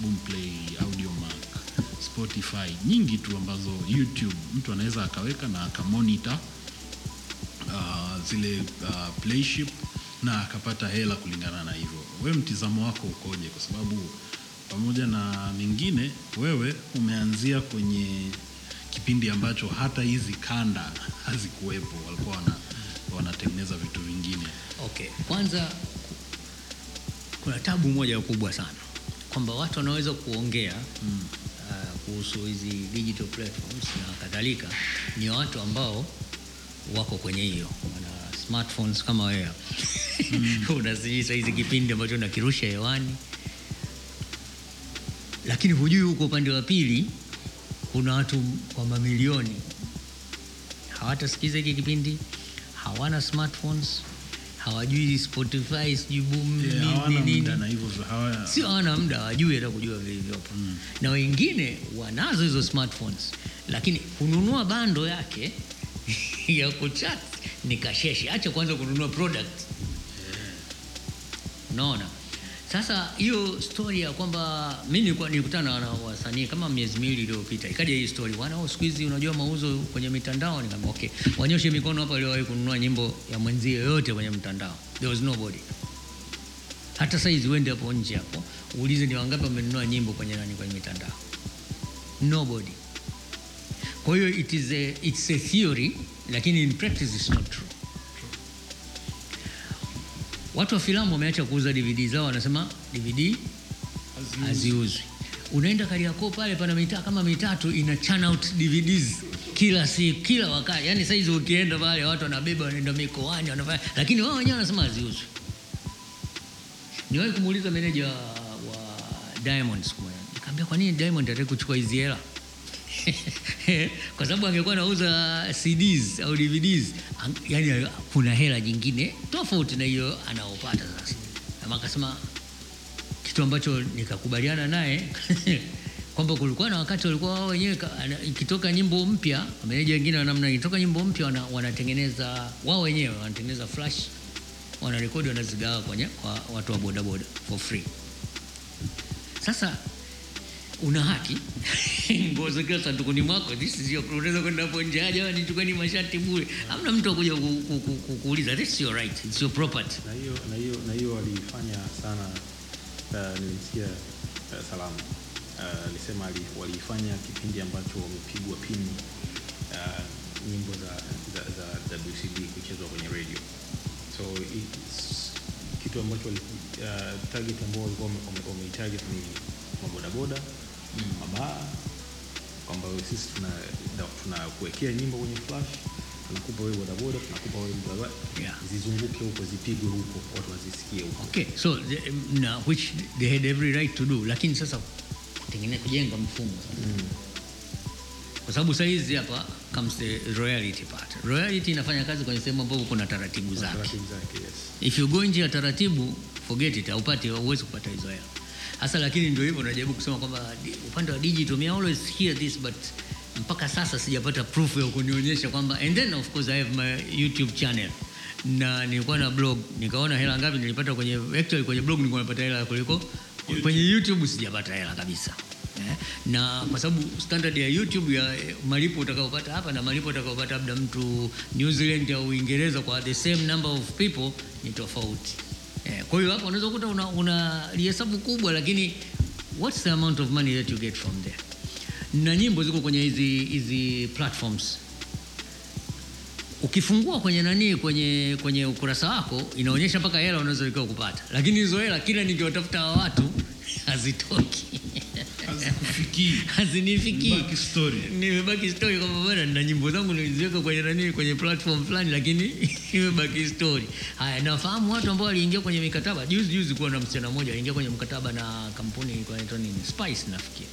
boomplay audiomack spotify nyingi tu ambazo youtube mtu anaweza akaweka na akamonitor uh, zile uh, playship na akapata hela kulingana na hivyo. Wewe mtizamo wako ukoje? Kwa sababu pamoja na mengine, wewe umeanzia kwenye kipindi ambacho hata hizi kanda hazikuwepo, walikuwa wana, wanatengeneza vitu. Okay, kwanza kuna tabu moja kubwa sana. Kwamba watu wanaweza kuongea mm. uh, kuhusu hizi digital platforms na kadhalika, ni watu ambao wako kwenye hiyo. Wana smartphones kama wewe. Hapa. unasijisa hizi kipindi ambacho nakirusha hewani. Lakini hujui huko upande wa pili kuna watu kwa mamilioni. Hawatasikiza hiki kipindi. Hawana smartphones hawajui spotify sijui sio hawana muda hawajui hata kujua vilivyopo mm. na wengine wanazo hizo smartphones lakini kununua bando yake ya kuchat ni kasheshe. Acha kwanza kununua product. Unaona sasa hiyo story ya kwamba mi nilikuwa nilikutana na wasanii kama miezi miwili iliyopita. Ikaja hii story wanao siku hizi unajua mauzo kwenye mitandao? Nikamwambia okay. Wanyoshe mikono hapa waliowahi kununua nyimbo ya mwenzie yoyote kwenye mtandao. There was nobody. Hata saizi uende hapo nje hapo uulize ni wangapi wamenunua nyimbo kwenye nani kwenye mitandao. Nobody. Kwa hiyo it is a, it's a theory lakini in practice it's not true watu wa filamu wameacha kuuza dvd zao wanasema dvd haziuzwi unaenda kariakoo pale pana mitaa kama mitatu ina churn out dvds kila siku kila wakati. Yani saizi ukienda pale watu wanabeba wanaenda mikoani wanafanya. Lakini wao wenyewe wanasema haziuzwi niwahi kumuuliza meneja wa Diamond siku moja. Nikamwambia kwa nini Diamond hataki kuchukua hizi hela kwa sababu angekuwa anauza CDs au DVDs yani kuna hela nyingine tofauti na hiyo anaopata sasa. Ama akasema kitu ambacho nikakubaliana naye kwamba kulikuwa na wakati walikuwa wao wenyewe ikitoka nyimbo mpya meneja wengine wa namna ikitoka nyimbo mpya wana, wanatengeneza wao wenyewe wanatengeneza flash wanarekodi wanazigawa kwenye kwa watu wa bodaboda for free. Sasa una haki? Nguo zikiwa sandukuni mwako this is your kwenda hapo nje aje "Ah, nichukueni mashati bure. Hamna mtu akuja kukuuliza ku- ku- ku- kuuliza this is your right it's your property. Na hiyo na hiyo na hiyo walifanya sana uh, nilimsikia uh, salamu. Uh, alisema ali, walifanya kipindi ambacho wamepigwa pini uh, nyimbo za, za, za WCB kuchezwa kwenye radio. So it's, kitu ambacho uh, target ambao walikuwa wame- wame- wameitarget ni mabodaboda mabaa kwamba sisi tuna tunakuwekea nyimbo kwenye flash tunakupa wewe bodaboda tunakupa wewe Yeah. zizunguke huko zipigwe huko watu wazisikie huko. Okay so the, na which they had every right to do lakini sasa kutengeneza kujenga mfumo sasa. Kwa sababu sahizi hapa comes the royalty part. Royalty inafanya kazi kwenye sehemu ambapo kuna taratibu zake. taratibu zake yes. If you go nje ya taratibu forget it haupati huwezi kupata hizo hela hasa lakini ndio hivyo najaribu kusema kwamba upande wa digital me always hear this but mpaka sasa sijapata proof ya kunionyesha kwamba and then of course I have my YouTube channel. Na nilikuwa na blog nikaona hela ngapi nilipata kwenye actually kwenye blog nilikuwa napata hela kuliko kwenye YouTube sijapata hela kabisa. Eh, na kwa sababu standard ya YouTube ya eh, malipo utakaopata hapa na malipo utakaopata labda mtu New Zealand au Uingereza kwa the same number of people ni tofauti. Eh, kwa hiyo hapo unaweza kukuta una, una lihesabu kubwa lakini what's the amount of money that you get from there? Na nyimbo ziko kwenye hizi hizi platforms. Ukifungua kwenye nani kwenye kwenye ukurasa wako inaonyesha mpaka hela unaweza kupata, lakini hizo hela kila nikiwatafuta watu hazitoki hazikufikii hazinifikii. Imebaki nimebaki story. Kwamba bwana na nyimbo zangu niliziweka kwenye nani kwenye platform fulani lakini imebaki story. Haya nafahamu watu ambao waliingia kwenye mikataba. Juzi juzi kuwa na msichana mmoja aliingia kwenye mkataba na kampuni ilikuwa inaitwa nini? Spice nafikiri.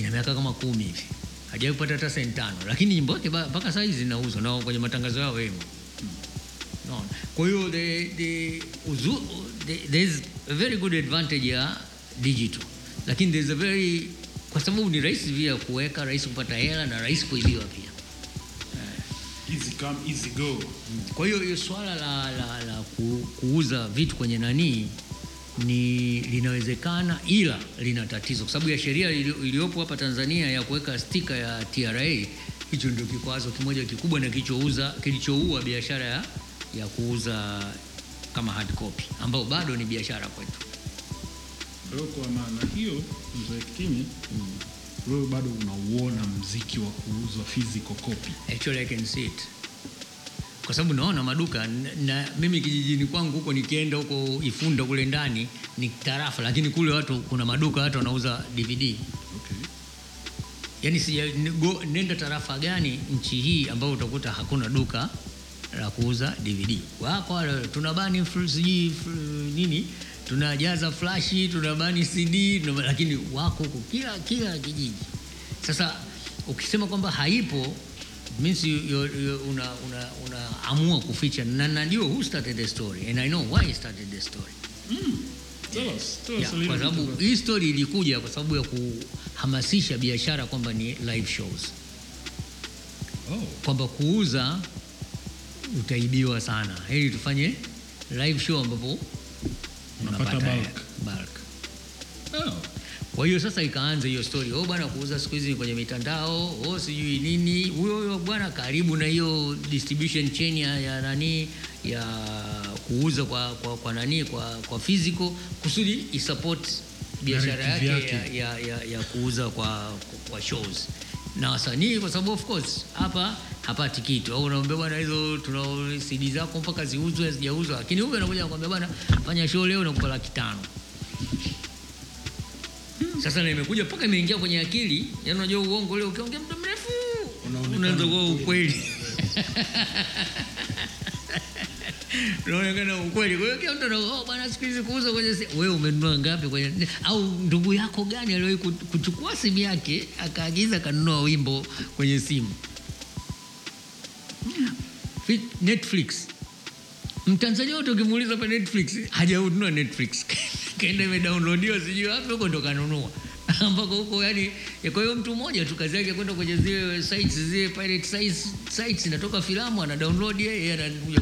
Ina miaka kama kumi hivi. Hajawahi kupata hata senti tano. Lakini nyimbo yake mpaka saa hizi zinauzwa na kwenye matangazo yao wemo Unaona? Kwa hiyo the, the, uzu, the, there is a very good advantage ya digital, lakini there is a very kwa sababu ni rahisi via kuweka, rahisi kupata hela na rahisi kuibiwa pia. easy come easy go Kwa hiyo hiyo swala la, la, la ku, kuuza vitu kwenye nanii ni linawezekana, ila lina tatizo kwa sababu ya sheria iliyopo hapa Tanzania ya kuweka stika ya TRA. Hicho ndio kikwazo kimoja kikubwa na kilichouza kilichoua biashara ya, ya kuuza kama hard copy, ambayo bado ni biashara kwetu. Kwa hiyo kwa maana hiyo mzee Kitimi wewe bado unauona mziki wa kuuzwa physical copy Actually I can see it. Kwa sababu naona maduka na, na mimi kijijini kwangu huko nikienda huko Ifunda kule ndani ni tarafa, lakini kule watu kuna maduka watu wanauza DVD. okay. Yaani sija go- nenda tarafa gani nchi hii ambayo utakuta hakuna duka la kuuza DVD. Wako wale tunabani sijui nini tunajaza flashi tunabani cd tunabani, lakini wako huko kila kila kijiji. Sasa ukisema kwamba haipo means you, you, you, una, una, unaamua kuficha. Na najua who started the story and i know why he started the story. Mm. yeah, kwa sababu hii story ilikuja kwa sababu ya kuhamasisha biashara kwamba ni live shows. Oh. kwamba kuuza utaibiwa sana. Ili tufanye live show ambapo unapata bulk. bulk. Oh. Kwa hiyo sasa ikaanza hiyo story, oh bwana, kuuza siku hizi kwenye mitandao, oh sijui nini, huyo huyo bwana karibu na hiyo distribution chain ya, ya nani ya kuuza kwa, kwa, kwa nani kwa, kwa physical kusudi isupport biashara yake ya, ya, ya, ya kuuza kwa, kwa shows na wasanii, kwa sababu of course hapa hapati kitu, au unaambia bwana, hizo tuna CD zako mpaka ziuzwe hazijauzwa, lakini huyu anakuja anakuambia bwana, fanya show leo nakupa laki tano. Sasa na imekuja mpaka imeingia kwenye akili, yaani unajua uongo ule ukiongea muda mrefu unaanza kuwa ukweli. unaonekana ukweli. Kwa hiyo kila mtu ana oh, bwana siku hizi kuuza kwenye simu. Wewe umenunua ngapi kwenye au ndugu yako gani aliwahi kuchukua simu yake akaagiza kanunua wimbo kwenye simu? Netflix. Mtanzania wote ukimuuliza pa Netflix hajanunua Netflix. Kaenda imedownloadiwa sijui wapi huko ndo kanunua. Ambako huko yani kwa hiyo mtu mmoja tu kazi yake kwenda kwenye zile sites zile pirate sites sites inatoka filamu ana download yeye anakuja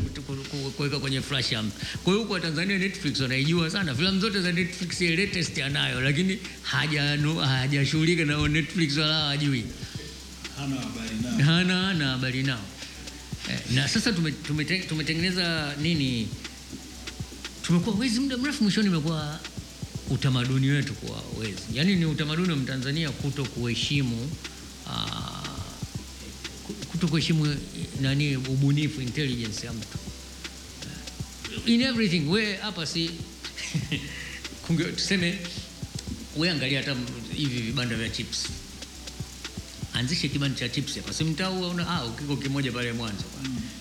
kuweka kwenye flash amp. Kwa hiyo huko Tanzania Netflix wanaijua sana. Filamu zote za Netflix latest anayo lakini haja hajashughulika na Netflix wala hajui Hana habari nao. hana hana habari nao eh, na sasa tume- tume tumetengeneza nini? Tumekuwa wezi muda mrefu mwishoni imekuwa utamaduni wetu kuwa wezi. Yaani ni utamaduni wa mtanzania kuto kuheshimu ah, kuto kuheshimu eh, nani ubunifu intelligence ya mtu. In everything we hapa si tuseme we angalia hata hivi vibanda vya chips anzishe kibanda cha chips hapa. Si mtaa huo una ah kiko kimoja pale mwanzo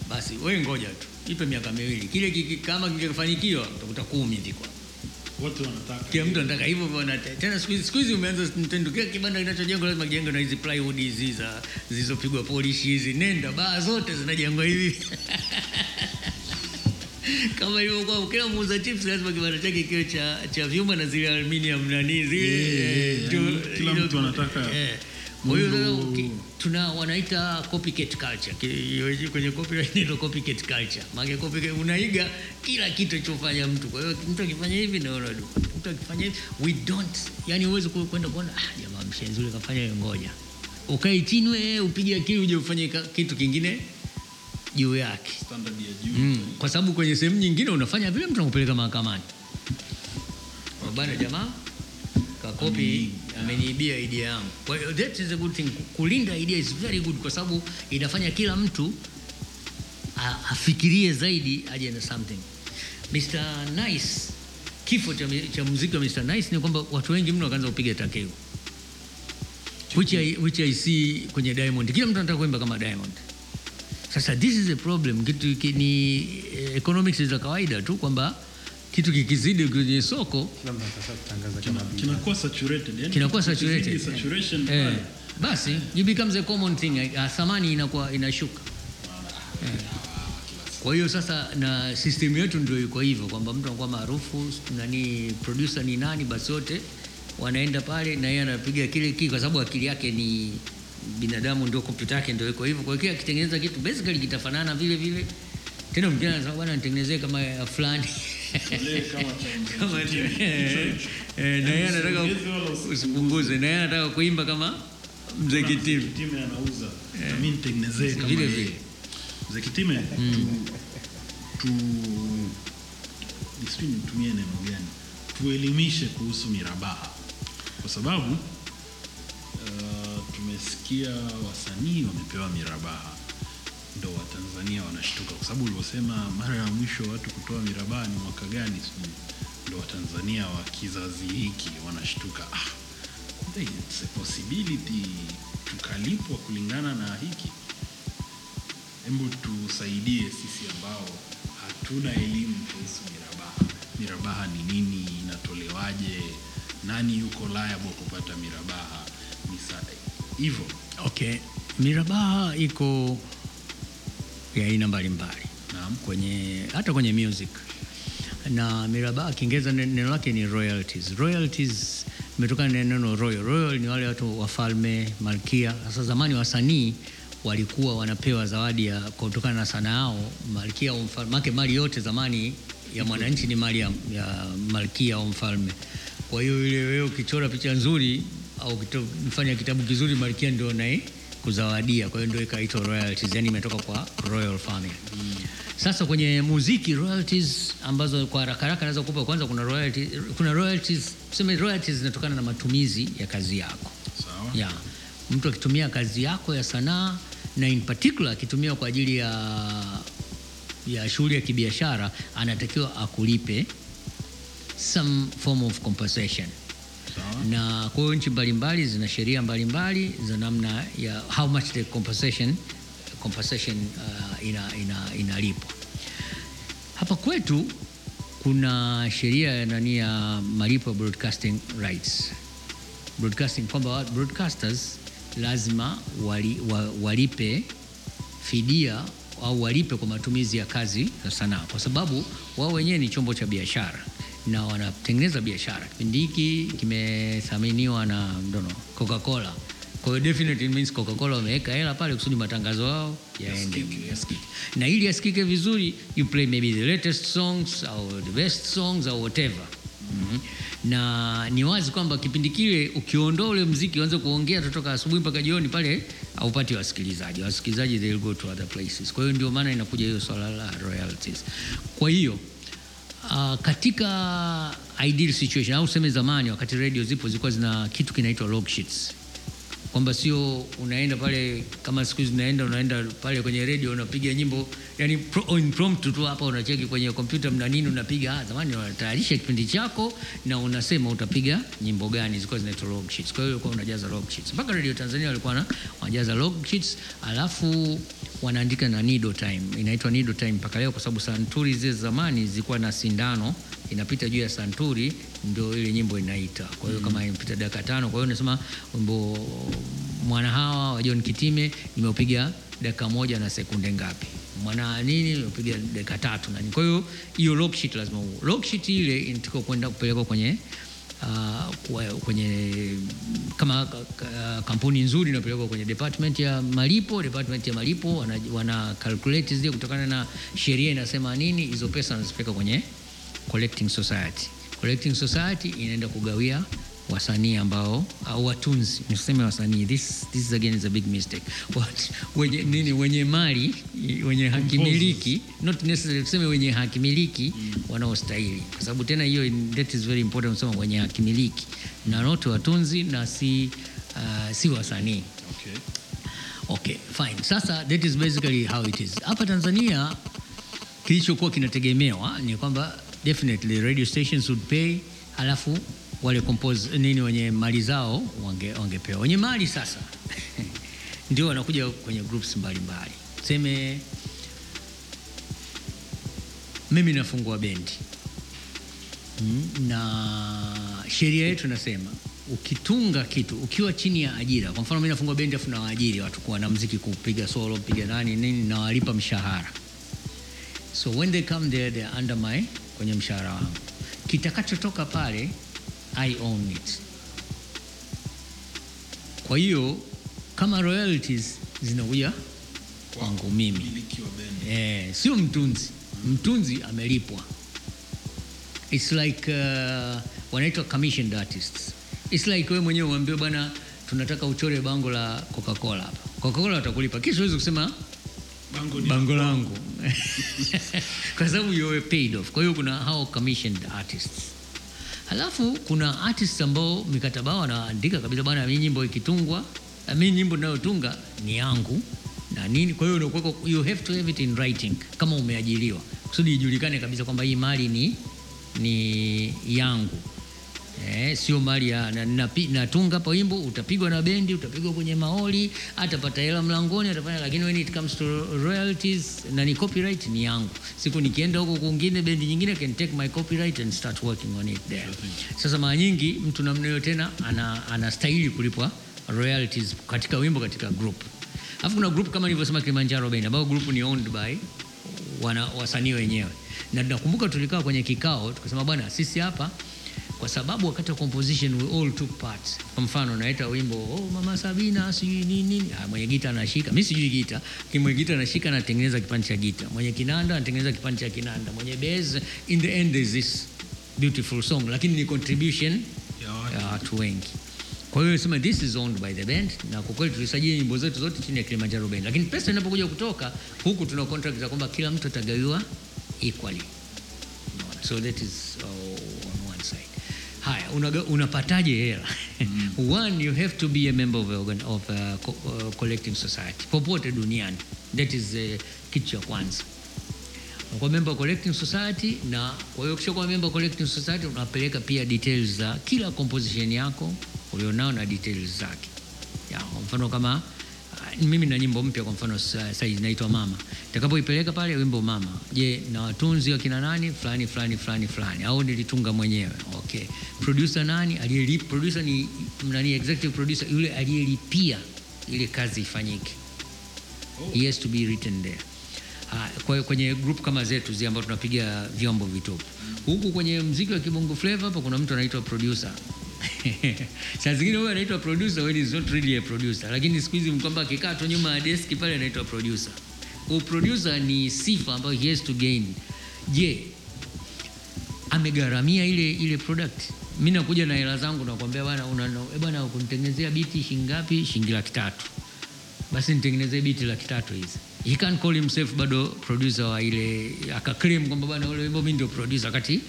basi wewe ngoja tu. Ipe miaka miwili. Kile kiki, kama kingefanikiwa utakuta kumi viko Wote wanataka. kila mtu anataka hivyo bwana tena siku hizi siku hizi umeanza mtendo kila kibanda kinachojengwa lazima kijengwe na hizi plywood hizi za zilizopigwa polish hizi. Nenda baa zote zinajengwa hivi. Kama ilivyokuwa kila muuza chips lazima kibanda chake kiwe cha, cha vyuma na zile aluminium nani zile Yeah, yeah, yeah, kila mtu anataka. Eh. Kwa hiyo leo tuna wanaita copycat culture. Iweje kwenye copyright inaitwa copycat culture. Maana copycat unaiga kila kitu chofanya mtu. Kwa hiyo mtu akifanya hivi na du mtu akifanya hivi we don't Yaani huwezi kwenda kuona ah jamaa mshenzi yule kafanya hiyo ngoja. Ukae chini wewe upige akili uje ufanye kitu kingine juu yake. Standard ya juu. mm. kwa sababu kwenye sehemu nyingine unafanya vile mtu anakupeleka mahakamani. Kwa bana jamaa kakopi ameniibia idea yangu. Kwa that is a good thing. Kulinda idea is very good kwa sababu inafanya kila mtu afikirie zaidi aje na something. Mr. Nice kifo cha, cha muziki wa Mr. Nice ni kwamba watu wengi mno wakaanza kupiga takeo. Which I, which I see kwenye Diamond. Kila mtu anataka kuimba kama Diamond. Sasa this is a problem. Kitu ni eh, economics za kawaida tu kwamba kitu kikizidi kwenye soko. Kinakuwa saturated. Yani kinakuwa saturated. saturation eh, basi it becomes a common thing. Eh, thamani inakuwa inashuka. Eh. kwa hiyo sasa na system yetu ndio iko hivyo kwamba mtu anakuwa maarufu nani producer ni nani basi wote wanaenda pale na yeye anapiga kile kile kwa sababu akili yake ni binadamu ndio kompyuta yake ndio iko hivyo. Kwa hiyo akitengeneza kitu basically kitafanana vile vile. Tena mwingine anasema bwana nitengenezee kama fulani Eh, eh, na yeye anataka usipunguze. na yeye anataka kuimba kama mzee Kitime. Kitime anauza. Mimi nitengenezee kama Vile vile. Mzee Kitime tu tu sijui nitumie neno gani tuelimishe kuhusu mirabaha kwa sababu uh, tumesikia wasanii wamepewa mirabaha ndo watanzania wanashtuka. Kwa sababu ulivyosema mara ya mwisho watu kutoa mirabaha ni mwaka gani sijui ndo watanzania wa kizazi hiki wanashtuka. Ah, it's a possibility tukalipwa kulingana na hiki. Hebu tusaidie sisi ambao hatuna elimu kuhusu mirabaha. Mirabaha ni nini? Inatolewaje? Nani yuko liable kupata mirabaha? Misa hivyo Okay, mirabaha iko ya aina mbalimbali kwenye hata kwenye music na mirabaha Kiingereza neno lake ni royalties. Royalties imetokana na neno royal. Royal ni wale watu wafalme, malkia. Sasa zamani wasanii walikuwa wanapewa zawadi ya kutokana na sanaa yao, malkia au mfalme. Maana mali yote zamani ya mwananchi ni mali ya, ya malkia au mfalme. Kwa hiyo ile wewe ukichora picha nzuri au mfanya kitabu kizuri, malkia ndio naye kuzawadia. Kwa hiyo ndio ikaitwa royalties, yani imetoka kwa royal family. Sasa kwenye muziki royalties ambazo kwa haraka haraka naweza kukupa, kwanza kuna royalties, kuna royalties, tuseme royalties zinatokana na matumizi ya kazi yako sawa yeah. mtu akitumia kazi yako ya sanaa na in particular akitumia kwa ajili ya ya shughuli ya kibiashara anatakiwa akulipe some form of compensation na kwa hiyo nchi mbalimbali zina sheria mbalimbali za namna ya how much the compensation, compensation uh, ina, ina, inalipwa. Hapa kwetu kuna sheria ya nani ya malipo ya broadcasting rights. Broadcasting kwamba broadcasters lazima wali, wa, walipe fidia au walipe kwa matumizi ya kazi za sanaa, kwa sababu wao wenyewe ni chombo cha biashara na wanatengeneza biashara. Kipindi hiki kimethaminiwa na ndono Coca-Cola. Kwa hiyo definitely means Coca-Cola wameweka hela pale kusudi matangazo yao yaende yasikike. Na ili yasikike vizuri, you play maybe the latest songs au the best songs au whatever. Mhm. na ni wazi kwamba kipindi kile ukiondoa ule mziki uanze kuongea kutoka asubuhi mpaka jioni pale haupati wasikilizaji wasikilizaji they'll go to other places kwa hiyo ndio maana inakuja hiyo swala la royalties kwa hiyo uh, katika ideal situation au useme zamani wakati radio zipo zilikuwa zina kitu kinaitwa log sheets kwamba sio unaenda pale kama siku hizi unaenda unaenda pale kwenye redio unapiga nyimbo yani pro, impromptu tu hapa unacheki kwenye kompyuta mna nini unapiga ah, zamani unatayarisha kipindi chako na unasema utapiga nyimbo gani. Zilikuwa zinaitwa log sheets. Kwa hiyo ulikuwa unajaza log sheets. Mpaka radio Tanzania walikuwa na wanajaza log sheets alafu wanaandika na nido time. Inaitwa nido time mpaka leo kwa sababu santuri zile zamani zilikuwa na sindano inapita juu ya santuri ndio ile nyimbo inaita. Kwa hiyo kama inapita dakika tano kwa hiyo nasema wimbo mwana hawa wa John Kitime nimeupiga dakika moja na sekunde ngapi? Mwana nini nimeupiga dakika tatu na nini. Kwa hiyo hiyo log sheet lazima uwe. Log sheet ile inatakiwa kwenda kupelekwa kwenye uh, kwenye kama ka- ka- kampuni nzuri inapelekwa kwenye department ya malipo. Department ya malipo wana, wana calculate zile kutokana na sheria inasema nini, hizo pesa wanazipeleka kwenye collecting society. Collecting society inaenda kugawia wasanii ambao au watunzi, niseme wasanii, this, this is again is a big mistake. What, wenye, nini, wenye mali wenye hakimiliki, not necessarily tuseme wenye hakimiliki wanaostahili, kwa sababu tena hiyo that is very important kusema wenye hakimiliki na not watunzi na si, uh, si wasanii. okay. Okay, fine. Sasa that is basically how it is. Hapa Tanzania kilichokuwa kinategemewa ni kwamba definitely radio stations would pay, alafu wale compose nini wenye mali zao wange, wangepewa. Wenye mali sasa ndio wanakuja kwenye groups mbalimbali. Tuseme mimi nafungua bendi Mm, na sheria yetu nasema ukitunga kitu ukiwa chini ya ajira, kwa mfano mimi nafungua bendi afu nawaajiri watu kuwa na mziki, kupiga solo, piga nani nini, nawalipa mshahara. So when they come there they are under my kwenye mshahara wangu, kitakachotoka pale I own it. Kwa hiyo kama royalties zinakuja kwangu mimi eh, sio mtunzi. Mtunzi amelipwa. It's like uh, wanaitwa commissioned artists. It's like wewe mwenyewe uambiwe bwana, tunataka uchore bango la Coca-Cola hapa. Coca-Cola watakulipa. Kisha huwezi kusema Bango bango langu kwa sababu you were paid off. Kwa hiyo kuna hao commissioned artists. Halafu kuna artists ambao mikataba yao wanaandika kabisa, bwana, mimi nyimbo ikitungwa, mimi nyimbo ninayotunga ni yangu na nini. Kwa hiyo unakuwa you have to have it in writing kama umeajiriwa, kusudi ijulikane kabisa kwamba hii mali ni ni yangu Eh, sio mali ya natunga hapa wimbo utapigwa na bendi utapigwa kwenye maoli atapata hela mlangoni atafanya lakini when it comes to royalties na ni copyright ni yangu. Siku nikienda huko kwingine bendi nyingine can take my copyright and start working on it there. Sasa mara nyingi mtu namna hiyo tena ana anastahili kulipwa royalties katika wimbo katika group. Alafu kuna group kama nilivyosema Kilimanjaro Band ambao group ni owned by wana wasanii wenyewe. Na nakumbuka tulikaa kwenye kikao tukasema bwana sisi hapa kwa sababu wakati wa composition we all took parts. Kwa mfano naita wimbo oh, mama Sabina sijui nini ah, mwenye gita anashika. Mimi sijui gita mwenye gita anashika anatengeneza kipande cha gita. Mwenye kinanda anatengeneza kipande cha kinanda. Mwenye bass in the end is this beautiful song. Lakini ni contribution Ya watu. wengi. Kwa hiyo sema this is owned by the band. Na kwa kweli tulisajili nyimbo zetu zote chini ya Kilimanjaro Band. Lakini pesa inapokuja kutoka huku tuna contract za kwamba kila mtu atagawiwa equally. So that is uh, haya unapataje hela? One you have to be a member of a, organ- of a co uh, collecting society. Popote duniani. That is uh, kitu cha kwanza. Kwa member collecting society na kwa hiyo ukishakuwa member collecting society unapeleka pia details za kila composition yako ulionao na details zake. Ya, kwa mfano kama uh, mimi na nyimbo mpya kwa mfano sa- sasa inaitwa mama. Takapoipeleka pale wimbo mama. Je na watunzi wakina nani? Fulani fulani fulani fulani. Au nilitunga mwenyewe. Okay. Producer nani? Aliyelip producer ni nani executive producer yule aliyelipia ile kazi ifanyike. He has to be written there. Kwa kwenye group kama zetu zi ambao tunapiga vyombo vitupu. Huku kwenye mziki wa kibongo flavor, hapa kuna mtu anaitwa producer saa zingine huyo anaitwa producer when is not really a producer lakini siku hizi kwamba akikaa tu nyuma ya deski pale anaitwa producer Huyu producer ni sifa ambayo he has to gain je amegharamia ile ile product Mimi nakuja na hela zangu nakwambia bwana, una- bwana, eh bana kunitengenezea biti shingapi shingi laki tatu basi nitengenezee biti laki tatu hizi he can call himself bado producer wa ile akaclaim kwamba bwana ule wimbo mimi ndio producer wakati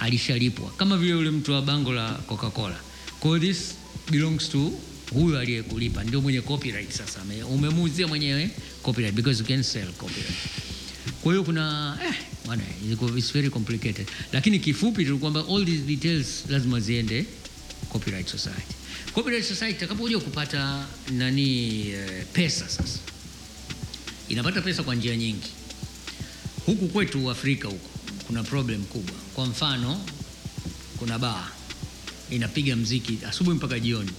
alishalipwa. Kama vile yule mtu wa bango la coca cola kwa hiyo this belongs to huyo aliyekulipa. Ndio mwenye copyright sasa. Umemuuzia mwenyewe copyright because you can sell copyright. Kwa hiyo kuna eh, bwana, it's very complicated. Lakini kifupi tu kwamba all these details lazima ziende copyright society. Copyright society itakapokuja kupata nani eh, pesa sasa. Inapata pesa kwa njia nyingi. Huku kwetu afrika huku kuna problem kubwa kwa mfano kuna baa inapiga mziki asubuhi mpaka jioni.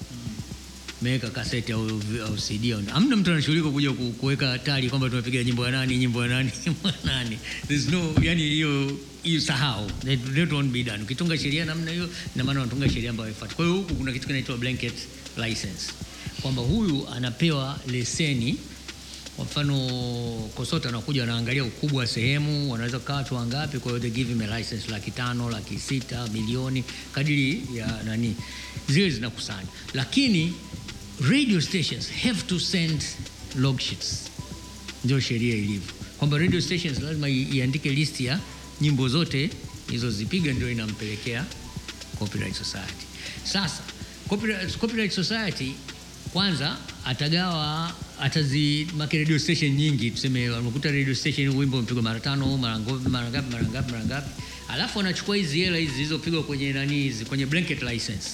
Meweka kaseti au, au CD au mtu anashughulika kuja kuweka tari kwamba tumepiga nyimbo ya nani nyimbo ya nani nyimbo ya nani. There's no yani hiyo hiyo sahau. That won't be done. Ukitunga sheria namna hiyo ina maana unatunga sheria ambayo haifuati. Kwa hiyo huku kuna kitu kinaitwa blanket license. Kwamba huyu anapewa leseni kwa mfano kosota anakuja anaangalia ukubwa wa sehemu wanaweza kukaa watu wangapi kwa hiyo they give him a license laki tano laki sita milioni kadiri ya nani zile zinakusanya. Lakini radio stations have to send log sheets. Ndio sheria ilivyo. Kwamba radio stations lazima iandike listi ya nyimbo zote izozipiga, ndio inampelekea copyright society. Sasa copyright, copyright society kwanza atagawa atazi make radio station nyingi tuseme unakuta radio station wimbo umepigwa mara tano mara ngapi mara ngapi mara ngapi mara ngapi alafu anachukua hizi hela hizi zilizopigwa kwenye nani hizi kwenye blanket license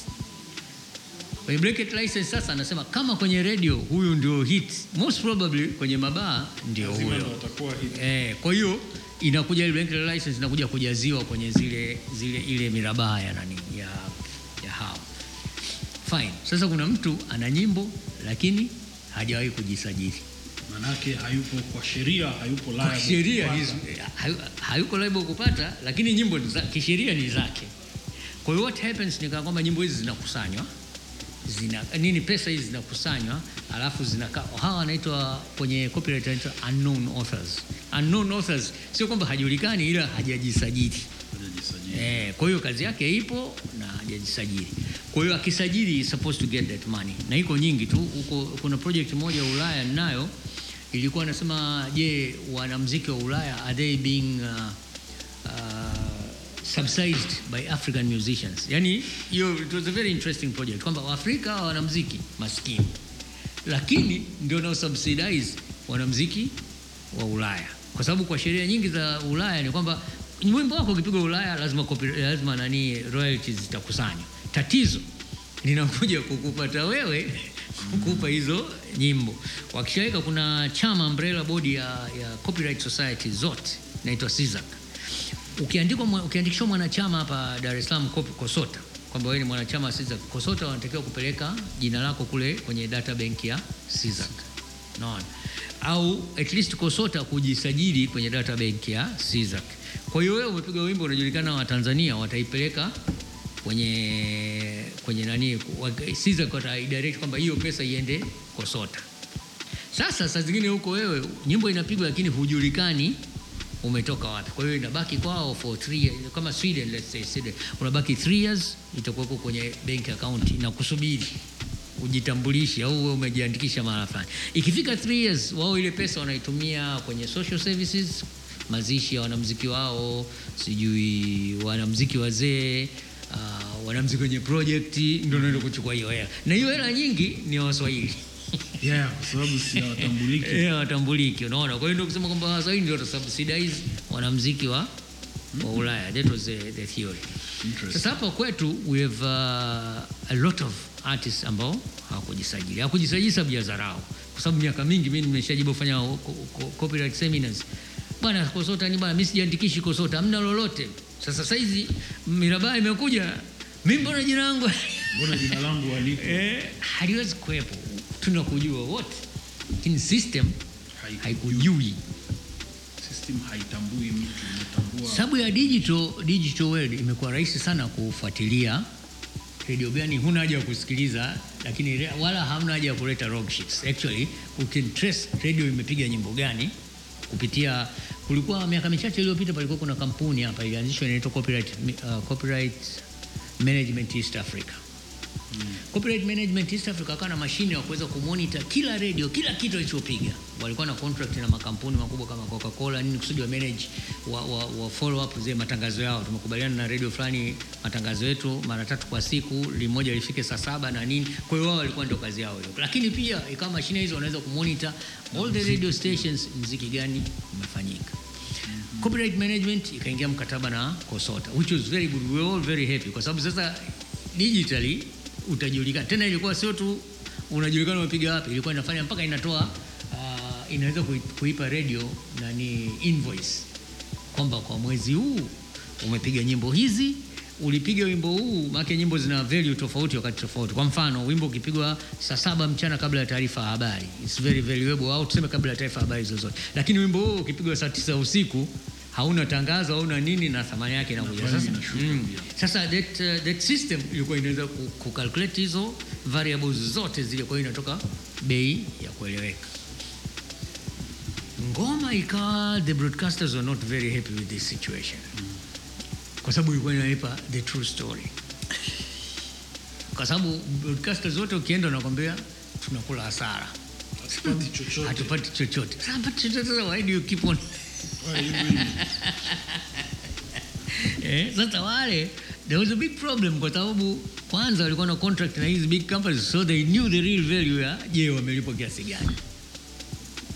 kwenye blanket license sasa anasema kama kwenye radio huyu ndio hit most probably kwenye mabaa ndio huyo. Eh, kwa hiyo inakuja ile blanket license inakuja kujaziwa kwenye zile zile ile mirabaha ya nani ya. Fine. Sasa kuna mtu ana nyimbo lakini hajawahi kujisajili. manake hayupo kwa sheria hayupo Kwa sheria hizo- hayuko liable kupata lakini nyimbo kisheria ni zake. Kwa hiyo what happens ni kwamba nyimbo hizi zinakusanywa zina nini pesa hizi zinakusanywa alafu zinakaa hawa wanaitwa kwenye copyright wanaitwa unknown authors unknown authors sio kwamba hajulikani ila Hajajisajili. Eh, kwa hiyo kazi yake ipo na hajajisajili. Kwa hiyo akisajili is supposed to get that money. Na iko nyingi tu. Huko kuna project moja Ulaya ninayo. Ilikuwa nasema je wanamuziki wa Ulaya are they being uh, uh, subsidized by African musicians. Yani hiyo it was a very interesting project. Kwamba Waafrika wanamuziki maskini, lakini ndio nao subsidize wanamuziki wa Ulaya, kwa sababu kwa sheria nyingi za Ulaya ni kwamba wimbo wako ukipigwa Ulaya lazima kopi, lazima nani royalties zitakusanywa. tatizo linakuja kukupata wewe kukupa hizo nyimbo wakishaweka kuna chama umbrella body ya, ya copyright society zote inaitwa SIZAK. ukiandikwa ukiandikishwa mwanachama hapa Dar es Salaam Kosota kwamba wewe ni mwanachama wa SIZAK, Kosota wanatakiwa kupeleka jina lako kule kwenye data bank ya SIZAK. naona au at least Kosota kujisajili kwenye data bank ya SIZAC kwa hiyo wewe umepiga wimbo unajulikana wa Tanzania wataipeleka kwenye kwenye nani SIZA wataidirect kwamba hiyo pesa iende Kosota sasa saa zingine huko wewe nyimbo inapigwa lakini hujulikani umetoka wapi. Kwa hiyo inabaki kwao for three kama Sweden, let's say Sweden, unabaki three years itakuweko kwenye bank account na kusubiri ujitambulishe au wewe umejiandikisha mara fulani. Ikifika three years, wao ile pesa wanaitumia kwenye social services, mazishi ya wanamziki wao, sijui wanamziki wazee uh, wanamziki wenye project, ndio naenda kuchukua hiyo hela, na hiyo hela nyingi ni ya Waswahili. Yeah, kwa sababu si watambuliki. Yeah, watambuliki unaona? Kwa hiyo ndio kusema kwamba waswahili ndio watasubsidize wanamziki wa wa ulaya. That was the, the theory. Sasa hapa kwetu we have uh, a lot of artists ambao hawakujisajili. Hawakujisajili sababu ya dharau. Kwa sababu miaka mingi mimi nimeshajibu kufanya co- co- copyright seminars bwana kosota ni bwana mimi sijiandikishi kosota hamna lolote. Sasa saizi mirabaa imekuja mimi mbona jina langu mbona jina langu halipo eh, haliwezi kuwepo. Tunakujua wote. Lakini system Haikujui. haikujui. System haitambui mtu inatambua. Sababu ya digital, digital world imekuwa rahisi sana kufuatilia. Redio gani huna haja ya kusikiliza lakini wala hamna haja ya kuleta log sheets. actually you can trace radio imepiga nyimbo gani kupitia kulikuwa miaka michache iliyopita palikuwa kuna kampuni hapa ilianzishwa inaitwa copyright, uh, copyright management east africa Copyright Management East Africa akawa na mashine ya kuweza kumonitor kila redio kila kitu alichopiga. Walikuwa na contract na makampuni makubwa kama Coca-Cola nini kusudi wa manage wa, wa, wa follow up zile matangazo yao. Tumekubaliana na redio fulani matangazo yetu mara tatu kwa siku, limoja lifike saa saba na nini. Kwa hiyo wao walikuwa ndio kazi yao hiyo. Lakini pia ikawa mashine hizo wanaweza kumonitor all the radio stations, mziki gani umefanyika. Copyright management ikaingia mkataba na Kosota which was very good. We were all very happy kwa sababu sasa digitally utajulikana tena. Ilikuwa sio tu unajulikana umepiga wapi, ilikuwa inafanya mpaka inatoa uh, inaweza kui- kuipa radio nani invoice kwamba kwa mwezi huu umepiga nyimbo hizi ulipiga wimbo huu maana nyimbo zina value tofauti wakati tofauti kwa mfano wimbo ukipigwa saa saba mchana kabla ya taarifa ya habari it's very valuable au tuseme kabla ya taarifa ya habari zozote lakini wimbo huu ukipigwa saa tisa usiku hauna tangazo hauna nini na thamani yake inakuja. Sasa, mm, sasa that, uh, that system ilikuwa inaweza kucalculate hizo variables zote zile kwa hiyo inatoka bei ya kueleweka. Ngoma ikawa the broadcasters were not very happy with this situation. Kwa sababu ilikuwa inaipa the true story. Kwa sababu broadcasters wote ukienda unakwambia tunakula hasara. Hatupati chochote. hatupati chochote. Sasa hapati chochote sasa why do you keep on Eh, sasa wale there was a big problem kwa sababu kwanza walikuwa na contract na hizi big companies so they knew the real value ya je wamelipwa kiasi gani?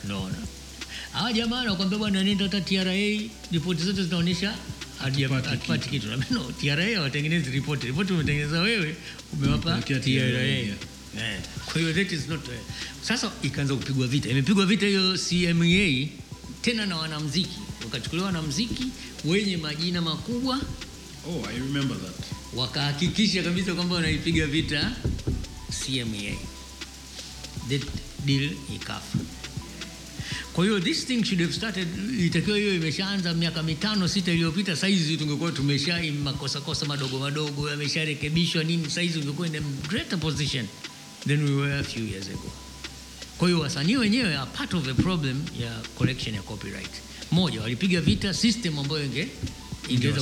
Unaona? Hawa jamaa nakwambia bwana nenda hata TRA ripoti zote zinaonyesha Hatupati kitu. no TRA hawatengenezi ripoti. Ripoti umetengeneza wewe umewapa TRA. Eh, kwa hiyo that is not uh, sasa ikaanza kupigwa vita. Imepigwa vita hiyo CMA tena na wanamziki wakachukuliwa wanamziki wenye majina makubwa Oh, I remember that. wakahakikisha kabisa kwamba wanaipiga vita CMA. That deal ikafa. Kwa hiyo this thing should have started, itakiwa hiyo imeshaanza miaka mitano sita iliyopita. Saizi tungekuwa tumesha makosa kosa madogo madogo yamesharekebishwa nini, saizi ungekuwa in a greater position than we were a few years ago. Kwa hiyo wasanii wenyewe are part of the problem ya collection ya copyright. Moja, walipiga vita system ambayo inge ingeweza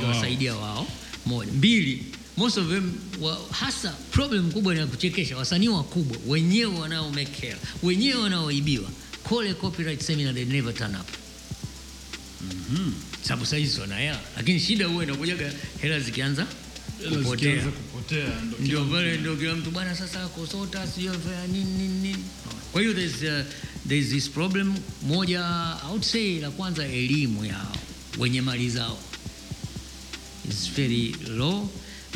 kuwasaidia wao. Moja. Mbili, most of them wa, hasa problem kubwa ni ya kuchekesha, wasanii wakubwa wenyewe wanao make hela, wenyewe wanaoibiwa. kole copyright seminar they never turn up. Sababu saizi wana hela, lakini shida huwa inakujaga hela zikianza kupotea kupotea ndio pale ndio kila mtu bwana sasa kosota sio fanya nini nini nini. Kwa hiyo there's, uh, there's this problem moja I would say la kwanza elimu ya wenye mali zao. Is very low.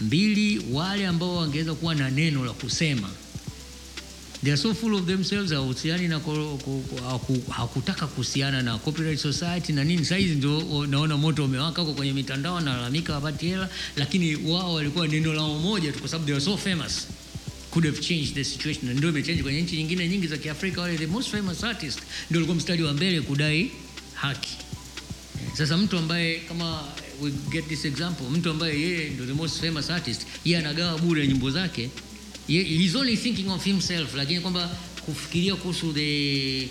Mbili wale ambao wangeweza kuwa na neno la kusema they are so full of themselves hawahusiani na hakutaka kuhusiana na copyright society na nini. Saizi ndio naona moto umewaka huko kwenye mitandao wanalalamika wapati hela lakini wao walikuwa neno lao moja tu kwa sababu they are so famous. Could have changed the situation na ndio imechange kwenye nchi nyingine nyingi za kiafrika wale the most famous artist. Ndio walikuwa mstari wa mbele kudai haki. Sasa mtu ambaye kama we get this example mtu ambaye yeye ndio the most famous artist yeye anagawa bure nyimbo zake he's only thinking of himself lakini kwamba kufikiria kuhusu the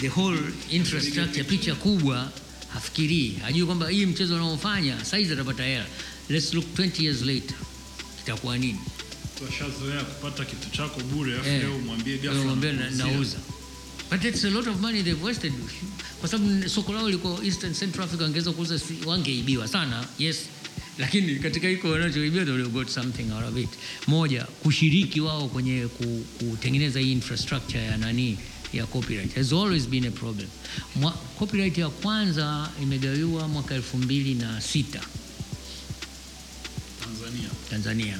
the whole infrastructure picha kubwa hafikirii hajui kwamba hii mchezo unaofanya saizi atapata hela. Let's look 20 years later. Kitakuwa nini? Washazoea kupata kitu chako bure afu Eh, leo umwambie ghafla nauza. But it's a lot of money they've wasted. Kwa sababu soko lao liko Eastern Central Africa wangeweza kuuza wangeibiwa sana. Yes lakini katika hiko wanachoibia they got something out of it. Moja kushiriki wao kwenye kutengeneza hii infrastructure ya nani ya copyright. Has always been a problem. Mwa, copyright ya kwanza imegawiwa mwaka elfu mbili na sita. Tanzania. Tanzania.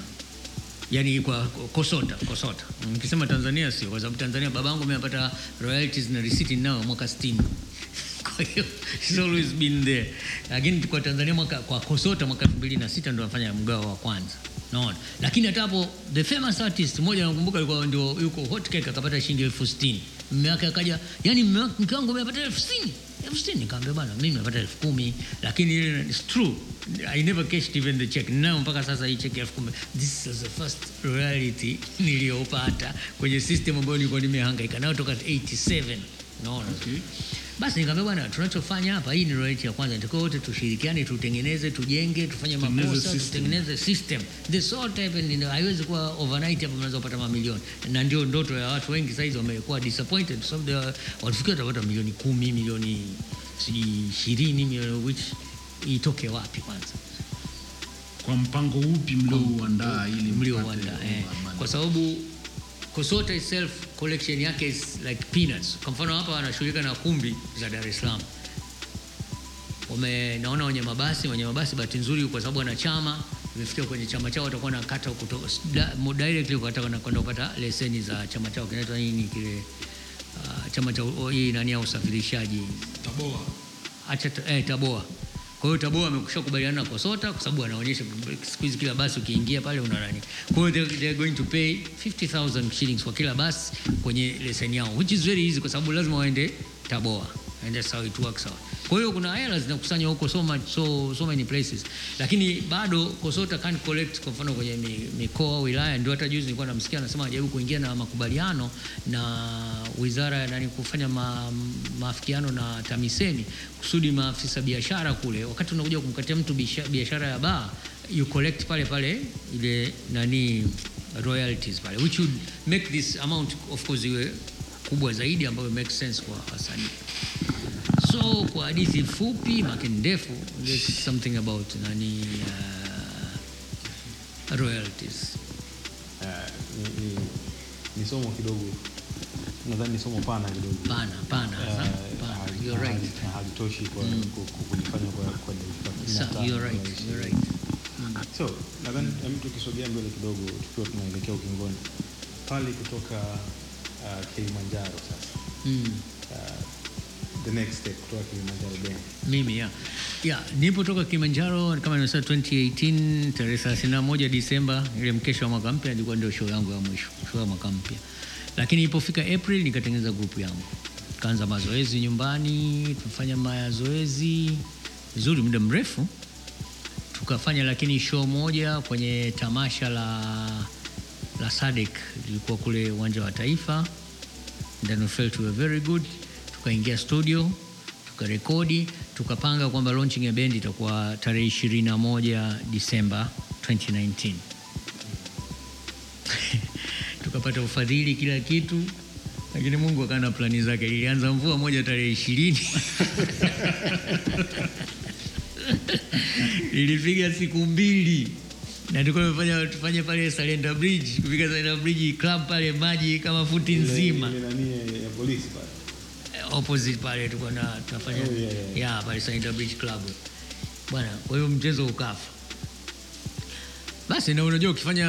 Yani kwa Kosota Kosota. Nikisema Tanzania sio kwa sababu Tanzania babangu amepata royalties na receipt nao mwaka 60. Kwa always been there. Lakini kwa Tanzania mwaka kwa Kosota mwaka 2006 ndio anafanya mgao wa kwanza. Naona. Lakini hata hapo the famous artist mmoja nakumbuka alikuwa ndio yuko hot cake akapata shilingi elfu sitini. Mume wake akaja, yani mke wangu amepata elfu sitini. Elfu sitini nikamwambia bana mimi nimepata elfu kumi lakini ile it's true I never cashed even the check. Nao mpaka sasa hii check elfu kumi. This is the first royalty niliyopata kwenye system ambayo nilikuwa nimehangaika nayo toka 87. Naona. Okay. Basi nikamwambia bwana, tunachofanya hapa, hii ni royalty ya kwanza, tuko wote tushirikiane, tutengeneze, tujenge, tufanye makosa, tutengeneze system. This all happened in haiwezi kuwa overnight hapo mnaweza kupata mamilioni, na ndio ndoto ya watu wengi saizi wamekuwa disappointed sababu they walifikia watapata milioni kumi, milioni ishirini, milioni which itoke wapi kwanza? kwa mpango upi mliouandaa ili mliouandaa eh. kwa sababu Kosota itself collection yake is like peanuts. Kwa mfano hapa wanashughulika na kumbi za Dar es Salaam, wame naona wenye mabasi wenye mabasi, bahati nzuri kwa sababu wana chama imefikia kwenye chama chao, watakuwa na kata directly kwenda kwenda kupata leseni za chama chao kinaitwa nini kile, uh, chama cha oh, hii nani ya usafirishaji Taboa. acha eh, Taboa. Kwa hiyo Taboa amekusha kubaliana na Kosota kwa sababu anaonyesha siku hizi kila basi ukiingia pale una nani. Kwa hiyo they, are going to pay 50000 shillings kwa kila basi kwenye leseni yao which is very easy kwa sababu lazima waende Taboa. And that's how it works out. Kwa hiyo kuna hela zinakusanywa huko so much, so, so many places, lakini bado COSOTA can't collect. Kwa mfano kwenye mikoa wilaya, ndio hata juzi nilikuwa namsikia anasema ajaribu kuingia na makubaliano na wizara ya kufanya ma, maafikiano na TAMISEMI kusudi maafisa biashara kule, wakati unakuja kumkatia mtu biashara ya baa, you collect pale pale ile nani royalties pale, which would make this amount of course iwe kubwa zaidi, ambayo make sense kwa wasanii. So kwa hadithi fupi make ndefu, there's something about nani uh, royalties. Uh, ni, ni, ni somo kidogo nadhani ni somo pana kidogo Pana pana, uh, pana. You're right. hali- halitoshi kwa ku- ku- kwa kwa dakika You're right, you're right. so nadhani hem tukisogea mbele kidogo tukiwa tunaelekea ukingoni pale kutoka uh, Kilimanjaro sasa. Mm. uh, the next step kutoka Kilimanjaro Band Mimi ya ya nilipotoka Kilimanjaro kama nimesema 2018 tarehe 31 Disemba, ile mkesha wa mwaka mpya ilikuwa ndio show yangu ya mwisho, show ya mwaka mpya. Lakini ilipofika April nikatengeneza grupu yangu, kaanza mazoezi nyumbani, tufanya mazoezi vizuri muda mrefu. Tukafanya, lakini show moja kwenye tamasha la la Sadek lilikuwa kule uwanja wa Taifa. Then we felt we were very good. Tukaingia studio tukarekodi tukapanga kwamba launching ya bendi itakuwa tarehe 21 Disemba 2019 tukapata ufadhili kila kitu lakini Mungu akawa na plani zake. Ilianza mvua moja tarehe ishirini. Ilipiga siku mbili na tulikuwa tumefanya tufanye pale Salenda Bridge, kufika Salenda Bridge club pale maji kama futi nzima. Ile- ile nani ya- ya polisi pale. Eh, opposite pale tulikuwa na tunafanya Oh, yeah, yeah. yeah, pale Salenda Bridge Club. Bwana. Kwa hiyo mchezo ukafa, basi na unajua ukifanya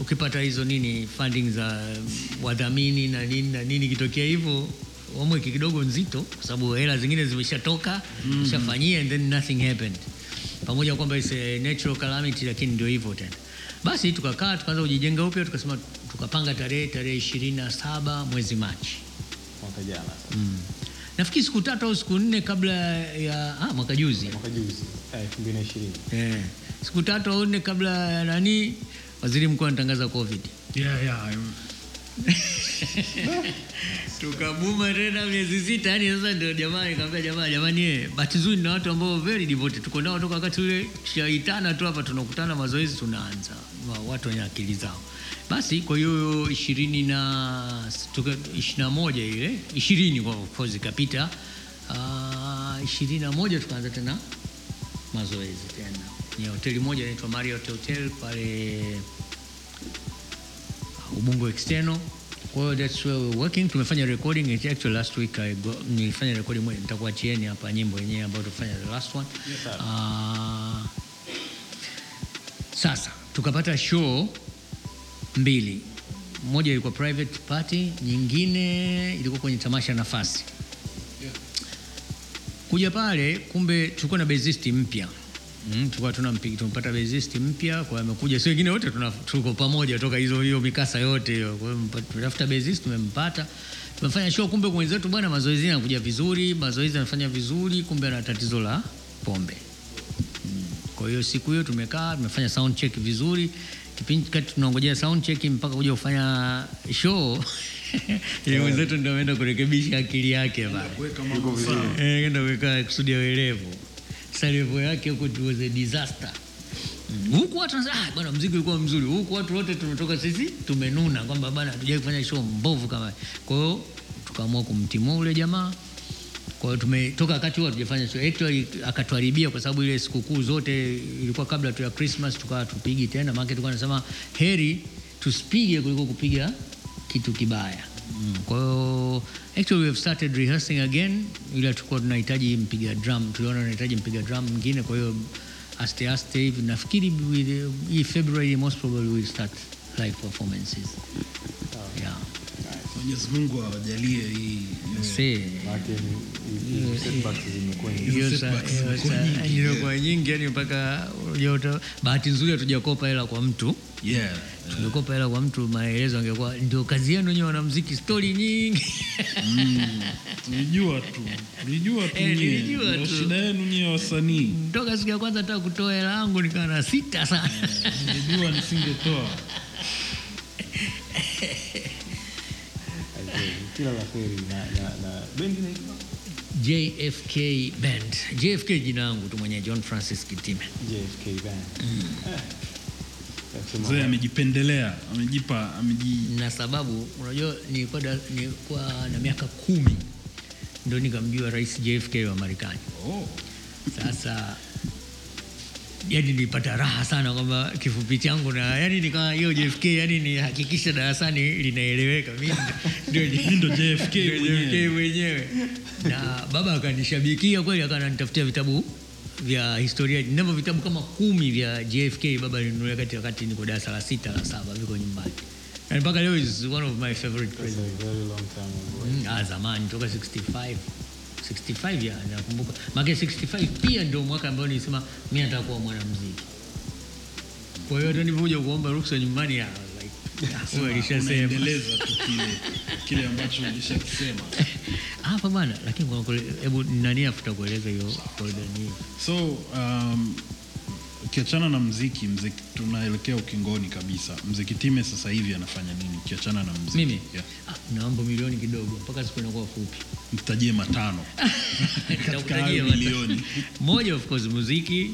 ukipata hizo nini funding za wadhamini na nini na nini kitokea hivyo homework kidogo nzito kwa sababu hela zingine zimeshatoka shafanyia and then nothing happened pamoja kwamba a natural calamity lakini ndio hivyo tena. Basi tukakaa tukaanza kujijenga upya tukasema tukapanga tarehe tarehe ishirini na saba mwezi machi. Mwaka jana. Mm. nafikiri siku tatu au siku nne kabla ya ah, mwaka juzi. Mwaka juzi eh, elfu mbili na ishirini. Eh, siku tatu au nne kabla ya nani, waziri mkuu anatangaza covid, yeah, yeah. tukabuma tena miezi sita. Yani sasa ndio jamaa nikamwambia jamaa, jamani, eh, bahati nzuri na watu ambao very devoted tuko nao toka wakati ule tushaitana tu hapa, tunakutana mazoezi, tunaanza watu wenye akili zao. Basi kwa hiyo ishirini na ishirini na moja ile ishirini course ikapita ishirini na moja tukaanza tena mazoezi tena ni hoteli moja inaitwa Marriott Hotel pale Ubungo External. Kwa hiyo that's where we're working. Tumefanya recording it actually last week I go, nilifanya recording moja nitakuachieni hapa nyimbo yenyewe ambayo tufanya the last one. Yes, sir. Ah, sasa tukapata show mbili, moja ilikuwa private party, nyingine ilikuwa kwenye tamasha nafasi kuja pale kumbe tulikuwa na bassist mpya Mm, tulikuwa tunampiga tumepata bassist mpya kwa amekuja. Si wengine wote tuna- tuko pamoja toka hizo hiyo mikasa yote hiyo. Kwa hiyo tunatafuta bassist tumempata. Tumefanya show kumbe mwenzetu bwana mazoezi yanakuja vizuri mazoezi yanafanya vizuri kumbe ana tatizo la pombe. Kwa hiyo siku hiyo tumekaa tumefanya sound check vizuri. Kipindi kati tunangojea sound check mpaka kuja kufanya show ile mwenzetu ndio ameenda kurekebisha akili yake bana, Kuweka. Eh, kusudi ya level yake huko it disaster. Huku watu ah, bwana mziki ulikuwa mzuri. Huku watu wote tumetoka sisi tumenuna kwamba bwana hatujai kufanya show mbovu kama kwa hiyo tukaamua kumtimua ule jamaa. Kwa hiyo tumetoka wakati huo hatujafanya show. Actually akatuharibia kwa sababu ile sikukuu zote ilikuwa kabla tu ya Christmas tukawa tupigi tena. Maana tulikuwa tunasema heri tusipige kuliko kupiga kitu kibaya mm. kwa hiyo actually we have started rehearsing again. Ila tulikuwa tunahitaji mpiga drum. Tuliona tunahitaji mpiga drum mwingine kwa hiyo aste aste hivi. Nafikiri hii February most probably we start live performances. Yeah. Mwenyezi Mungu awajalie hii zimekuwa nyingi. yani mpaka bahati nzuri hatujakopa hela kwa mtu. Yeah. Tungekopa hela kwa mtu maelezo angekuwa ndio kazi yenu nyewe wanamziki stori nyingi Nilijua tu Nilijua tu Eh, Ndio tu. shida yenu nyewe wasanii toka siku ya kwanza hata kutoa hela yangu nikawa na sita sana nilijua nisingetoa Kila la heri na na na bendi inaitwa JFK Band. JFK jina langu tu mwenyewe John Francis Kitime. JFK Band. Eh. Mzee amejipendelea amejipa ameji Na sababu unajua nilikuwa da- nilikuwa na miaka kumi ndio nikamjua Rais JFK wa Marekani. oh. Sasa yani nilipata raha sana kwamba kifupi changu na yani nikawa hiyo JFK yani nihakikisha darasani linaeleweka mimi ndio Mimi ndo mwenyewe. JFK mwenyewe na baba akanishabikia kweli akananitafutia vitabu vya historia ninavyo vitabu kama kumi vya JFK baba alinunulia kati wakati niko darasa la sita la saba viko nyumbani. Na mpaka leo is one of my favorite That's presidents a very long time ago. Mm, ah, zamani toka 65 65 ya nakumbuka. Maana 65 pia ndio mwaka ambao nilisema mimi nataka kuwa mwanamuziki. Kwa hiyo hata nilipokuja kuomba ruhusa nyumbani ya unaendeleza tu kile kile ambacho ulishakisema. Hapa bwana lakini hebu nani afuta kueleza hiyo folder ni so um, ukiachana na mziki mziki tunaelekea ukingoni kabisa. Mziki time sasa hivi anafanya nini? Ukiachana na mziki mimi? yeah. ah, naomba milioni kidogo mpaka siku inakuwa fupi. Mtajie matano. Katika milioni. Moja of course muziki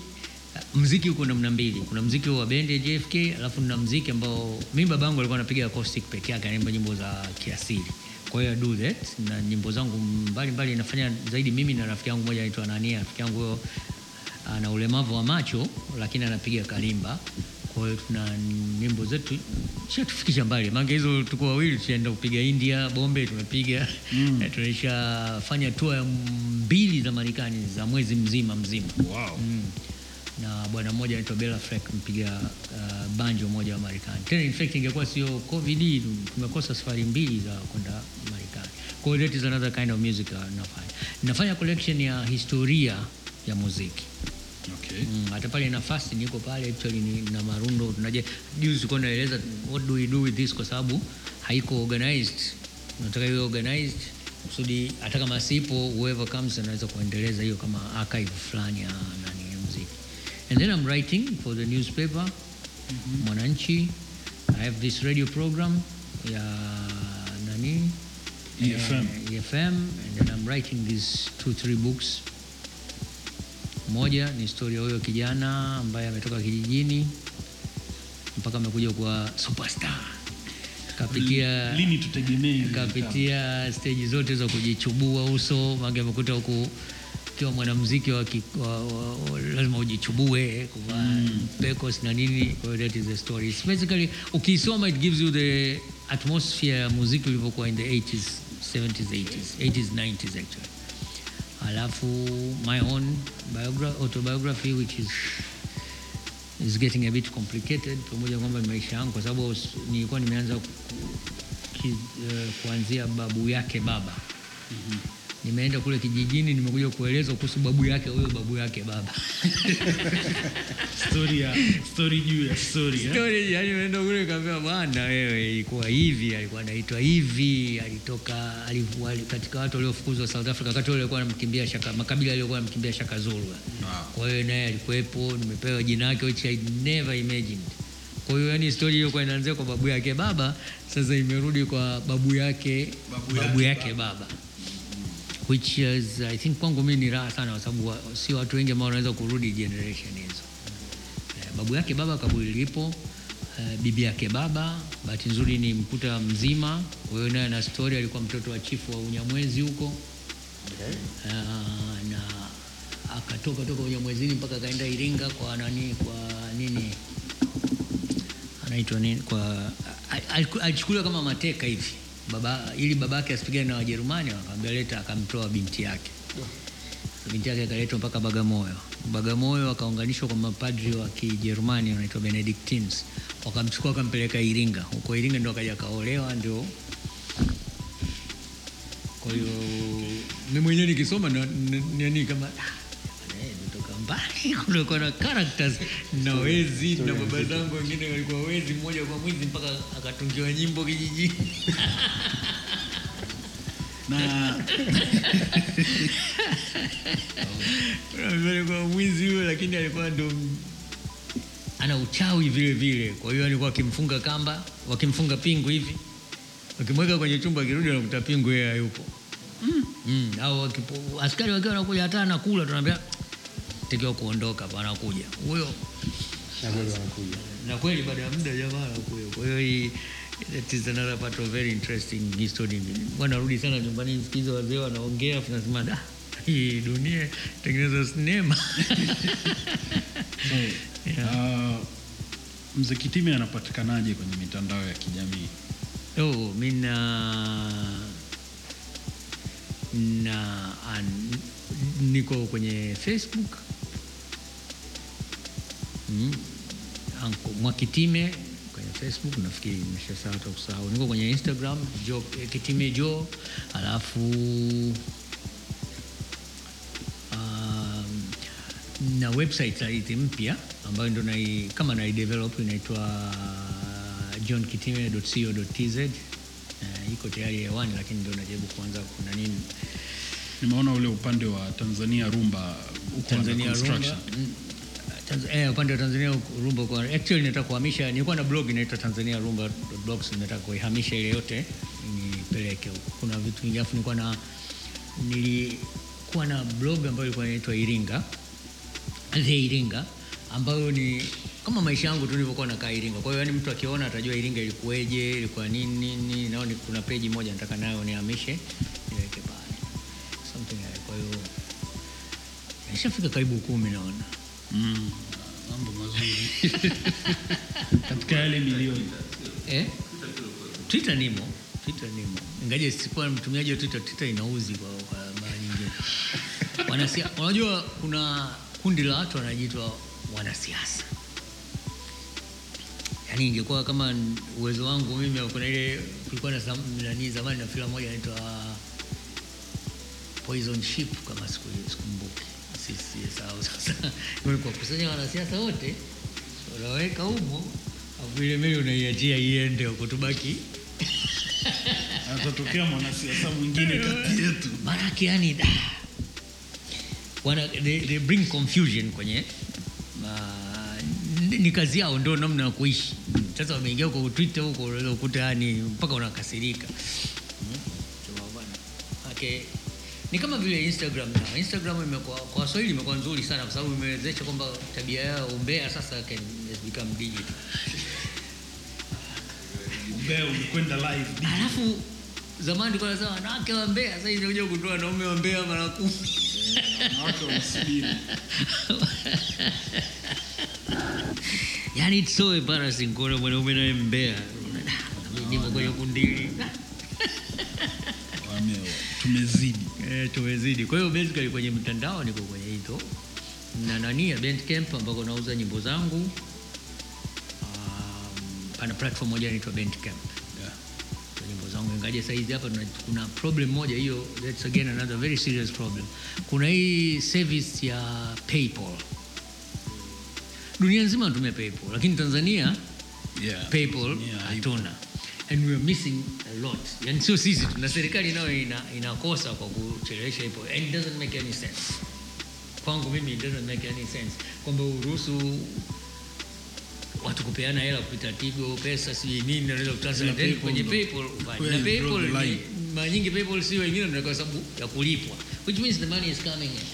mziki huko namna mbili kuna mziki wa bendi JFK alafu na mziki ambao mimi babangu alikuwa anapiga acoustic peke yake anaimba nyimbo za kiasili kwa hiyo do that na nyimbo zangu mbalimbali nafanya zaidi mimi na rafiki yangu mmoja anaitwa Anania rafiki yangu huyo ana ulemavu wa macho lakini anapiga kalimba kwa hiyo tuna nyimbo zetu shatufikisha mbali maana hizo tuko wawili tunaenda kupiga India Bombe tumepiga mm. tunaisha fanya tour ya mbili za Marekani za mwezi mzima mzima wow. mm. Na bwana mmoja anaitwa Bela Fleck mpiga uh, banjo mmoja wa Marekani. Tena in fact ingekuwa sio COVID tumekosa safari mbili za kwenda Marekani. Kwa hiyo that is another kind of music nafanya. Nafanya collection ya historia ya muziki. Okay. Mm, hata pale nafasi niko pale actually ni, na marundo tunaje juzi kwa naeleza what do we do with this kwa sababu haiko organized nataka iwe organized kusudi hata kama sipo whoever comes anaweza kuendeleza hiyo kama archive fulani ya nani and then I'm writing for the newspaper Mwananchi. I have this radio program ya nani? EFM. Eh, EFM and then I'm writing these two three books. Moja ni historia ya huyo kijana ambaye ametoka kijijini mpaka amekuja kuwa superstar. Kapitia Lini tutegemee kapitia stage zote za kujichubua uso, mange amekuta huku ukiwa mwanamuziki wa, wa, wa, lazima ujichubue kuvaa mm. na nini. Kwa hiyo that is the story. It's basically ukisoma it gives you the atmosphere ya muziki ulivyokuwa in the 80s, 70s, 80s, 80s, 90s actually alafu my own biogra- autobiography which is is getting a bit complicated pamoja kwamba ni maisha yangu kwa sababu nilikuwa nimeanza ku- ki, uh, kuanzia babu yake baba nimeenda kule kijijini nimekuja kuelezwa kuhusu babu yake huyo babu yake baba. Story ya story juu ya story eh? Story, yani unaenda kule kaambia bwana wewe ilikuwa hivi alikuwa anaitwa hivi alitoka alikuwa katika watu waliofukuzwa South Africa wakati ule alikuwa anamkimbia shaka makabila aliyokuwa anamkimbia Shaka Zulu. Wow. kwa hiyo naye alikuwepo nimepewa jina yake which I never imagined. Kwa hiyo yani story hiyo kwa inaanzia kwa babu yake baba sasa imerudi kwa babu yake Babu babu, yake yake baba which is I think kwangu mimi ni raha sana kwa sababu sio si watu wengi ambao wanaweza kurudi generation hizo. Eh, babu yake baba kaburi lipo eh, bibi yake baba bahati nzuri ni mkuta mzima kwa hiyo naye na story alikuwa mtoto wa chifu wa unyamwezi huko. Ah, na akatoka toka unyamwezini mpaka akaenda iringa kwa nani kwa nini? Anaitwa nini? Kwa alichukuliwa kama mateka hivi baba ili babake asipigane na wajerumani akamwambia leta akamtoa binti yake binti yake akaletwa mpaka Bagamoyo. Bagamoyo akaunganishwa kwa mapadri wa Kijerumani wanaitwa Benedictines, wakamchukua wakampeleka Iringa. Huko Iringa ndo akaja akaolewa, ndio kwa hiyo mimi mwenyewe nikisoma na- na- nani kama "Ah, bwana, mbali kulikuwa na characters na wezi na baba zangu wengine walikuwa wezi, mmoja kwa mwizi mpaka akatungiwa nyimbo kijijini. na alikuwa mwizi huyo, lakini alikuwa ndo ana uchawi vile vile. Kwa hiyo alikuwa akimfunga kamba, wakimfunga pingu hivi, wakimweka kwenye chumba, akirudi anakuta pingu yeye hayupo. Mm, au askari wakiwa wanakuja hata anakula, tunaambia takiwa kuondoka, hapa anakuja huyo na kweli wanakuja baada ya muda jamaa anakuja. Kwa hiyo hii that is another part of very interesting history. Wanarudi sana nyumbani, sikiza wazee wanaongea, afu nasema da, hii dunia tengeneza sinema so, uh, mzee Kitime anapatikanaje kwenye mitandao ya kijamii? Oh, mi na na niko kwenye Facebook mm. Anko Mwakitime kwenye Facebook, nafikiri nimeshasahau hata kusahau. Niko kwenye Instagram jo, eh, Kitime Jo, alafu um, na website aiti mpya ambayo ndo nai, kama naidevelop inaitwa johnkitime.co.tz. Uh, iko tayari hewani, lakini ndo najaribu kuanza kuna nini Nimeona ule upande wa Tanzania Rumba uko Tanzania Rumba. Eh, upande wa Tanzania Rumba kwa actually nataka kuhamisha, nilikuwa na blog inaitwa Tanzania Rumba blogs, nataka kuihamisha ile yote nipeleke huko. Kuna vitu vingi, afu nilikuwa na nilikuwa na blog ambayo ilikuwa inaitwa Iringa The Iringa ambayo ni kama maisha yangu tu nilivyokuwa nakaa Iringa. Kwa hiyo yani mtu akiona atajua Iringa ilikuweje, ilikuwa nini nini. Nao ni kuna peji moja nataka nayo nihamishe niweke pale something like. Kwa hiyo nishafika karibu kumi naona. Mm, mambo mazuri katika yale milioni Eh? Twitter nimo, Twitter nimo. Ingaje sikuwa mtumiaji wa Twitter, Twitter inauzi kwa, kwa mara nyingine. Wanasia, unajua kuna kundi la watu wanajiitwa wanasiasa yani ingekuwa kama uwezo wangu mimi kuna ile kulikuwa na nani zamani na filamu moja inaitwa poison ship kama siku sikumbuki sisi sasa kuwakusanya wanasiasa wote unaweka humo ile unaiachia iende huko tubaki. Atatokea mwanasiasa mwingine kati yetu. Maanake yani wana they, they bring confusion kwenye uh, ni- kazi yao ndio namna ya kuishi. Sasa wameingia huko twitter huko ukuta yani mpaka unakasirika Hmm? Ni kama vile instagram na instagram imekuwa kwa Swahili imekuwa nzuri sana kwa sababu imewezesha kwamba tabia yao umbea sasa can become digital umbea umekwenda live alafu zamani nasema wanawake wa Mbeya, sasa hivi kutoa wanaume wa Mbeya mara kumi. wanawake yani it's so embarrassing kuona mwanaume naye Mbeya. Mimi kwenye kundi hili. Tumezidi. Kwa hiyo basically kwenye mtandao niko kwenye hizo na nani ya Bandcamp ambako nauza nyimbo zangu. Um, pana platform moja inaitwa Bandcamp. yeah. nyimbo zangu ingaje saizi hapa tuna- kuna problem moja hiyo that's again another very serious problem kuna hii service ya paypal dunia nzima natumia paypal lakini tanzania Yeah. paypal Yeah, hatuna and we are missing lot. Yani sio sisi tu na serikali nayo ina, inakosa kwa kuchelewesha hipo and it doesn't make any sense. Kwangu mimi it doesn't make any sense. Kwamba uruhusu watu kupeana hela kupita tigo pesa si nini naweza kutransfer kwenye paypal na paypal mara nyingi paypal sio wengine ndio kwa sababu ya kulipwa which means the money is coming in.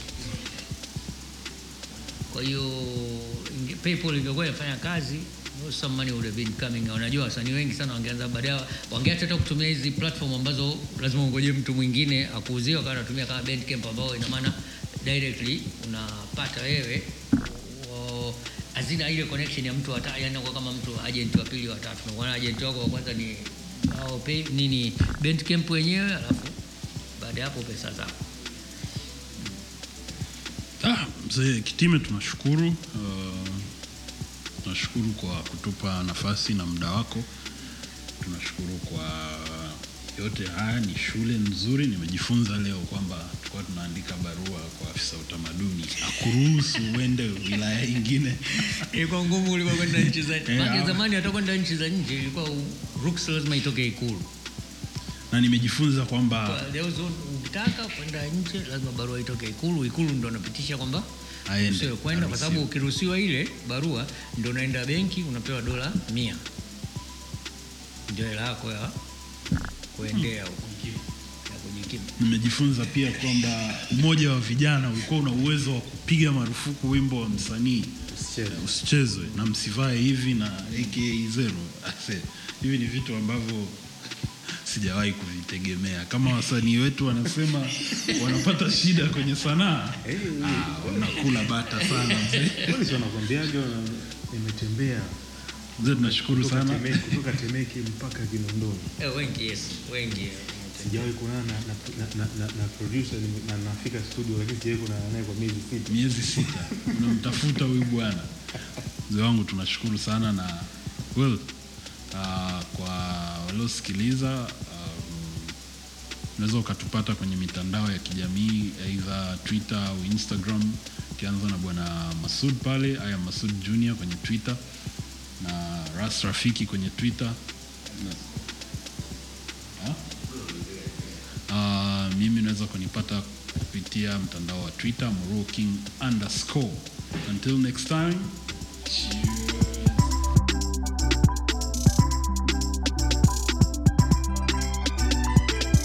Kwa hiyo paypal ingekuwa inafanya kazi some money would have been coming unajua wasanii wengi sana wangeanza baadaye wangeacha hata kutumia hizi platform ambazo lazima ungoje mtu mwingine akuuzie wakawa anatumia kama bandcamp ambao ina maana directly unapata wewe hazina ile connection ya mtu hata yani kwa kama mtu agent wa pili wa tatu. Unaona agent wako wa kwanza ni au pay, nini bandcamp wenyewe alafu baada hapo pesa zako. Ah, mzee Kitime, tunashukuru. Uh, tunashukuru kwa kutupa nafasi na muda wako. Tunashukuru kwa yote haya, ni shule nzuri. Nimejifunza leo kwamba tulikuwa tunaandika barua kwa afisa utamaduni akuruhusu uende wilaya ingine. ilikuwa ngumu ulikuwa kwenda nchi za nje, Maana ah. zamani hata kwenda nchi za nje ilikuwa ruksa lazima itoke ikulu na nimejifunza kwamba Kwa ukitaka kwenda nje lazima barua itoke ikulu ikulu ndo anapitisha kwamba Aende, kwenda kwa sababu ukiruhusiwa ile barua ndo unaenda benki unapewa dola mia. Ndio hela yako ya kuendea huko. Ya kujikimu. Nimejifunza pia kwamba umoja wa vijana ulikuwa una uwezo wa kupiga marufuku wimbo wa msanii. Usichezwe na msivae hivi na aka zero. Hivi ni vitu ambavyo sijawahi kuvitegemea kama wasanii wetu wanasema wanapata shida kwenye sanaa ah, wanakula bata sana mzee wanakwambiaga imetembea mzee tunashukuru sana Temeke, kutoka Temeke mpaka Kinondoni. eh, wengi yes wengi. Sijawahi kuonana na, na, na, na, na producer na nafika studio, lakini sijawahi kuonana naye kwa miezi sita. miezi sita unamtafuta huyu bwana mzee wangu tunashukuru sana na well, uh, kwa waliosikiliza um, unaweza ukatupata kwenye mitandao ya kijamii aidha twitter au instagram ukianza na bwana masud pale aya masud junior kwenye twitter na ras rafiki kwenye twitter. Uh, mimi unaweza kunipata kupitia mtandao wa twitter moroking underscore until next time.